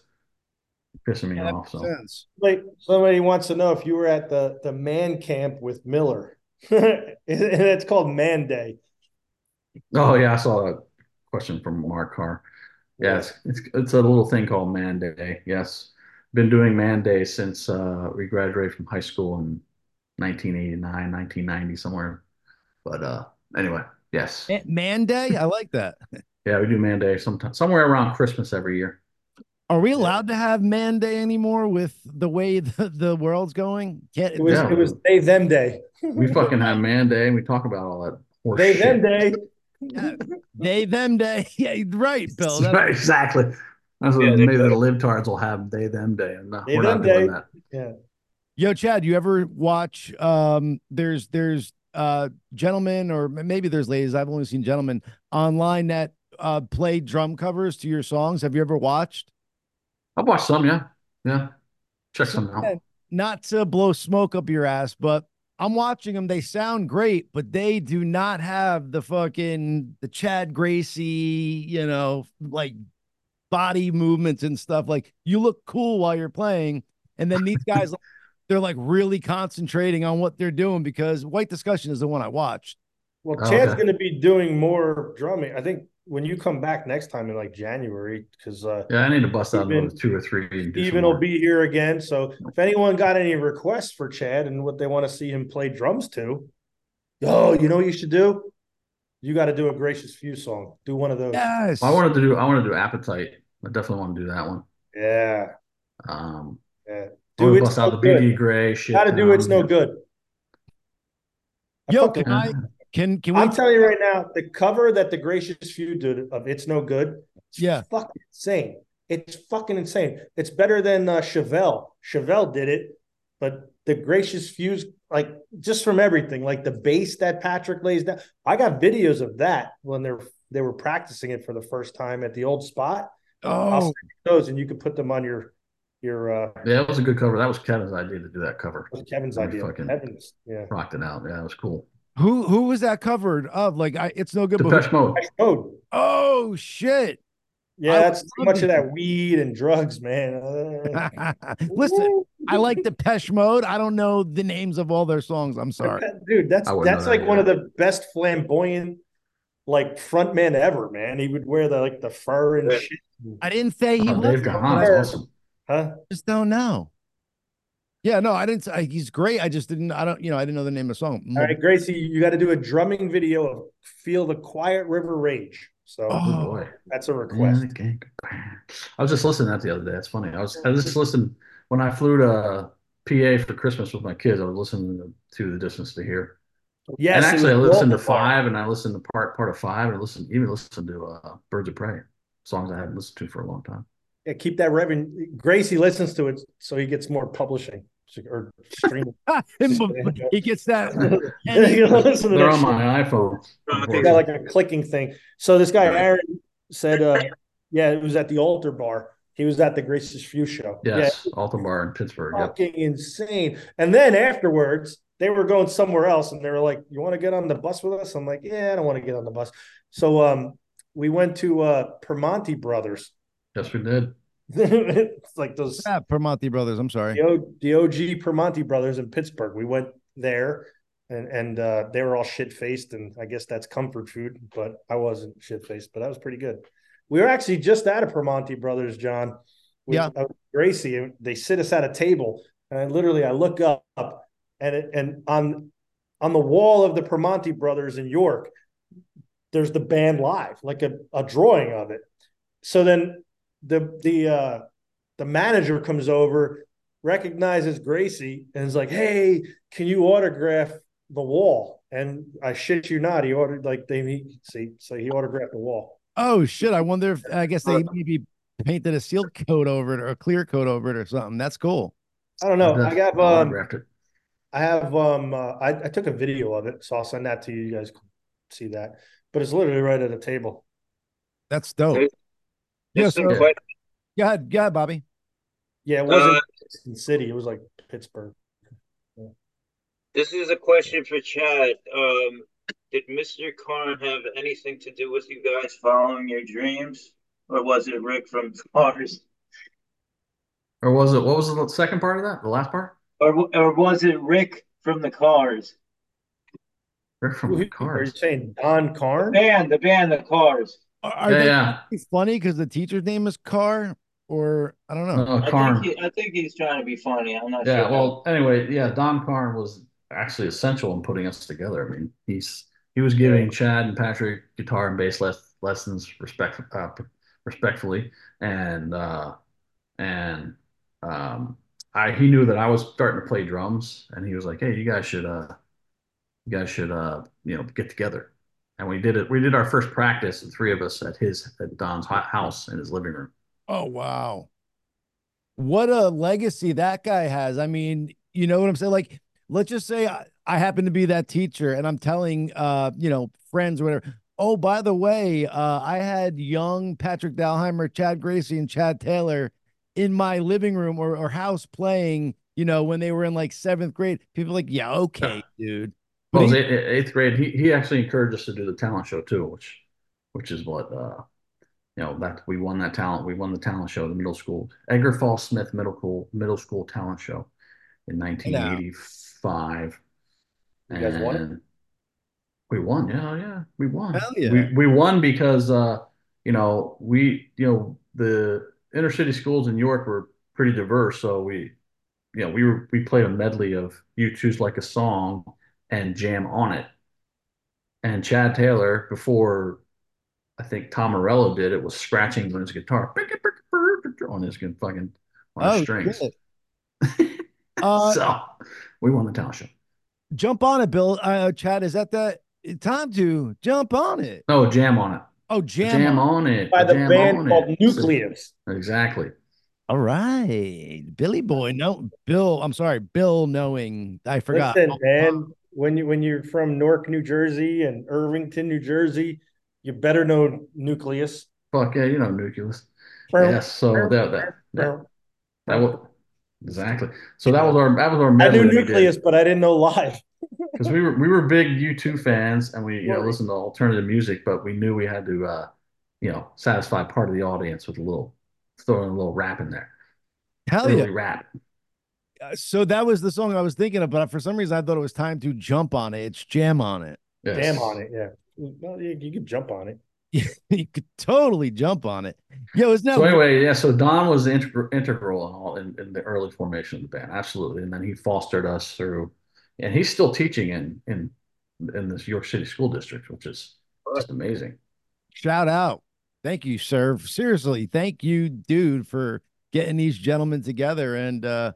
Pissing me off. So Sense. Like somebody wants to know if you were at the the man camp with Miller. and it's called Man Day. oh yeah, I saw a question from Mark Carr. Yeah, it's, it's it's a little thing called Man Day. Yes, been doing Man Day since uh, we graduated from high school in 1989, 1990, somewhere. But uh, anyway, yes, Man Day. I like that. yeah, we do Man Day sometime somewhere around Christmas every year. Are we allowed to have man day anymore with the way the, the world's going? Can't, It was Yeah. it was they them day. We fucking have man day and we talk about all that horse They shit. them day. Yeah. they them day. Yeah, right, Bill. That's- Right, exactly. That's what Yeah, they maybe the could. libtards will have they them day. And no, They, we're not them doing day. that. Yeah. Yo, Chad, you ever watch um there's there's uh gentlemen or maybe there's ladies, I've only seen gentlemen online that uh play drum covers to your songs. Have you ever watched? I've watched some, yeah. Yeah. Check some out. Not to blow smoke up your ass, but I'm watching them. They sound great, but they do not have the fucking the Chad Gracey, you know, like body movements and stuff. Like you look cool while you're playing, and then these guys, they're like really concentrating on what they're doing because White Discussion is the one I watched. Well, Oh, Chad's okay. going to be doing more drumming. I think when you come back next time in like January, because uh, Yeah, I need to bust out Steven- another two or three. and do some Steven will be here again. So if anyone got any requests for Chad and what they want to see him play drums to, oh, you know what you should do? You got to do a Gracious Few song. Do one of those. Yes, I wanted to do I want to do appetite. I definitely want to do that one. Yeah. Um yeah. Do it's bust out no the BD good. Gray shit. Got to do it's no good. I Yo, can I can can we? I'm telling you right now, the cover that the Gracious Few did of "It's No Good," it's Yeah. fucking insane. It's fucking insane. It's better than uh, Chevelle. Chevelle did it, but the Gracious Few's like just from everything, like the bass that Patrick lays down. I got videos of that when they're they were practicing it for the first time at the old spot. I'll oh, send you those, and you can put them on your your. uh Yeah, that was a good cover. That was Kevin's idea to do that cover. was Kevin's idea. fucking- Kevin's, yeah. Rocked it out. Yeah, it was cool. Who who was that covered of? Like, I it's no good. But who- Depeche Mode. Oh, shit! yeah, I that's too much it. of that weed and drugs, man. Uh, Listen, I like Depeche Mode. I don't know the names of all their songs. I'm sorry. dude. That's that's know that like one of the best flamboyant like frontmen ever, man. He would wear the like the fur and Yeah. shit. I didn't say he Oh, was. Dave but Gahan is awesome. Huh? just don't know. Yeah, no, I didn't. say He's great. I just didn't. I don't. You know, I didn't know the name of the song. All right, Gracey, you got to do a drumming video of "Feel the Quiet River Rage." So Oh, that's a request. I was just listening to that the other day. That's funny. I was I was just listening when I flew to PA for Christmas with my kids. I was listening to, to the distance to here. Yes, and it actually, I listened to Walter Bar. five, and I listened to part part of five, and I listened even listened to uh, Birds of Pray songs I hadn't listened to for a long time. Yeah, keep that revenue. Gracey listens to it so he gets more publishing or streaming. he gets that. You listen They're on my iPhone. They got like a clicking thing. So this guy Aaron said, uh, "Yeah, it was at the altar bar. He was at the Gracious Few show. Yes, Altar Bar in Pittsburgh. yeah, Yep. insane." And then afterwards, they were going somewhere else, and they were like, "You want to get on the bus with us?" I'm like, "Yeah, I don't want to get on the bus." So um, we went to uh, Primanti Brothers. Yes, we did. it's like those Yeah, Primanti Brothers. I'm sorry. the, o, the OG Primanti brothers in Pittsburgh. We went there and and uh, they were all shit faced, and I guess that's comfort food, but I wasn't shit faced, but that was pretty good. We were actually just at a Primanti brothers, John. With, Yeah. uh, Gracey, and they sit us at a table, and I literally I look up and it, and on on the wall of the Primanti brothers in York, there's the band live, like a, a drawing of it. So then the the uh the manager comes over, recognizes Gracey, and is like, "Hey, can you autograph the wall?" And I shit you not, he ordered like they he, see, so he autographed the wall. Oh shit! I wonder if I guess they maybe painted a seal coat over it or a clear coat over it or something. That's cool. I don't know. I got um, autographed. I have um, uh, I, I took a video of it, so I'll send that to you. You guys can see that, but it's literally right at a table. That's dope. Just Yeah, some Go ahead, go ahead, Bobby. Yeah, it wasn't Uh, in City. It was like Pittsburgh. This is a question for Chad. Um, did Mr. Karn have anything to do with you guys following your dreams, or was it Rick from Cars, Or was it? What was the second part of that? The last part? or or was it Rick from the Cars? Rick from Who- the Are you saying Don Carn? Band, the band, the Cars. Are, are Yeah, they yeah. funny because the teacher's name is Carr, or I don't know. Uh, I think he, I think he's trying to be funny. I'm not Yeah, sure. well, anyway, yeah, Don Karn was actually essential in putting us together. I mean, he's he was giving Chad and Patrick guitar and bass les- lessons respect uh, respectfully, and uh, and um, I he knew that I was starting to play drums, and he was like, "Hey, you guys should uh, you guys should uh, you know, get together." And we did it. We did our first practice, the three of us at his at Don's house in his living room. Oh wow. What a legacy that guy has. I mean, you know what I'm saying? Like, let's just say I, I happen to be that teacher and I'm telling uh, you know, friends or whatever. Oh, by the way, uh, I had young Patrick Dahlheimer, Chad Gracey, and Chad Taylor in my living room or, or house playing, you know, when they were in like seventh grade. People are like, yeah, okay, dude. Well, he- eighth, grade. He he actually encouraged us to do the talent show too, which which is what uh you know that we won that talent. We won the talent show, the middle school Edgar Fahs Smith middle school middle school talent show in 1985. You guys won it? And We won. Yeah, yeah, we won. Hell yeah. We we won because uh you know we you know the inner city schools in York were pretty diverse, so we you know we were we played a medley of you choose like a song and jam on it. And Chad Taylor, before I think Tom Morello did it, was scratching on his guitar on his fucking on his oh, strings. Uh, so we won the talent show. jump on it, Bill. Uh, Chad, is that that time to jump on it? No, jam on it. Oh, jam. Jam, on. on it. By the jam band called it. Newcleus. Exactly. All right, Billy Boy. No, Bill. I'm sorry, Bill. Knowing I forgot. Listen, man, when you when you're from Newark, New Jersey, and Irvington, New Jersey, you better know Newcleus. Fuck yeah, you know newcleus. Yes. So that that that, that was exactly. So that was our that was our I knew that we did. Newcleus, but I didn't know live. because we were we were big U2 fans and we you know Right. listened to alternative music, but we knew we had to uh you know satisfy part of the audience with a little throwing a little rap in there. Hell Early yeah. rap. Uh, So that was the song I was thinking of, but for some reason I thought it was time to jump on it. It's jam on it. Yes. Jam on it, yeah. Well, you, you could jump on it. you could totally jump on it. Yo, isn't that So anyway, yeah. So Don was integral integral in all in, in the early formation of the band, absolutely, and then he fostered us through, and he's still teaching in in in this York City School District, which is just amazing. shout out? Thank you, sir. Seriously, thank you, dude, for getting these gentlemen together and uh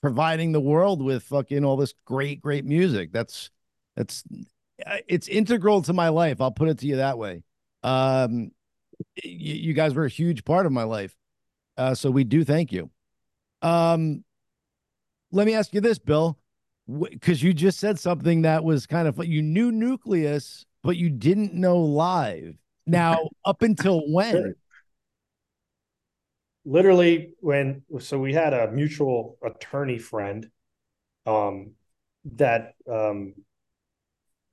providing the world with fucking all this great, great music. That's that's uh, it's integral to my life. I'll put it to you that way. Um, you, you guys were a huge part of my life, uh, so we do thank you. Um, let me ask you this, Bill, because you just said something that was kind of you knew Newcleus, but you didn't know live. Now, up until when? Literally when so we had a mutual attorney friend um that um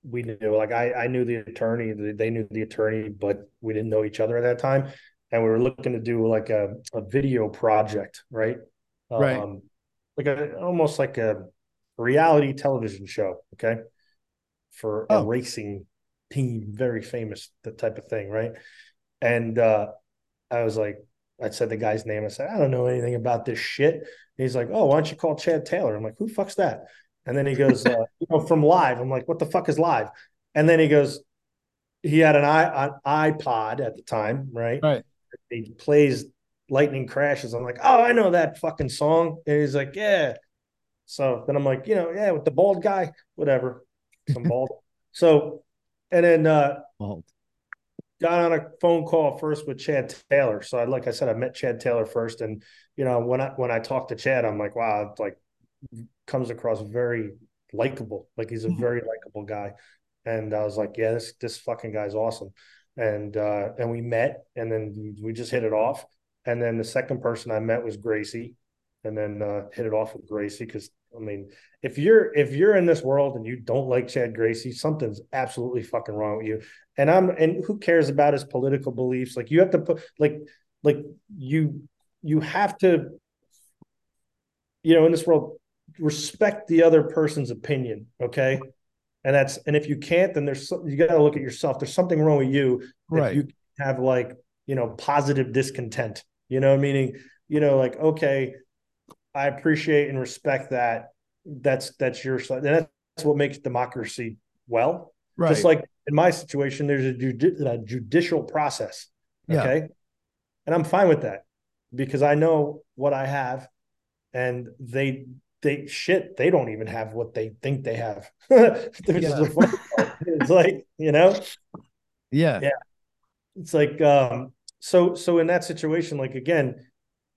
we knew like I I knew the attorney they knew the attorney but we didn't know each other at that time and we were looking to do like a, a video project right Right. um like a almost like a reality television show okay for a Oh. racing team very famous that type of thing right and uh I was like I said the guy's name. I said, I don't know anything about this shit. And he's like, Oh, why don't you call Chad Taylor? I'm like, Who fuck's that? And then he goes, uh, You know, from live. I'm like, What the fuck is live? And then he goes, He had an, i an iPod at the time, right? Right. He plays Lightning Crashes. I'm like, Oh, I know that fucking song. And he's like, Yeah. So then I'm like, You know, yeah, with the bald guy, whatever. Some bald. so, and then, uh, Well, got on a phone call first with Chad Taylor. So I, like I said, I met Chad Taylor first, and you know when I when I talked to Chad, I'm like, wow, it's like comes across very likable. Like he's a very likable guy, and I was like, yeah, this this fucking guy's awesome. And uh, and we met, and then we just hit it off. And then the second person I met was Gracey, and then uh, hit it off with Gracey because I mean, if you're if you're in this world and you don't like Chad Gracey, something's absolutely fucking wrong with you. And I'm and who cares about his political beliefs? Like you have to put like like you you have to you know in this world respect the other person's opinion, okay? And that's and if you can't, then there's you got to look at yourself. There's something wrong with you if right. you have like you know positive discontent you know meaning you know like okay i appreciate and respect that that's that's your side and that's what makes democracy well right. just like in my situation there's a, judi- a judicial process Yeah. okay and i'm fine with that because I know what I have, and they they shit they don't even have what they think they have. Which is Yeah. the funny it's like you know Yeah. Yeah. it's like um so so in that situation like again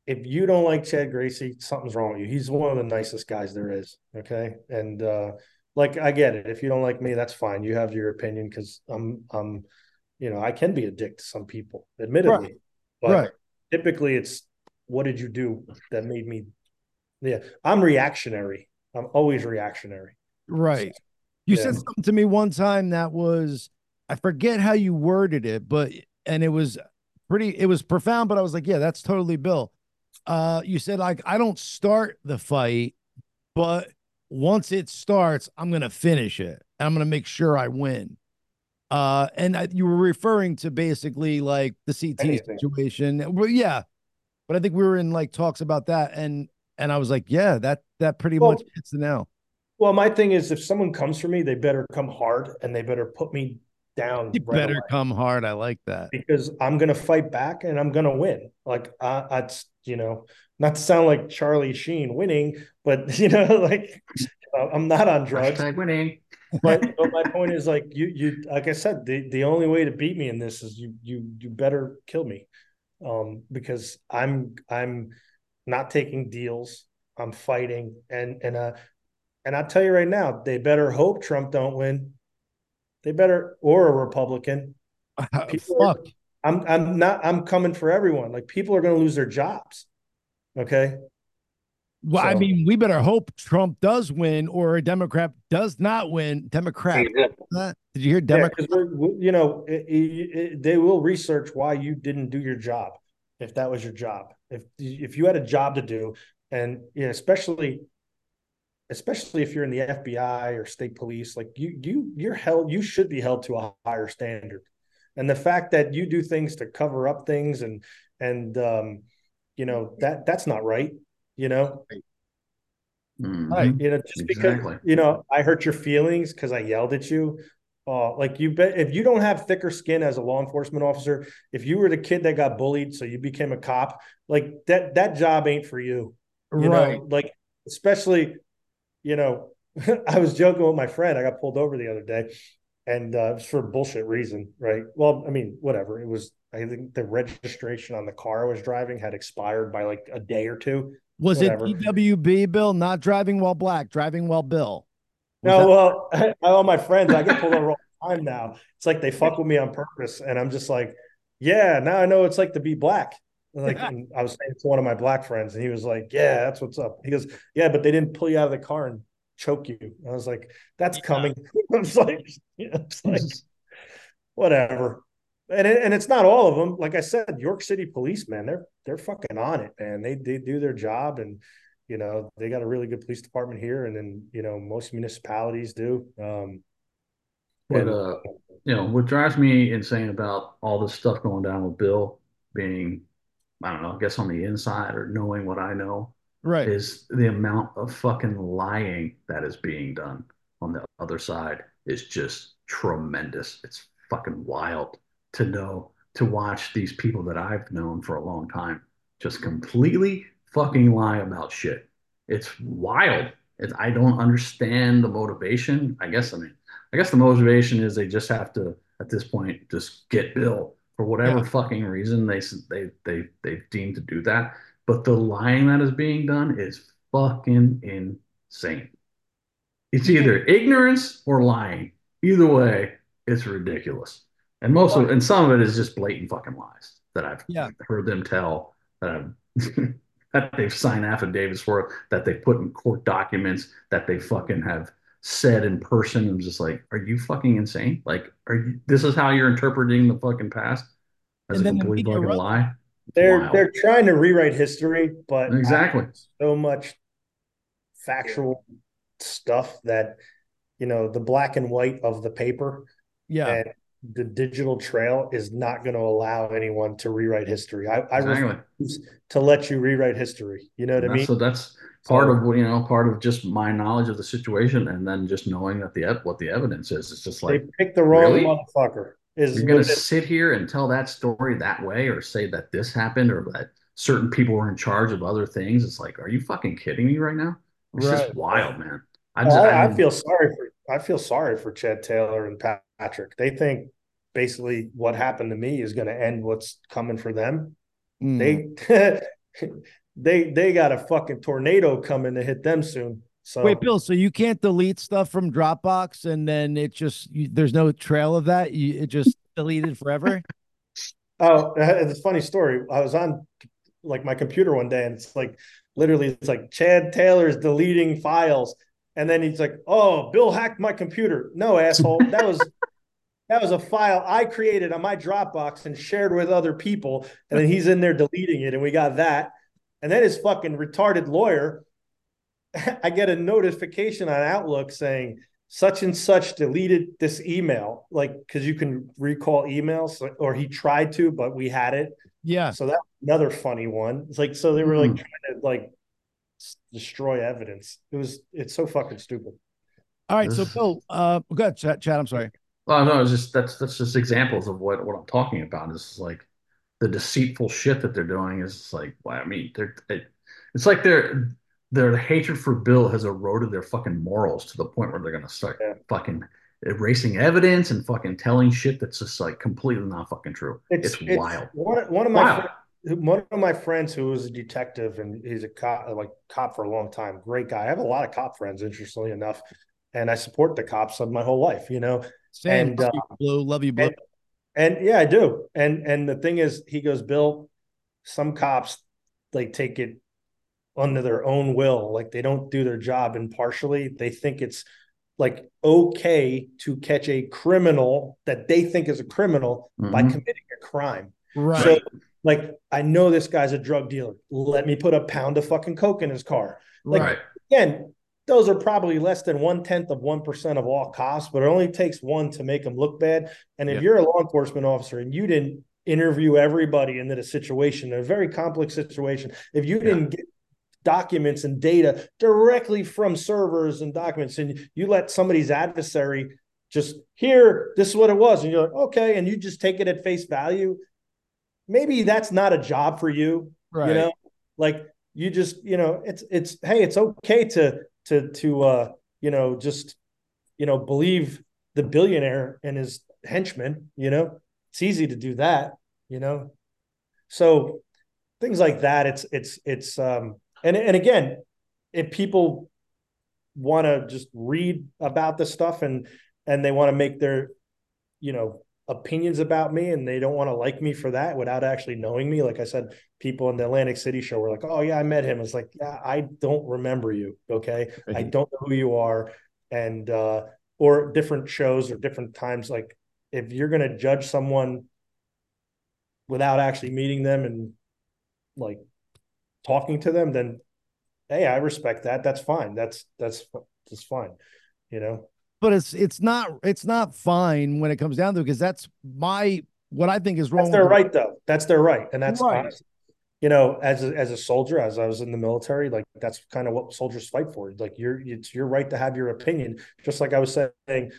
if you don't like chad gracey something's wrong with you he's one of the nicest guys there is okay and uh like i get it if you don't like me that's fine you have your opinion because i'm i'm you know i can be a dick to some people admittedly but Right. typically it's what did you do that made me yeah i'm reactionary i'm always reactionary Right. You Yeah. said something to me one time that was, I forget how you worded it, but, and it was pretty, it was profound, but I was like, yeah, that's totally Bill. Uh, you said, like, I don't start the fight, but once it starts, I'm going to finish it. And I'm going to make sure I win. Uh, and I, you were referring to basically like the CT Anything. situation. Well, yeah. But I think we were in like talks about that. And, and I was like, yeah, that, that pretty Well, much hits the nail. Well, my thing is, if someone comes for me, they better come hard and they better put me down. You right better away. come hard. I like that. because I'm gonna fight back and I'm gonna win. Like I, that's you know, not to sound like Charlie Sheen winning, but you know, like uh, I'm not on drugs. Hashtag winning. But, but my point is, like you, you, like I said, the the only way to beat me in this is you, you, you better kill me, um, because I'm I'm not taking deals. I'm fighting, and and uh, and I'll tell you right now, they better hope Trump don't win. They better or a Republican. People are- Fuck. I'm I'm not I'm coming for everyone. Like people are going to lose their jobs. Okay? Well, I mean, we better hope Trump does win or a Democrat does not win. Democrat. Huh? Did you hear Democrat? because you know it, it- it- they will research why you didn't do your job if that was your job. If if you had a job to do, and yeah, especially especially if you're in the FBI or state police, like you you you're held you should be held to a higher standard. And the fact that you do things to cover up things and and um, you know that that's not right. You know, Mhm. Right. you know just Exactly. because you know i hurt your feelings because i yelled at you uh like you bet if you don't have thicker skin as a law enforcement officer if you were the kid that got bullied so you became a cop like that that job ain't for you you right. know like especially you know i was joking with my friend i got pulled over the other day and uh, it was for a bullshit reason right well i mean whatever it was i think the registration on the car i was driving had expired by like a day or two Was whatever. it DWB Bill not driving while black, driving while Bill? Was No, that- well, all my friends, I get pulled over all the time now. It's like they fuck with me on purpose, and I'm just like, yeah, now I know what it's like to be black. And Like I was saying to one of my black friends, and he was like, "Yeah, that's what's up." He goes, "Yeah, but they didn't pull you out of the car and choke you." And I was like, "That's coming." I was like, yeah, it's like, whatever. And it, and it's not all of them. Like I said, York City police, man, they're they're fucking on it, man. They they do their job, and you know they got a really good police department here, and then you know most municipalities do. Um, But uh, you know, what drives me insane about all this stuff going down with Bill being, I don't know, I guess on the inside or knowing what I know right. is the amount of fucking lying that is being done on the other side is just tremendous. It's fucking wild to know, to watch these people that I've known for a long time just completely fucking lie about shit. It's wild. It's, I don't understand the motivation. I guess, I mean, I guess the motivation is they just have to, at this point, just get Bill for whatever Yeah. fucking reason they they they they deem to do that. But the lying that is being done is fucking insane. It's either ignorance or lying. Either way, it's ridiculous. And most of and some of it is just blatant fucking lies that I've Yeah. heard them tell that I've that they've signed affidavits for, that they put in court documents, that they fucking have said in person. I'm just like, are you fucking insane? Like, are you this is how you're interpreting the fucking past as And a complete fucking runs it. lie? They're wild. they're trying to rewrite history, but Exactly. so much factual stuff that you know the black and white of the paper Yeah. and the digital trail is not going to allow anyone to rewrite history. I, I Exactly. refuse to let you rewrite history. You know what I mean? so that's part So- of you know, part of just my knowledge of the situation, and then just knowing that the what the evidence is. It's just like they like picked the wrong really? motherfucker. Is you're gonna sit here and tell that story that way, or say that this happened, or that certain people were in charge of other things. It's like, are you fucking kidding me right now? It's Right. just wild, man. I, I, just, I, I, feel sorry for I feel sorry for Chad Taylor and Patrick. They think basically what happened to me is going to end what's coming for them. Mm. They they they got a fucking tornado coming to hit them soon. So Wait, Bill. So you can't delete stuff from Dropbox, and then it just you, there's no trail of that. You, it just deleted forever. Oh, uh, it's a funny story. I was on like my computer one day, and it's like literally, it's like Chad Taylor's deleting files, and then he's like, "Oh, Bill hacked my computer." No, asshole, that was that was a file I created on my Dropbox and shared with other people, and then he's in there deleting it, and we got that, and then his fucking retarded lawyer. I get a notification on Outlook saying such and such deleted this email, like because you can recall emails, or he tried to, but we had it. Yeah. So that's another funny one. It's like so they were like trying to like s- destroy evidence. It was it's so fucking stupid. All right. So This- Bill, uh, go ahead, Chad. Chad I'm sorry. well, no, it's just that's that's just examples of what what I'm talking about. Is like the deceitful shit that they're doing is just like, well, I mean, they're it, it's like their their hatred for Bill has eroded their fucking morals to the point where they're gonna start Yeah. fucking erasing evidence and fucking telling shit that's just like completely not fucking true. It's, wild. One one of my Wild. fri- one of my friends who was a detective and he's a cop like cop for a long time. Great guy. I have a lot of cop friends, interestingly enough, and I support the cops of my whole life. You know, Same. And, love uh, you, Blue. Love you, Blue. and and yeah, I do. And and the thing is, he goes, Bill, some cops like take it under their own will, like they don't do their job impartially. They think it's like okay to catch a criminal that they think is a criminal by Mhm. committing a crime. right. So, like, I know this guy's a drug dealer. Let me put a pound of fucking coke in his car. like- right. Again, those are probably less than one tenth of one percent of all costs, but it only takes one to make them look bad. And if Yeah. you're a law enforcement officer and you didn't interview everybody into the situation, a very complex situation, if you didn't get documents and data directly from servers and documents, and you let somebody's adversary just here, this is what it was, and you're like, okay, and you just take it at face value, maybe that's not a job for you right. you know like you just you know it's it's hey it's okay to to to uh you know just you know believe the billionaire and his henchmen you know? It's easy to do that you know? So things like that it's it's it's um and and again if people want to just read about this stuff and and they want to make their you know opinions about me and they don't want to like me for that without actually knowing me. Like i said people in the atlantic city show were like oh yeah i met him. It's like yeah i don't remember you okay? I don't know who you are and uh or different shows or different times like if you're going to judge someone without actually meeting them and like talking to them then hey i respect that. That's fine. That's that's that's fine you know but it's it's not it's not fine when it comes down to it because that's my what I think is wrong. That's their right, though. That's their right, and that's Right. honest. You know, as a, as a soldier, as I was in the military, like that's kind of what soldiers fight for. Like you're, it's your right to have your opinion. Just like I was saying,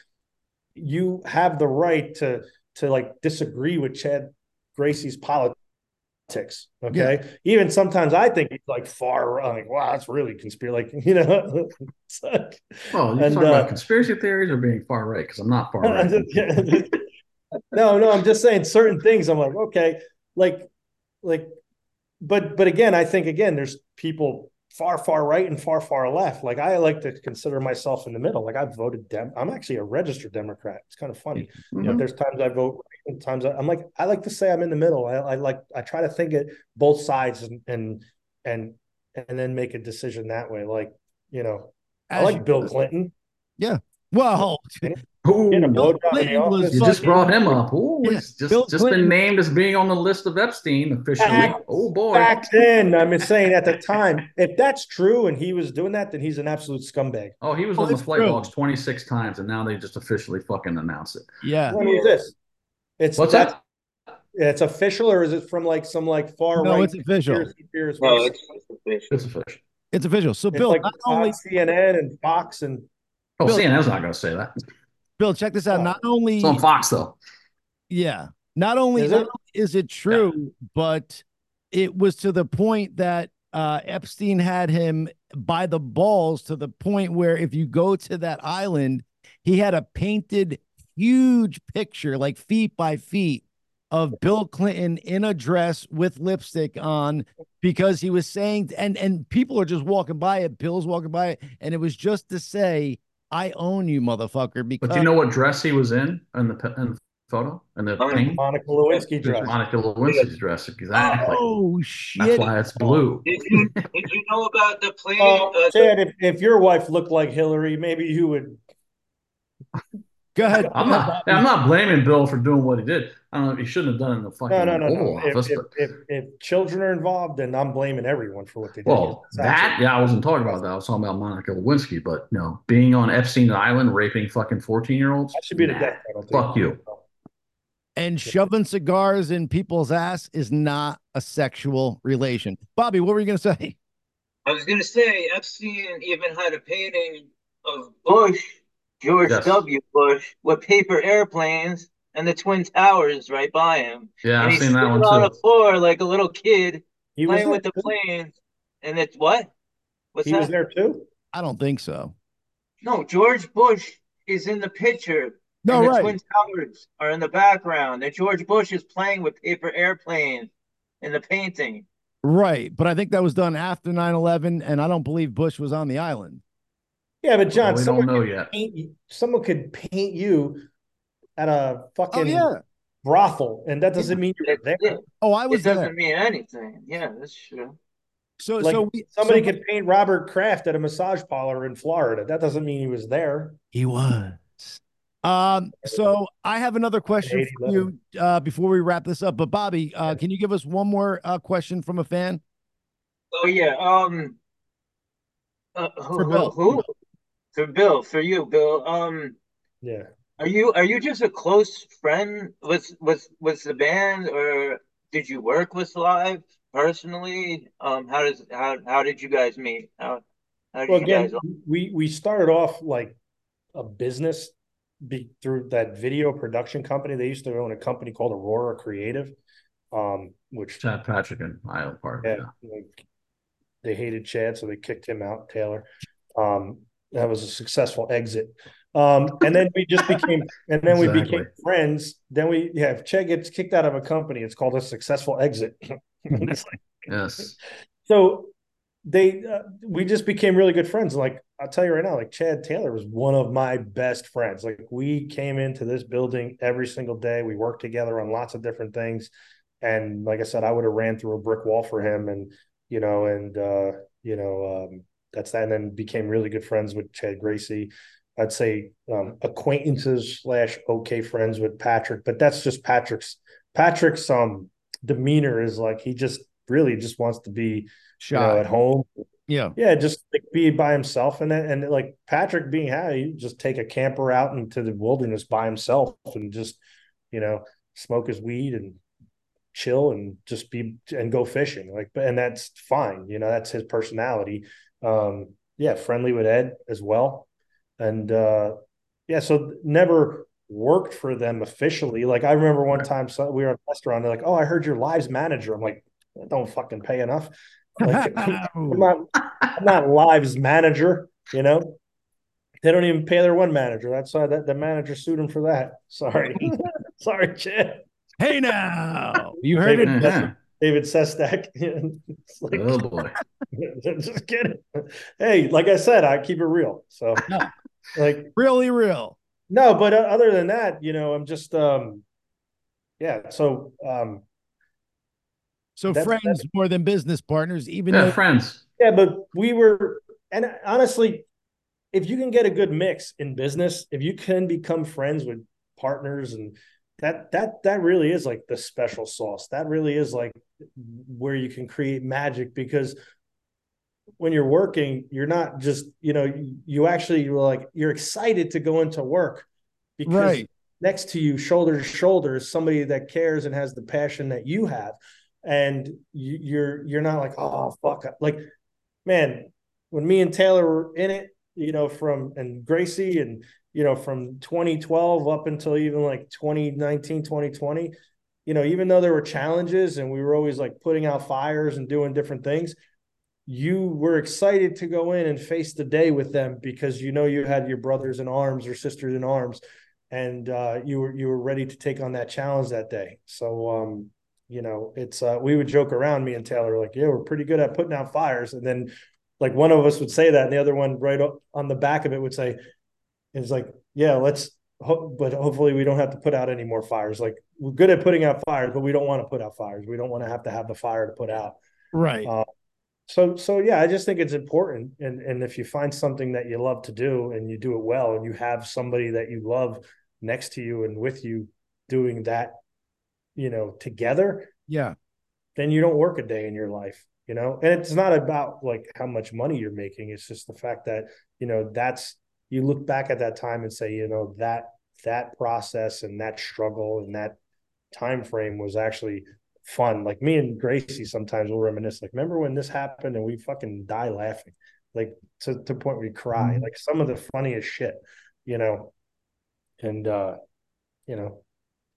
you have the right to to like disagree with Chad Gracey's politics. Okay, even sometimes I think he's like far. I'm like, wow, that's really conspiracy. Like, you know, it's like, Oh, you're And, talking uh, about conspiracy theories or being far right? Because I'm not far right. no, no, I'm just saying certain things. I'm like, okay, like, like, but, but again, I think again, there's people far, far right and far, far left. Like, I like to consider myself in the middle. Like, I've voted Dem. I'm actually a registered Democrat. It's kind of funny. You know, Mhm. there's times I vote right, and times I, I'm like, I like to say I'm in the middle. I, I like, I try to think it both sides and and and and then make a decision that way. Like, you know, I like Bill Clinton. Yeah well, Ooh, Getting a blowjob in the was office. you just brought him up. Ooh, Yeah, he's just, Bill just Clinton- been named as being on the list of Epstein officially. Back- oh boy. back then, I'm saying at the time, if that's true and he was doing that, then he's an absolute scumbag. Oh, he was Oh, on the flight true. logs 26 times, and now they just officially fucking announce it. yeah. When was this? It's What's that? that? It's official, or is it from like some like far No, right? it's official. conspiracy theorist No, it's it's official. It's official. It's official. So, It's Bill, like not on only CNN and Fox and Oh, Bill- CNN's not going to say that. Bill, check this out. Oh. Not only, It's on Fox though. yeah, not only Is it? only is it true, but it was to the point that uh, Epstein had him by the balls to the point where if you go to that island, he had a painted huge picture, like feet by feet, of Bill Clinton in a dress with lipstick on because he was saying and and people are just walking by it, Bill's walking by it, and it was just to say, I own you, motherfucker. Because But do you know what dress he was in in the pe- in the photo and the Oh, paint? Monica Lewinsky dress. Monica Lewinsky's dress exactly. Oh That's why it's blue. Did you did you know about the plane? Uh, uh, the- Chad, if, if your wife looked like Hillary, maybe you would. Go ahead. I'm not. I'm not blaming Bill for doing what he did. I don't know he shouldn't have done it in the fucking No, no, no, Oval no. Office. If, if, but, if, if children are involved, then I'm blaming everyone for what they did. well, It's that yeah, I wasn't talking about that. I was talking about Monica Lewinsky. But you know, being on Epstein Island raping fucking 14 year olds. that should be the death penalty. Fuck you. And shoving cigars in people's ass is not a sexual relation. Bobby, what were you going to say? I was gonna say Epstein even had a painting of Bush, George Yes. W. Bush, with paper airplanes and the Twin Towers right by him. Yeah, and I've he's seen that sitting one on the floor like a little kid He playing with the too? planes. And it's what? What's He that? was there too. I don't think so. No, George Bush is in the picture. No, and the right. Twin Towers are in the background. And George Bush is playing with paper airplanes in the painting. Right. But I think that was done after 9 11, and I don't believe Bush was on the island. Yeah, but John, Well, we someone don't know could yet. paint you- someone could paint you at a fucking Oh, yeah. brothel, and that doesn't mean you're there. it, Oh, I it was doesn't there. mean anything. Yeah, that's true. So, Like so we, somebody so- could paint Robert Kraft at a massage parlor in Florida. That doesn't mean he was there. He was. Um, so I have another question for you uh, before we wrap this up. But Bobby, uh, can you give us one more uh, question from a fan? Oh yeah. Um. Uh, who, For Bill. Who, who? For Bill. For you, Bill. Um. Yeah. Are you are you just a close friend with with with the band, or did you work with Live personally? Um. How does how how did you guys meet? How how did Well, you again, guys? we we started off like a business be, through that video production company. They used to own a company called Aurora Creative, um, which Chad Patrick and Isle Park. yeah, Yeah. like, they hated Chad, so they kicked him out. Taylor, um, that was a successful exit. Um, and then we just became, and then we became friends. Then we, yeah, if Chad gets kicked out of a company, it's called a successful exit. Like- Yes. so they uh, we just became really good friends like i'll tell you right now like chad taylor was one of my best friends like we came into this building every single day we worked together on lots of different things and like i said i would have ran through a brick wall for him and you know and uh you know um that's that and then became really good friends with chad gracey i'd say um acquaintances slash okay friends with patrick but that's just patrick's patrick's um demeanor is like he just really just wants to be you know, at home. Yeah. Yeah, just like be by himself, and then and like Patrick being how you just take a camper out into the wilderness by himself and just you know smoke his weed and chill and just be and go fishing like and that's fine you know that's his personality um yeah friendly with ed as well and uh yeah so never worked for them officially like i remember one time so we were at a restaurant they're like oh i heard you're lives manager i'm like "I don't fucking pay enough like, I'm not I'm not lives manager, you know. They don't even pay their one manager. That's why that the manager sued him for that. Sorry. Sorry, Chad. hey now, you heard it. David Sestak. It's like, Oh boy. just kidding. Hey, like I said, I keep it real. So like Really real. no, but uh, other than that, you know, I'm just um yeah, so um So That's- friends more than business partners, even Yeah, though friends. Yeah, but we were, and honestly, if you can get a good mix in business, if you can become friends with partners, and that that that really is like the special sauce. That really is like where you can create magic because when you're working, you're not just you know you, actually you're like you're excited to go into work because Right. next to you, shoulder to shoulder, is somebody that cares and has the passion that you have, and you, you're you're not like oh fuck like man when me and Taylor were in it, you know, from and Gracey and you know from 2012 up until even like 2019 2020 you know, even though there were challenges and we were always like putting out fires and doing different things, you were excited to go in and face the day with them because you know you had your brothers in arms or sisters in arms and uh, you were you were ready to take on that challenge that day. So um, you know, it's uh, we would joke around me and Taylor like, yeah, we're pretty good at putting out fires, and then like one of us would say that, and the other one right on the back of it would say, "It's like, yeah, let's." Ho- but hopefully we don't have to put out any more fires. Like we're good at putting out fires, but we don't want to put out fires. We don't want to have to have the fire to put out. Right. Uh, so so yeah, I just think it's important. And and if you find something that you love to do and you do it well, and you have somebody that you love next to you and with you doing that, you know, together, yeah. then you don't work a day in your life. You know, and it's not about like how much money you're making. It's just the fact that you know that's you look back at that time and say, you know, that that process and that struggle and that time frame was actually fun. Like me and Gracey sometimes will reminisce, like, remember when this happened and we fucking die laughing, like to, the point we cry, Mhm. like some of the funniest shit, you know. And uh, you know,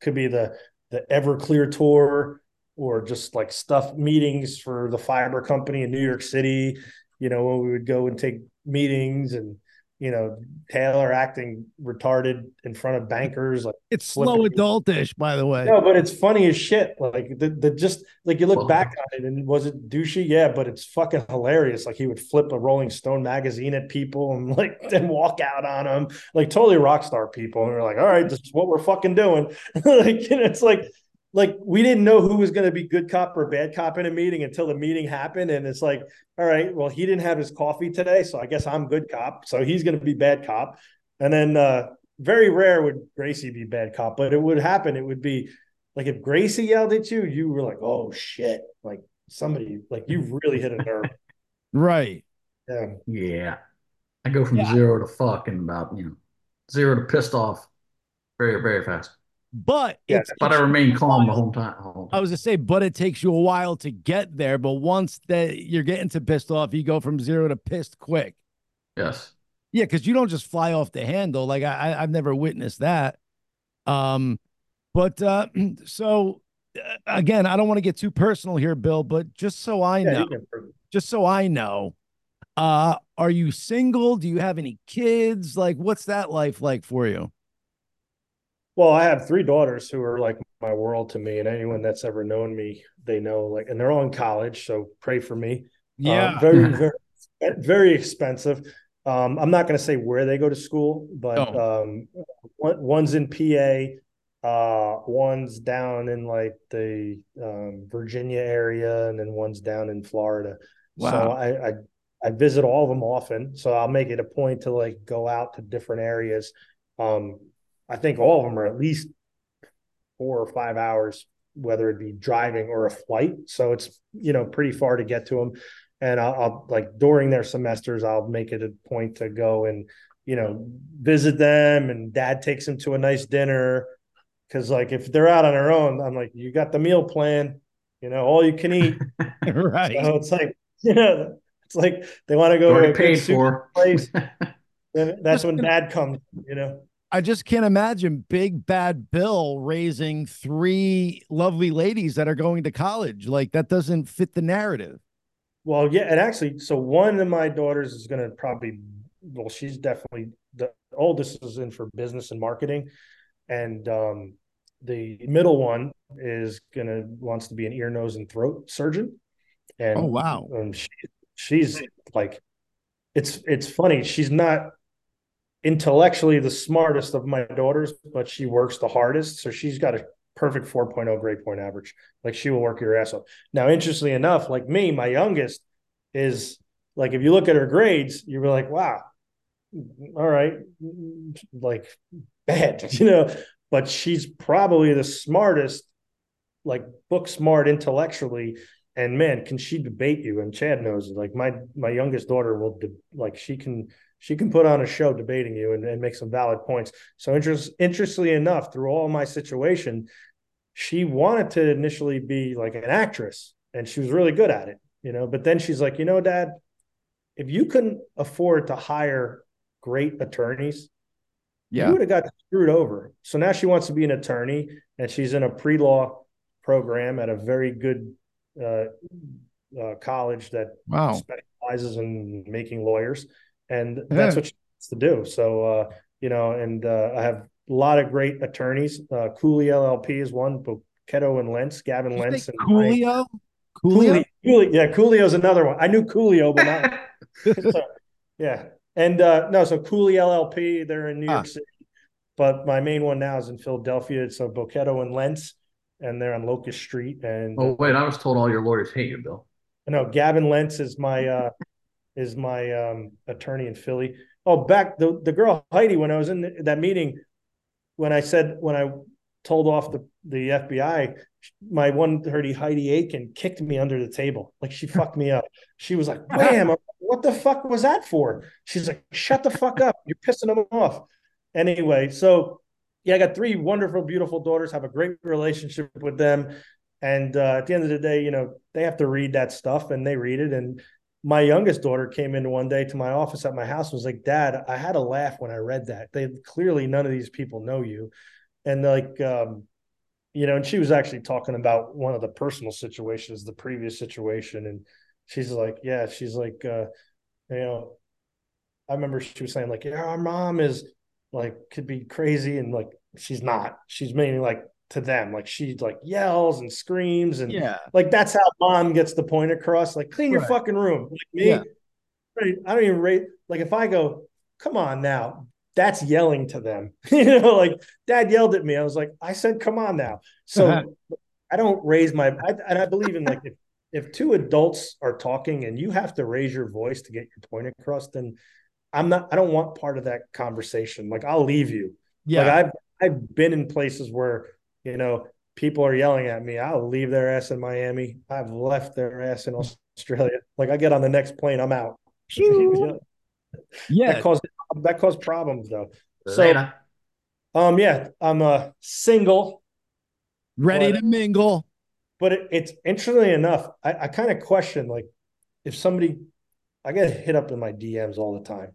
could be the the Everclear tour or just like stuff meetings for the fiber company in New York City, you know, when we would go and take meetings and you know, Taylor acting retarded in front of bankers like It's slow Flipping. adultish, by the way. no, but it's funny as shit. Like the, the just like you look Well- back on it and was it douchey? Yeah, but it's fucking hilarious. Like he would flip a Rolling Stone magazine at people and like then walk out on them, like totally rock star people. And we're like, all right, this is what we're fucking doing. like you know, it's like like we didn't know who was going to be good cop or bad cop in a meeting until the meeting happened. And it's like, all right, well, he didn't have his coffee today, so I guess I'm good cop. So he's going to be bad cop. And then uh very rare would Gracey be bad cop, but it would happen. It would be like if Gracey yelled at you, you were like, "Oh shit!" Like somebody, like you really hit a nerve. Right. Yeah, Yeah. I go from Yeah. zero to fuck in about, you know, zero to pissed off very, very fast. But Yeah, it's, But I remain calm the whole time. I was to say, but it takes you a while to get there. But once that you're getting to pissed off, you go from zero to pissed quick. Yes. Yeah, because you don't just fly off the handle. Like I, I- I've never witnessed that. Um, but uh, so uh, again, I don't want to get too personal here, Bill. But just so I yeah. know, just so I know, uh, are you single? Do you have any kids? Like, what's that life like for you? Well, I have three daughters who are like my world to me, and anyone that's ever known me, they know. Like, and they're all in college, so pray for me. Uh, very, very, very expensive. Um, I'm not going to say where they go to school, but Oh. um, one, one's in PA, uh, one's down in like the um, Virginia area, and then one's down in Florida. So Wow. I, I I visit all of them often. So I'll make it a point to like go out to different areas. Um, I think all of them are at least four or five hours, whether it be driving or a flight. So it's you know pretty far to get to them. And I'll, I'll like during their semesters, I'll make it a point to go and you know visit them. And Dad takes them to a nice dinner because like if they're out on their own, I'm like, you got the meal plan, you know, all you can eat. right. So it's like you know, it's like they want to go to a paid good for. place. Then that's when Dad comes. You know. I just can't imagine Big Bad Bill raising three lovely ladies that are going to college. Like that doesn't fit the narrative. Well, yeah, and actually, so one of my daughters is going to probably, well, she's definitely the oldest is in for business and marketing, and um, the middle one is going to wants to be an ear, nose, and throat surgeon. And Oh, wow. um, she, she's like, it's it's funny. She's not intellectually the smartest of my daughters, but she works the hardest. So she's got a perfect 4.0 grade point average. Like she will work your ass off. Now, interestingly enough, like me, my youngest is like, if you look at her grades, you're like, wow, all right, like bad, you know, but she's probably the smartest, like book smart intellectually. And man, can she debate you? And Chad knows. Like my my youngest daughter will de- like she can she can put on a show debating you and, and make some valid points. So interest interestingly enough, through all my situation, she wanted to initially be like an actress and she was really good at it, you know. But then she's like, you know, Dad, if you couldn't afford to hire great attorneys, Yeah. you would have got screwed over. So now she wants to be an attorney and she's in a pre-law program at a very good uh, uh, college that Wow. specializes in making lawyers, and that's Yeah. what she wants to do. So, uh, you know, and uh, I have a lot of great attorneys. Uh, Cooley LLP is one, but Keto and Lentz, Gavin Did Lentz, and Ryan- Coolio? Coolio? Cooley, Cooley, yeah, Coolio's another one. I knew Coolio, but not so, yeah. And uh no, so Cooley LLP, they're in New Ah. York City, but my main one now is in Philadelphia. It's a Bochetto and Lentz, and they're on Locust Street. And Oh wait, I was told all your lawyers hate you, Bill. no, Gavin Lentz is my uh is my um attorney in Philly. Oh, back the the girl Heidi when I was in that meeting, when I said when I told off the the FBI, my one Heidi Heidi Aiken kicked me under the table, like she fucked me up. She was like, "Wham! Like, What the fuck was that for?" She's like, "Shut the fuck up! You're pissing them off." Anyway, so yeah, I got three wonderful, beautiful daughters. Have a great relationship with them. And uh, at the end of the day, you know, they have to read that stuff and they read it. And my youngest daughter came in one day to my office at my house and was like, Dad, I had a laugh when I read that. They clearly none of these people know you. And like, um, you know, and she was actually talking about one of the personal situations, the previous situation. And she's like, Yeah, she's like, uh, you know, I remember she was saying, like, yeah, our mom is like could be crazy and like she's not. She's meaning like to them, like she like yells and screams and Yeah. like that's how mom gets the point across. Like clean your Right. fucking room. Like me, Yeah. I don't even rate. Like if I go, come on now, that's yelling to them. you know, like dad yelled at me. I was like, I said, come on now. So uh-huh. I don't raise my. I, and I believe in like if if two adults are talking and you have to raise your voice to get your point across, then I'm not. I don't want part of that conversation. Like I'll leave you. Yeah. Like I've I've been in places where you know people are yelling at me. I'll leave their ass in Miami. I've left their ass in Australia. Like I get on the next plane, I'm out. yeah. That caused that caused problems though. So um yeah, I'm uh single, Ready But- to mingle. but it, it's interestingly enough, I, I kind of question like if somebody I get hit up in my DMs all the time.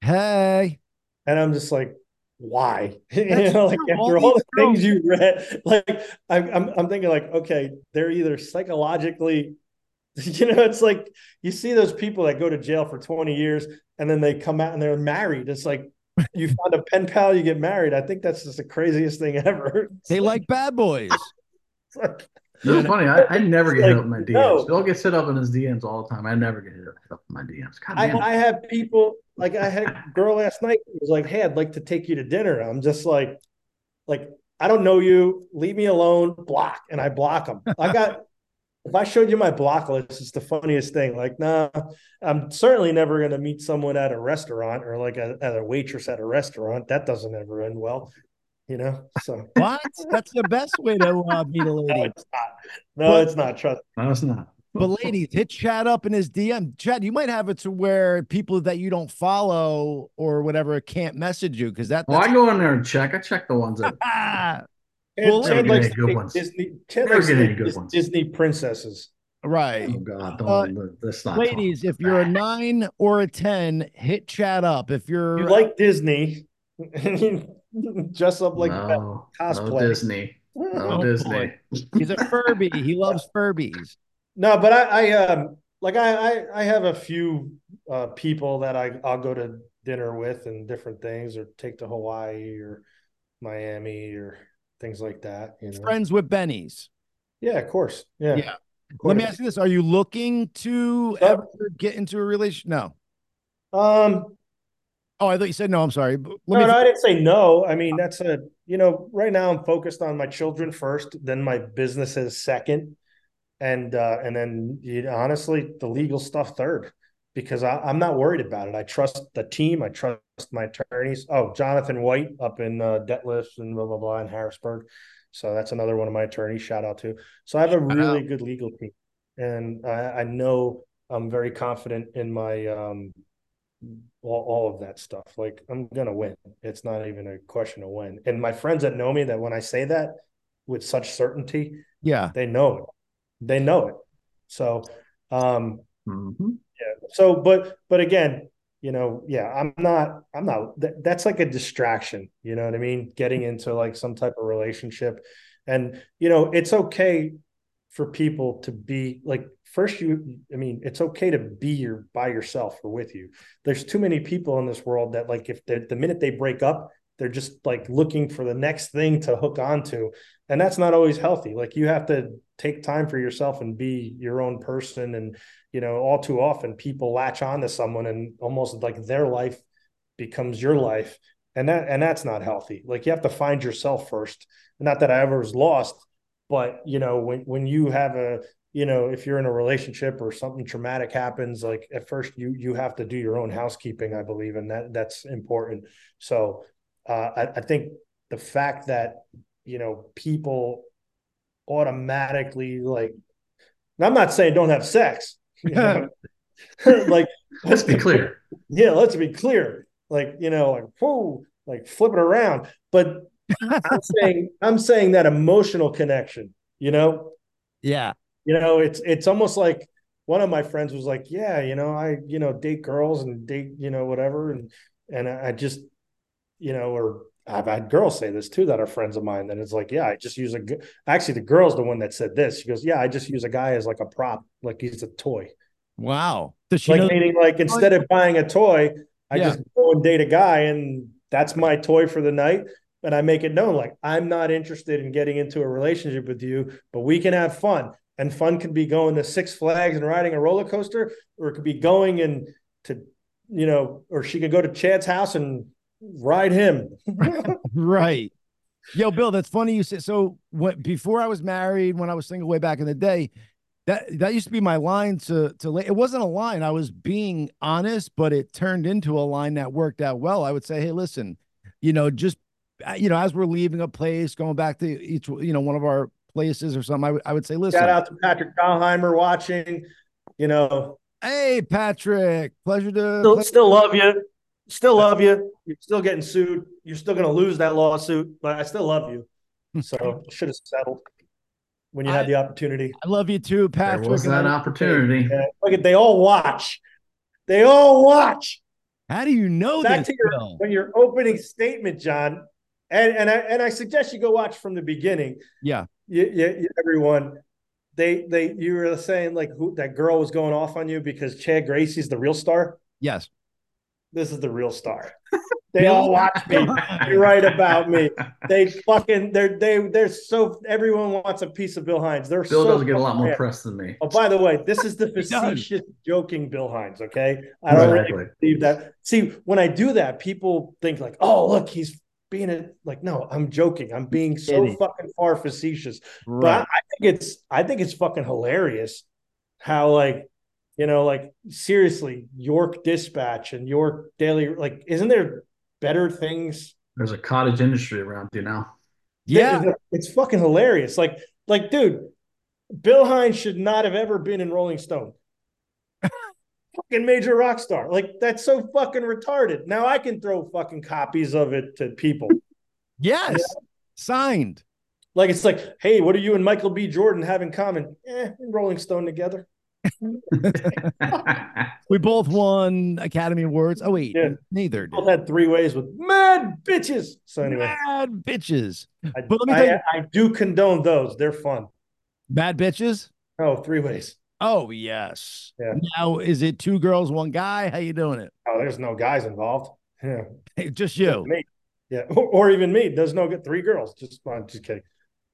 Hey. And I'm just like, why? you know, like true. All after all the girls- things you read, like I, I'm, I'm thinking like, okay, they're either psychologically, you know, it's like you see those people that go to jail for 20 years and then they come out and they're married. It's like you found a pen pal, you get married. I think that's just the craziest thing ever. It's They like bad boys. it's like, It's funny. I, I never It's get hit up in my DMs. No. They'll get hit up in his DMs all the time. I never get hit up in my DMs. God I. I have people like I had a girl last night who was like, Hey, I'd like to take you to dinner. I'm just like, like, I don't know you, leave me alone, block. And I block them. I got if I showed you my block list, it's the funniest thing. Like, nah, I'm certainly never gonna meet someone at a restaurant or like a, at a waitress at a restaurant. That doesn't ever end well, you know. So What? That's the best way to uh, meet a no, lady. it's not. No, But- it's not. Trust no, it's not. But ladies, hit Chad up in his DM. Chad, you might have it to where people that you don't follow or whatever can't message you because that. Well, I go in there and check. I check the ones that Ah, Chad, Well, Chad likes good pick ones. Disney. Chad likes get to any pick good ones. Disney princesses. right. Oh God, Uh, don't. let's not. Ladies, talk if you're a nine or a 10, hit Chad up. If you're You like Disney, dress up like that. no, cosplay. no Disney, no Oh, Disney. boy. he's a Furby, he loves Furbies. No, but I, I um like I, I I have a few uh people that I I'll go to dinner with and different things or take to Hawaii or Miami or things like that. You know. Friends with Benny's. Yeah, of course. Yeah. Yeah. of Let me ask you this: Are you looking to Uh, ever get into a relation? No. Um Oh, I thought you said no. I'm sorry. But no, me. no, I didn't say no. I mean, that's a you know, right now I'm focused on my children first, then my businesses second, and uh, and then you know, honestly, the legal stuff third, because I, I'm not worried about it. I trust the team. I trust my attorneys. Oh, Jonathan White up in uh, Detlef and blah blah blah in Harrisburg. So that's another one of my attorneys. Shout out to. So I have a really good legal team, and I, I know I'm very confident in my um all, all of that stuff. Like I'm gonna win. It's not even a question of when. And my friends that know me, that when I say that with such certainty, Yeah. they know it. They know it. So, um, Mhm. yeah. So, but but again, you know, yeah, I'm not. I'm not. That, that's like a distraction. You know what I mean? Getting into like some type of relationship. And you know, it's okay for people to be like first you i mean it's okay to be your by yourself or with you there's too many people in this world that like if the minute they break up they're just like looking for the next thing to hook onto and that's not always healthy like you have to take time for yourself and be your own person. And you know all too often people latch on to someone and almost like their life becomes your life. And that and that's not healthy. Like you have to find yourself first. Not that i ever was lost but you know when when you have a you know if you're in a relationship or something traumatic happens like at first you you have to do your own housekeeping i believe and that that's important. So uh, I, I think the fact that you know people automatically like i'm not saying don't have sex you know? like Let's be clear. yeah let's be clear like you know like whoa like flip it around but i'm saying i'm saying that emotional connection you know Yeah. you know it's it's almost like one of my friends was like yeah you know i you know date girls and date you know whatever and and i I just you know or i've had girls say this too that are friends of mine that it's like yeah i just use a g- actually the girl's the one that said this she goes yeah i just use a guy as like a prop like he's a toy Wow. Does she like know? meaning like instead of buying a toy i Yeah. just go and date a guy and that's my toy for the night and i make it known like i'm not interested in getting into a relationship with you but we can have fun and fun can be going to six flags and riding a roller coaster or it could be going and to you know or she could go to chad's house and ride him Right. Yo, Bill, that's funny you said so when before I was married, when I was single way back in the day, that that used to be my line to to la- it wasn't a line. I was being honest, but it turned into a line that worked out well. I would say, "Hey, listen, you know, just uh, you know, as we're leaving a place, going back to each you know, one of our places or something, I would I would say, "Listen, shout out to patrick Dahlheimer watching you know hey, Patrick, pleasure to still, pleasure- still love you still love you you're still getting sued you're still going to lose that lawsuit but i still love you so should have settled when you had the opportunity I love you too, There Patrick." was that I- opportunity. Yeah, look at they all watch they all watch How do you know that back this? to your when your opening statement john and and i and i suggest you go watch from the beginning Yeah. you, you, you- everyone they they you were saying like who that girl was going off on you because chad gracey's the real star Yes. This is the real star they all watch me They write about me. They fucking they're they they're so everyone wants a piece of Bill Hynes. They're Bill so does get a lot more fucking- press than me. Oh, by the way, this is the facetious joking Bill Hynes. Okay, I don't really believe that. See, when I do that, people think like, "Oh, look, he's being a like." No, I'm joking. I'm being so Kidding. fucking far facetious. But I, I think it's I think it's fucking hilarious how like you know like seriously York Dispatch and York Daily like isn't there better things There's a cottage industry around you now. Yeah. it's, it's fucking hilarious. Like, like, dude, Bill Hynes should not have ever been in Rolling Stone. fucking major rock star. Like, that's so fucking retarded. Now I can throw fucking copies of it to people. Yes. Signed. Like, it's like, hey, what do you and Michael B. Jordan have in common? Eh, Rolling Stone together. We both won Academy Awards. Oh wait, Yeah. neither Both had three ways with mad bitches. So anyway, Mad bitches. I, But let me tell I, you- I do condone those. They're fun. Mad bitches. Oh, three ways. Oh yes. Yeah. Now is it two girls, one guy? How you doing it? Oh, there's no guys involved. Yeah. Hey, just you. Me. Yeah, or, or even me. There's no three girls. Just I'm just kidding.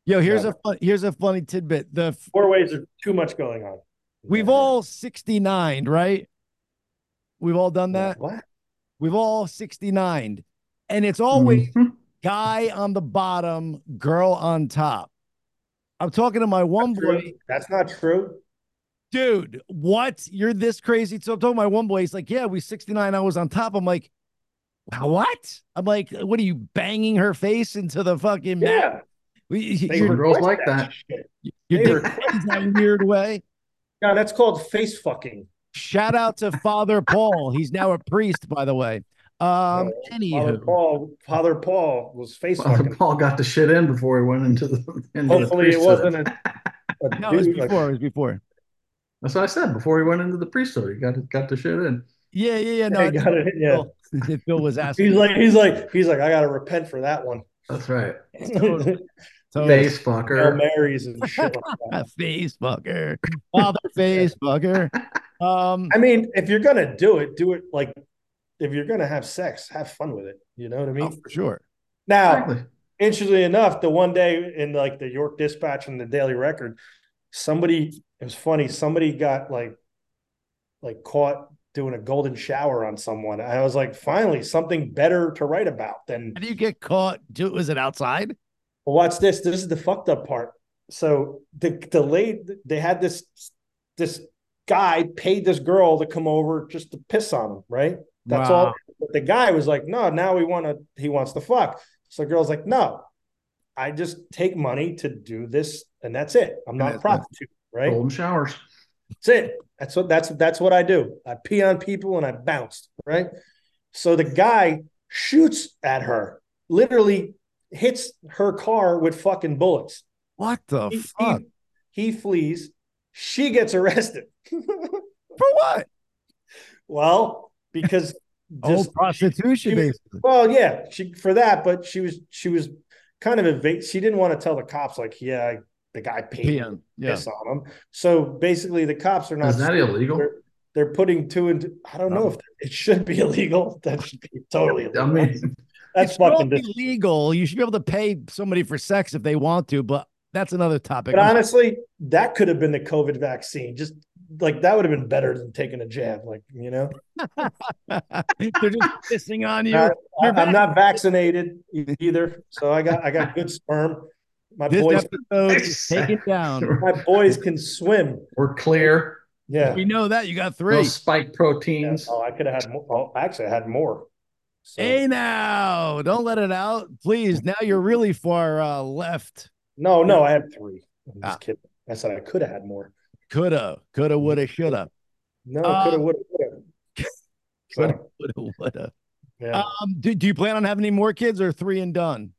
Yo, here's Yeah. a fun, here's a funny tidbit. The Four ways are too much going on. We've Yeah. all 69, right? We've all done that. What? We've all 69. And it's always Mhm. guy on the bottom, girl on top. I'm talking to my one boy. True. That's not true. dude, what? You're this crazy. So I'm talking to my one boy. He's like, yeah, we 69 hours on top. I'm like, what? I'm like, what are you banging her face into the fucking mat? Yeah, We- they You're, girls like that. shit. you're they dick in that weird way. No, that's called face fucking. Shout out to Father Paul. He's now a priest, by the way. Um, Father anywho, Paul, Father Paul was face Father fucking. Paul got the shit in before he went into the. Into the Hopefully, it wasn't a, a no, it was dude, like- before. It was before. That's what I said before he went into the priesthood. He got got the shit in. Yeah, yeah, yeah. No, Yeah, got it, yeah. Bill, if Bill was asking. He's like, he's like, he's like, I got to repent for that one. That's right. Totally. Face Hail fucker. Marys and shit like face fucker. Father face fucker. Um, I mean, if you're gonna do it, do it like if you're gonna have sex, have fun with it. You know what I mean? oh, for sure. Now, Exactly. interestingly enough, the one day in like the York Dispatch and the Daily Record, somebody it was funny. Somebody got like like caught doing a golden shower on someone. I was like, finally, something better to write about than How do you get caught? Do, was it outside? Well, watch this. This is the fucked up part. So the late they had this this guy paid this girl to come over just to piss on him, right? That's Wow. all. But the guy was like, no, now we want to. He wants to fuck. So the girl's like, no, I just take money to do this, and that's it. I'm not a prostitute, right? Golden showers. That's it. That's what that's that's what I do. I pee on people and I bounced, right? So the guy shoots at her, literally hits her car with fucking bullets. What the He, fuck? he, he flees. She gets arrested. For what? well, because Oh, just prostitution, she- basically. well, yeah, she for that, but she was she was kind of evade. She didn't want to tell the cops like, yeah, the guy paid me PM. Yeah. piss on him. So basically, the cops are not. Is that illegal? They're, they're putting two and I don't know um, if it should be illegal. That should be totally illegal. I mean, that's It's not fucking. illegal. You should be able to pay somebody for sex if they want to, but that's another topic. But honestly, that could have been the COVID vaccine. Just like that would have been better than taking a jab. Like you know, They're just pissing on you. You're I'm not vaccinated either, so I got I got good sperm. My this boys, episode is taken down. my boys can swim. we're clear. Yeah. We know that you got No three. spike proteins. Oh, I could have had more. Oh, actually, I had more. So, Hey now, don't let it out, please. Now you're really far uh, left. no, no, I had three. I'm just Ah. kidding. I said I could have had more. Coulda, coulda, woulda, shoulda. No, Uh, could have, would have, Coulda, woulda, woulda. yeah. Um, do, do you plan on having any more kids or three and done?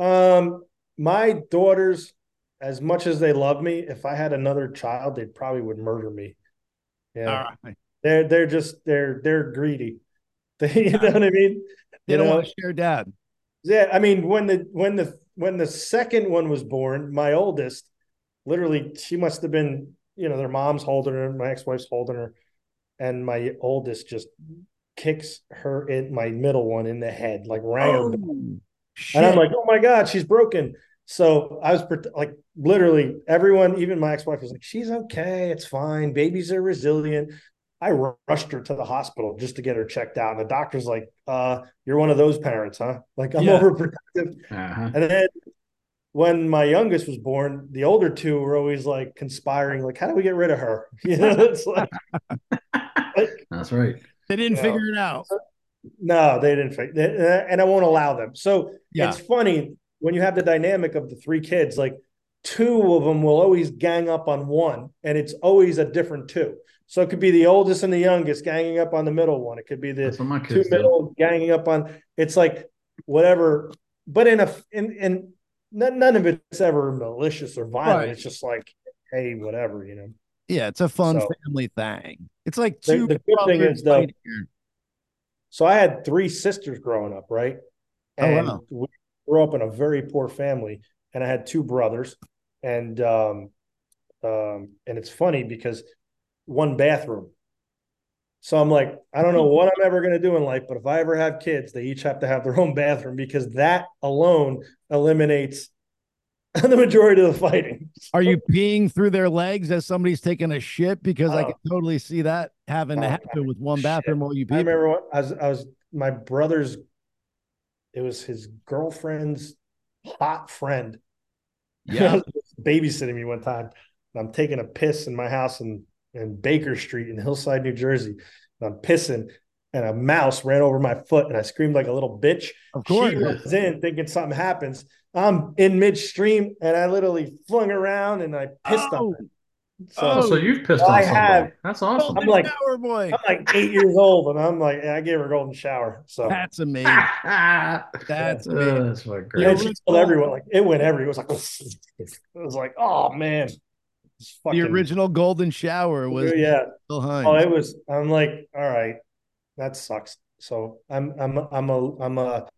Um, my daughters, as much as they love me, if I had another child, they probably would murder me. Yeah, All right. they're they're just they're they're greedy. You know what I mean? They You don't know? want to share dad. Yeah, I mean when the when the when the second one was born, my oldest, literally, she must have been, you know, their mom's holding her, my ex-wife's holding her, and my oldest just kicks her in my middle one in the head, like rang. Oh, And I'm like, oh my God, she's broken. So I was like, literally, everyone, even my ex wife, was like, she's okay. It's fine. Babies are resilient. I rushed her to the hospital just to get her checked out. And the doctor's like, uh, you're one of those parents, huh? Like, I'm Yeah. overprotective. Uh-huh. And then when my youngest was born, the older two were always like conspiring, like, how do we get rid of her? You know, it's like, like That's right. they didn't Yeah. figure it out. No, they didn't fix it, and I won't allow them. So Yeah. it's funny when you have the dynamic of the three kids, like two of them will always gang up on one, and it's always a different two. So it could be the oldest and the youngest ganging up on the middle one. It could be the That's my two kids do. middle ganging up on. It's like whatever, but in a in in none, none of it's ever malicious or violent. Right. It's just like, hey, whatever, you know. Yeah, it's a fun So- family thing. It's like two the good thing is, though. So I had three sisters growing up, right? Oh, And wow. we grew up in a very poor family, and I had two brothers, and um, um, and it's funny because one bathroom. So I'm like, I don't know what I'm ever going to do in life, but if I ever have kids, they each have to have their own bathroom because that alone eliminates the majority of the fighting. Are you peeing through their legs as somebody's taking a shit? Because I Oh. can totally see that having to Oh, happen with one shit. bathroom while you I remember when I was, I was my brother's. It was his girlfriend's hot friend. Yeah. babysitting me one time. And I'm taking a piss in my house in, in Baker Street in Hillside, New Jersey. And I'm pissing, and a mouse ran over my foot, and I screamed like a little bitch. Of course. She runs in thinking something happens. I'm in midstream, and I literally flung around and I pissed Oh. on her. So Oh, so you've pissed I on somebody. have- That's awesome. I'm like- shower boy. I'm like eight years old, and I'm like, I gave her a golden shower. So That's amazing. That's Uh, amazing. that's what and great. then she told everyone, like it went everywhere. It was like, it was like, oh man, It's The original golden shower was yeah. Bill Hynes. Oh, it was. I'm like, all right, that sucks. So I'm I'm I'm a I'm a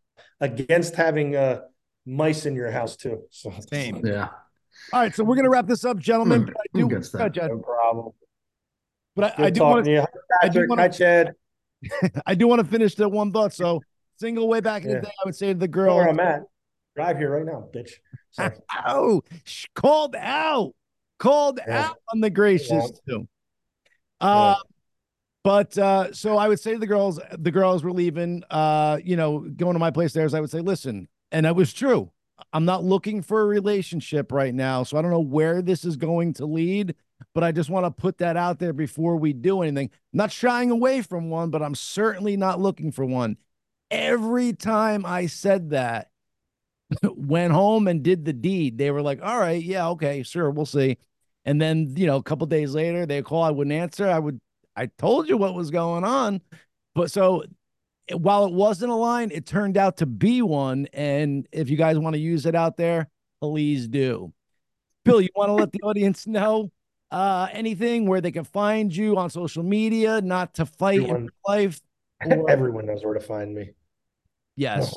against having uh mice in your house too. So Same. Yeah. All right, so we're gonna wrap this up, gentlemen. Who- But I do, gets that? Go ahead, no problem. but I, I do want to. Hi, I do wanna- Hi, Chad. I do want to finish the one thought. So single way back in Yeah. the day, I would say to the girl, where I'm at. Drive here right now, bitch. So, "Oh, sh- called out, called Yeah. out on the gracious Yeah. too." Uh, but uh, so I would say to the girls, the girls were leaving, uh, you know, going to my place there. I would say, listen, and that was true. I'm not looking for a relationship right now, so I don't know where this is going to lead. But I just want to put that out there before we do anything. not shying away from one, but I'm certainly not looking for one. Every time I said that, went home and did the deed. They were like, "All right, yeah, okay, sure, we'll see." And then, you know, a couple days later, they call, I wouldn't answer. I would, I told you what was going on. But so while it wasn't a line, it turned out to be one. And if you guys want to use it out there, please do. Bill, you want to let the audience know uh anything where they can find you on social media, not to fight in life? or- everyone knows where to find me. Yes.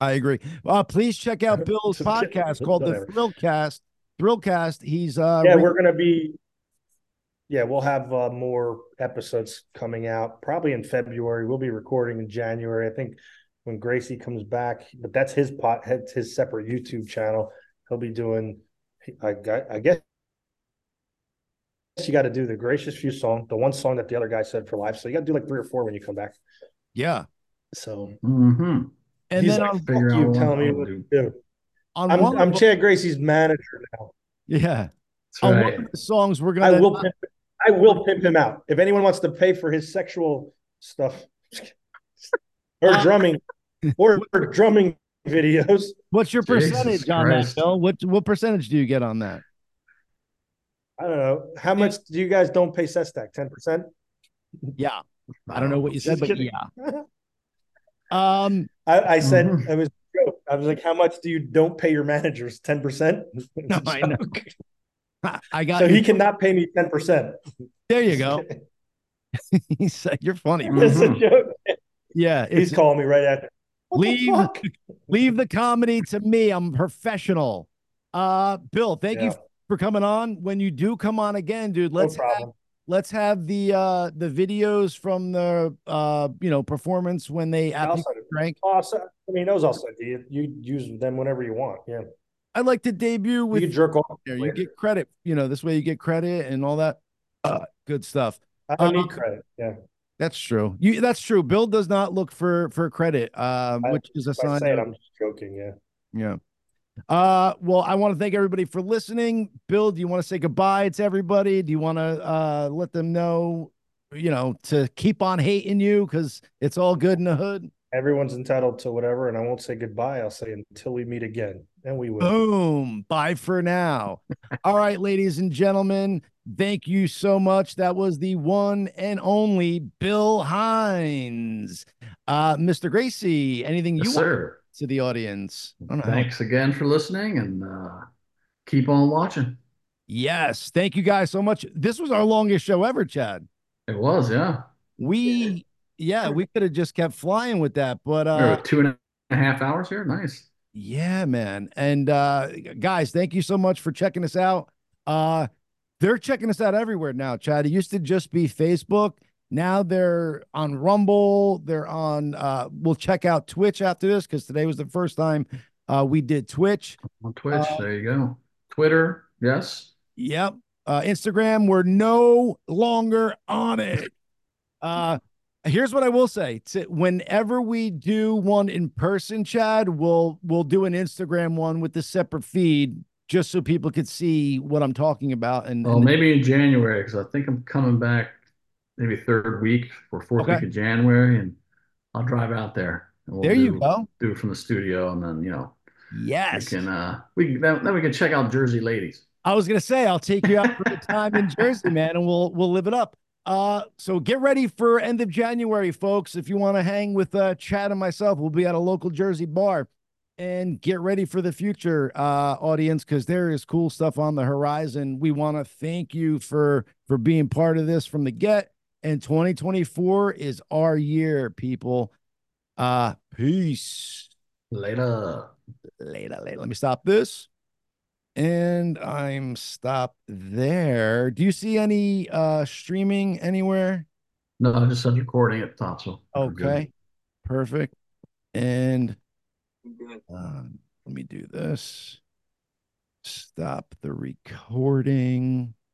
I agree. Uh, please check out Bill's podcast called the ThrillCast. ThrillCast. He's uh yeah, re- we're gonna be. Yeah, we'll have uh, more episodes coming out probably in February. We'll be recording in January, I think, when Gracey comes back. But that's his pot, his his separate YouTube channel. He'll be doing. I got. I guess you got to do the gracious few song, the one song that the other guy said for live. So you got to do like three or four when you come back. yeah. So Mm-hmm. And he's then like, on, "Fuck figure you, what telling me I'll what do." to do. on I'm I'm of, Chad Gracey's manager now. yeah. That's On right. one of the songs we're gonna will pimp, I will pimp him out. If anyone wants to pay for his sexual stuff or drumming or, or drumming videos, what's your Jesus percentage on that, Bill? What what percentage do you get on that? I don't know. How much do you guys don't pay Sestak? 10%? Yeah. I don't know what you said, but yeah. Um I, I said Mhm. it was. I was like, how much do you don't pay your managers? 10%? No, I know. I got So you. he cannot pay me 10%. there you go. he said you're funny. It's a Mhm. joke. Yeah, He's calling me right after. What Leave- fuck? leave the comedy to me. I'm professional. Uh Bill, thank you for coming on. When you do come on again, dude, let's have problem. Let's have the uh the videos from the uh you know performance when they you drank. Oh, I mean, those send you. You use them whenever you want. Yeah. I'd like to debut You with can jerk off. there. You get credit. You know, this way you get credit and all that. Uh, good stuff. I don't uh, need credit. Yeah. That's true. You that's true. Bill does not look for for credit, uh, which is a sign. it, I'm just joking. Yeah. Yeah. Uh, well, I want to thank everybody for listening. Bill, do you want to say goodbye to everybody? Do you want to uh let them know, you know, to keep on hating you because it's all good in the hood? Everyone's entitled to whatever, and I won't say goodbye. I'll say until we meet again, and we will. Boom. Bye for now. all right, ladies and gentlemen, thank you so much. That was the one and only Bill Hynes. Uh, Mr. Gracey, anything you Yes, want sir. To the audience? I know. Thanks again for listening and uh, keep on watching. Yes. Thank you guys so much. This was our longest show ever, Chad. It was, yeah. We, yeah, we could have just kept flying with that, but uh, were two and a half hours here. Nice. yeah, man. And uh, guys, thank you so much for checking us out. Uh, they're checking us out everywhere now, Chad. It used to just be Facebook. Now they're on Rumble. They're on. Uh, we'll check out Twitch after this because today was the first time uh, we did Twitch. On Twitch. Uh, there you go. Twitter. Yes. Yep. Uh, Instagram, we're no longer on it. Uh, here's what I will say: whenever we do one in person, Chad, we'll we'll do an Instagram one with the separate feed, just so people could see what I'm talking about. And, Well, and- maybe in January because I think I'm coming back maybe third week or fourth Okay. week of January, and I'll drive out there. And we'll there you go. Do it from the studio, and then you know we Yes, can uh we can then, then we can check out Jersey Ladies. I was gonna say I'll take you out for the time in Jersey, man, and we'll we'll live it up. Uh, so get ready for end of January, folks. If you want to hang with uh, Chad and myself, we'll be at a local Jersey bar. And get ready for the future, uh, audience, because there is cool stuff on the horizon. We want to thank you for for being part of this from the get. And 2024 is our year, people. Uh, peace. Later. Later, later. Let me stop this. And I'm stopped there. Do you see any uh streaming anywhere? No, I just said recording at the top. So. Okay. Perfect. And Good. um, let me do this. Stop the recording.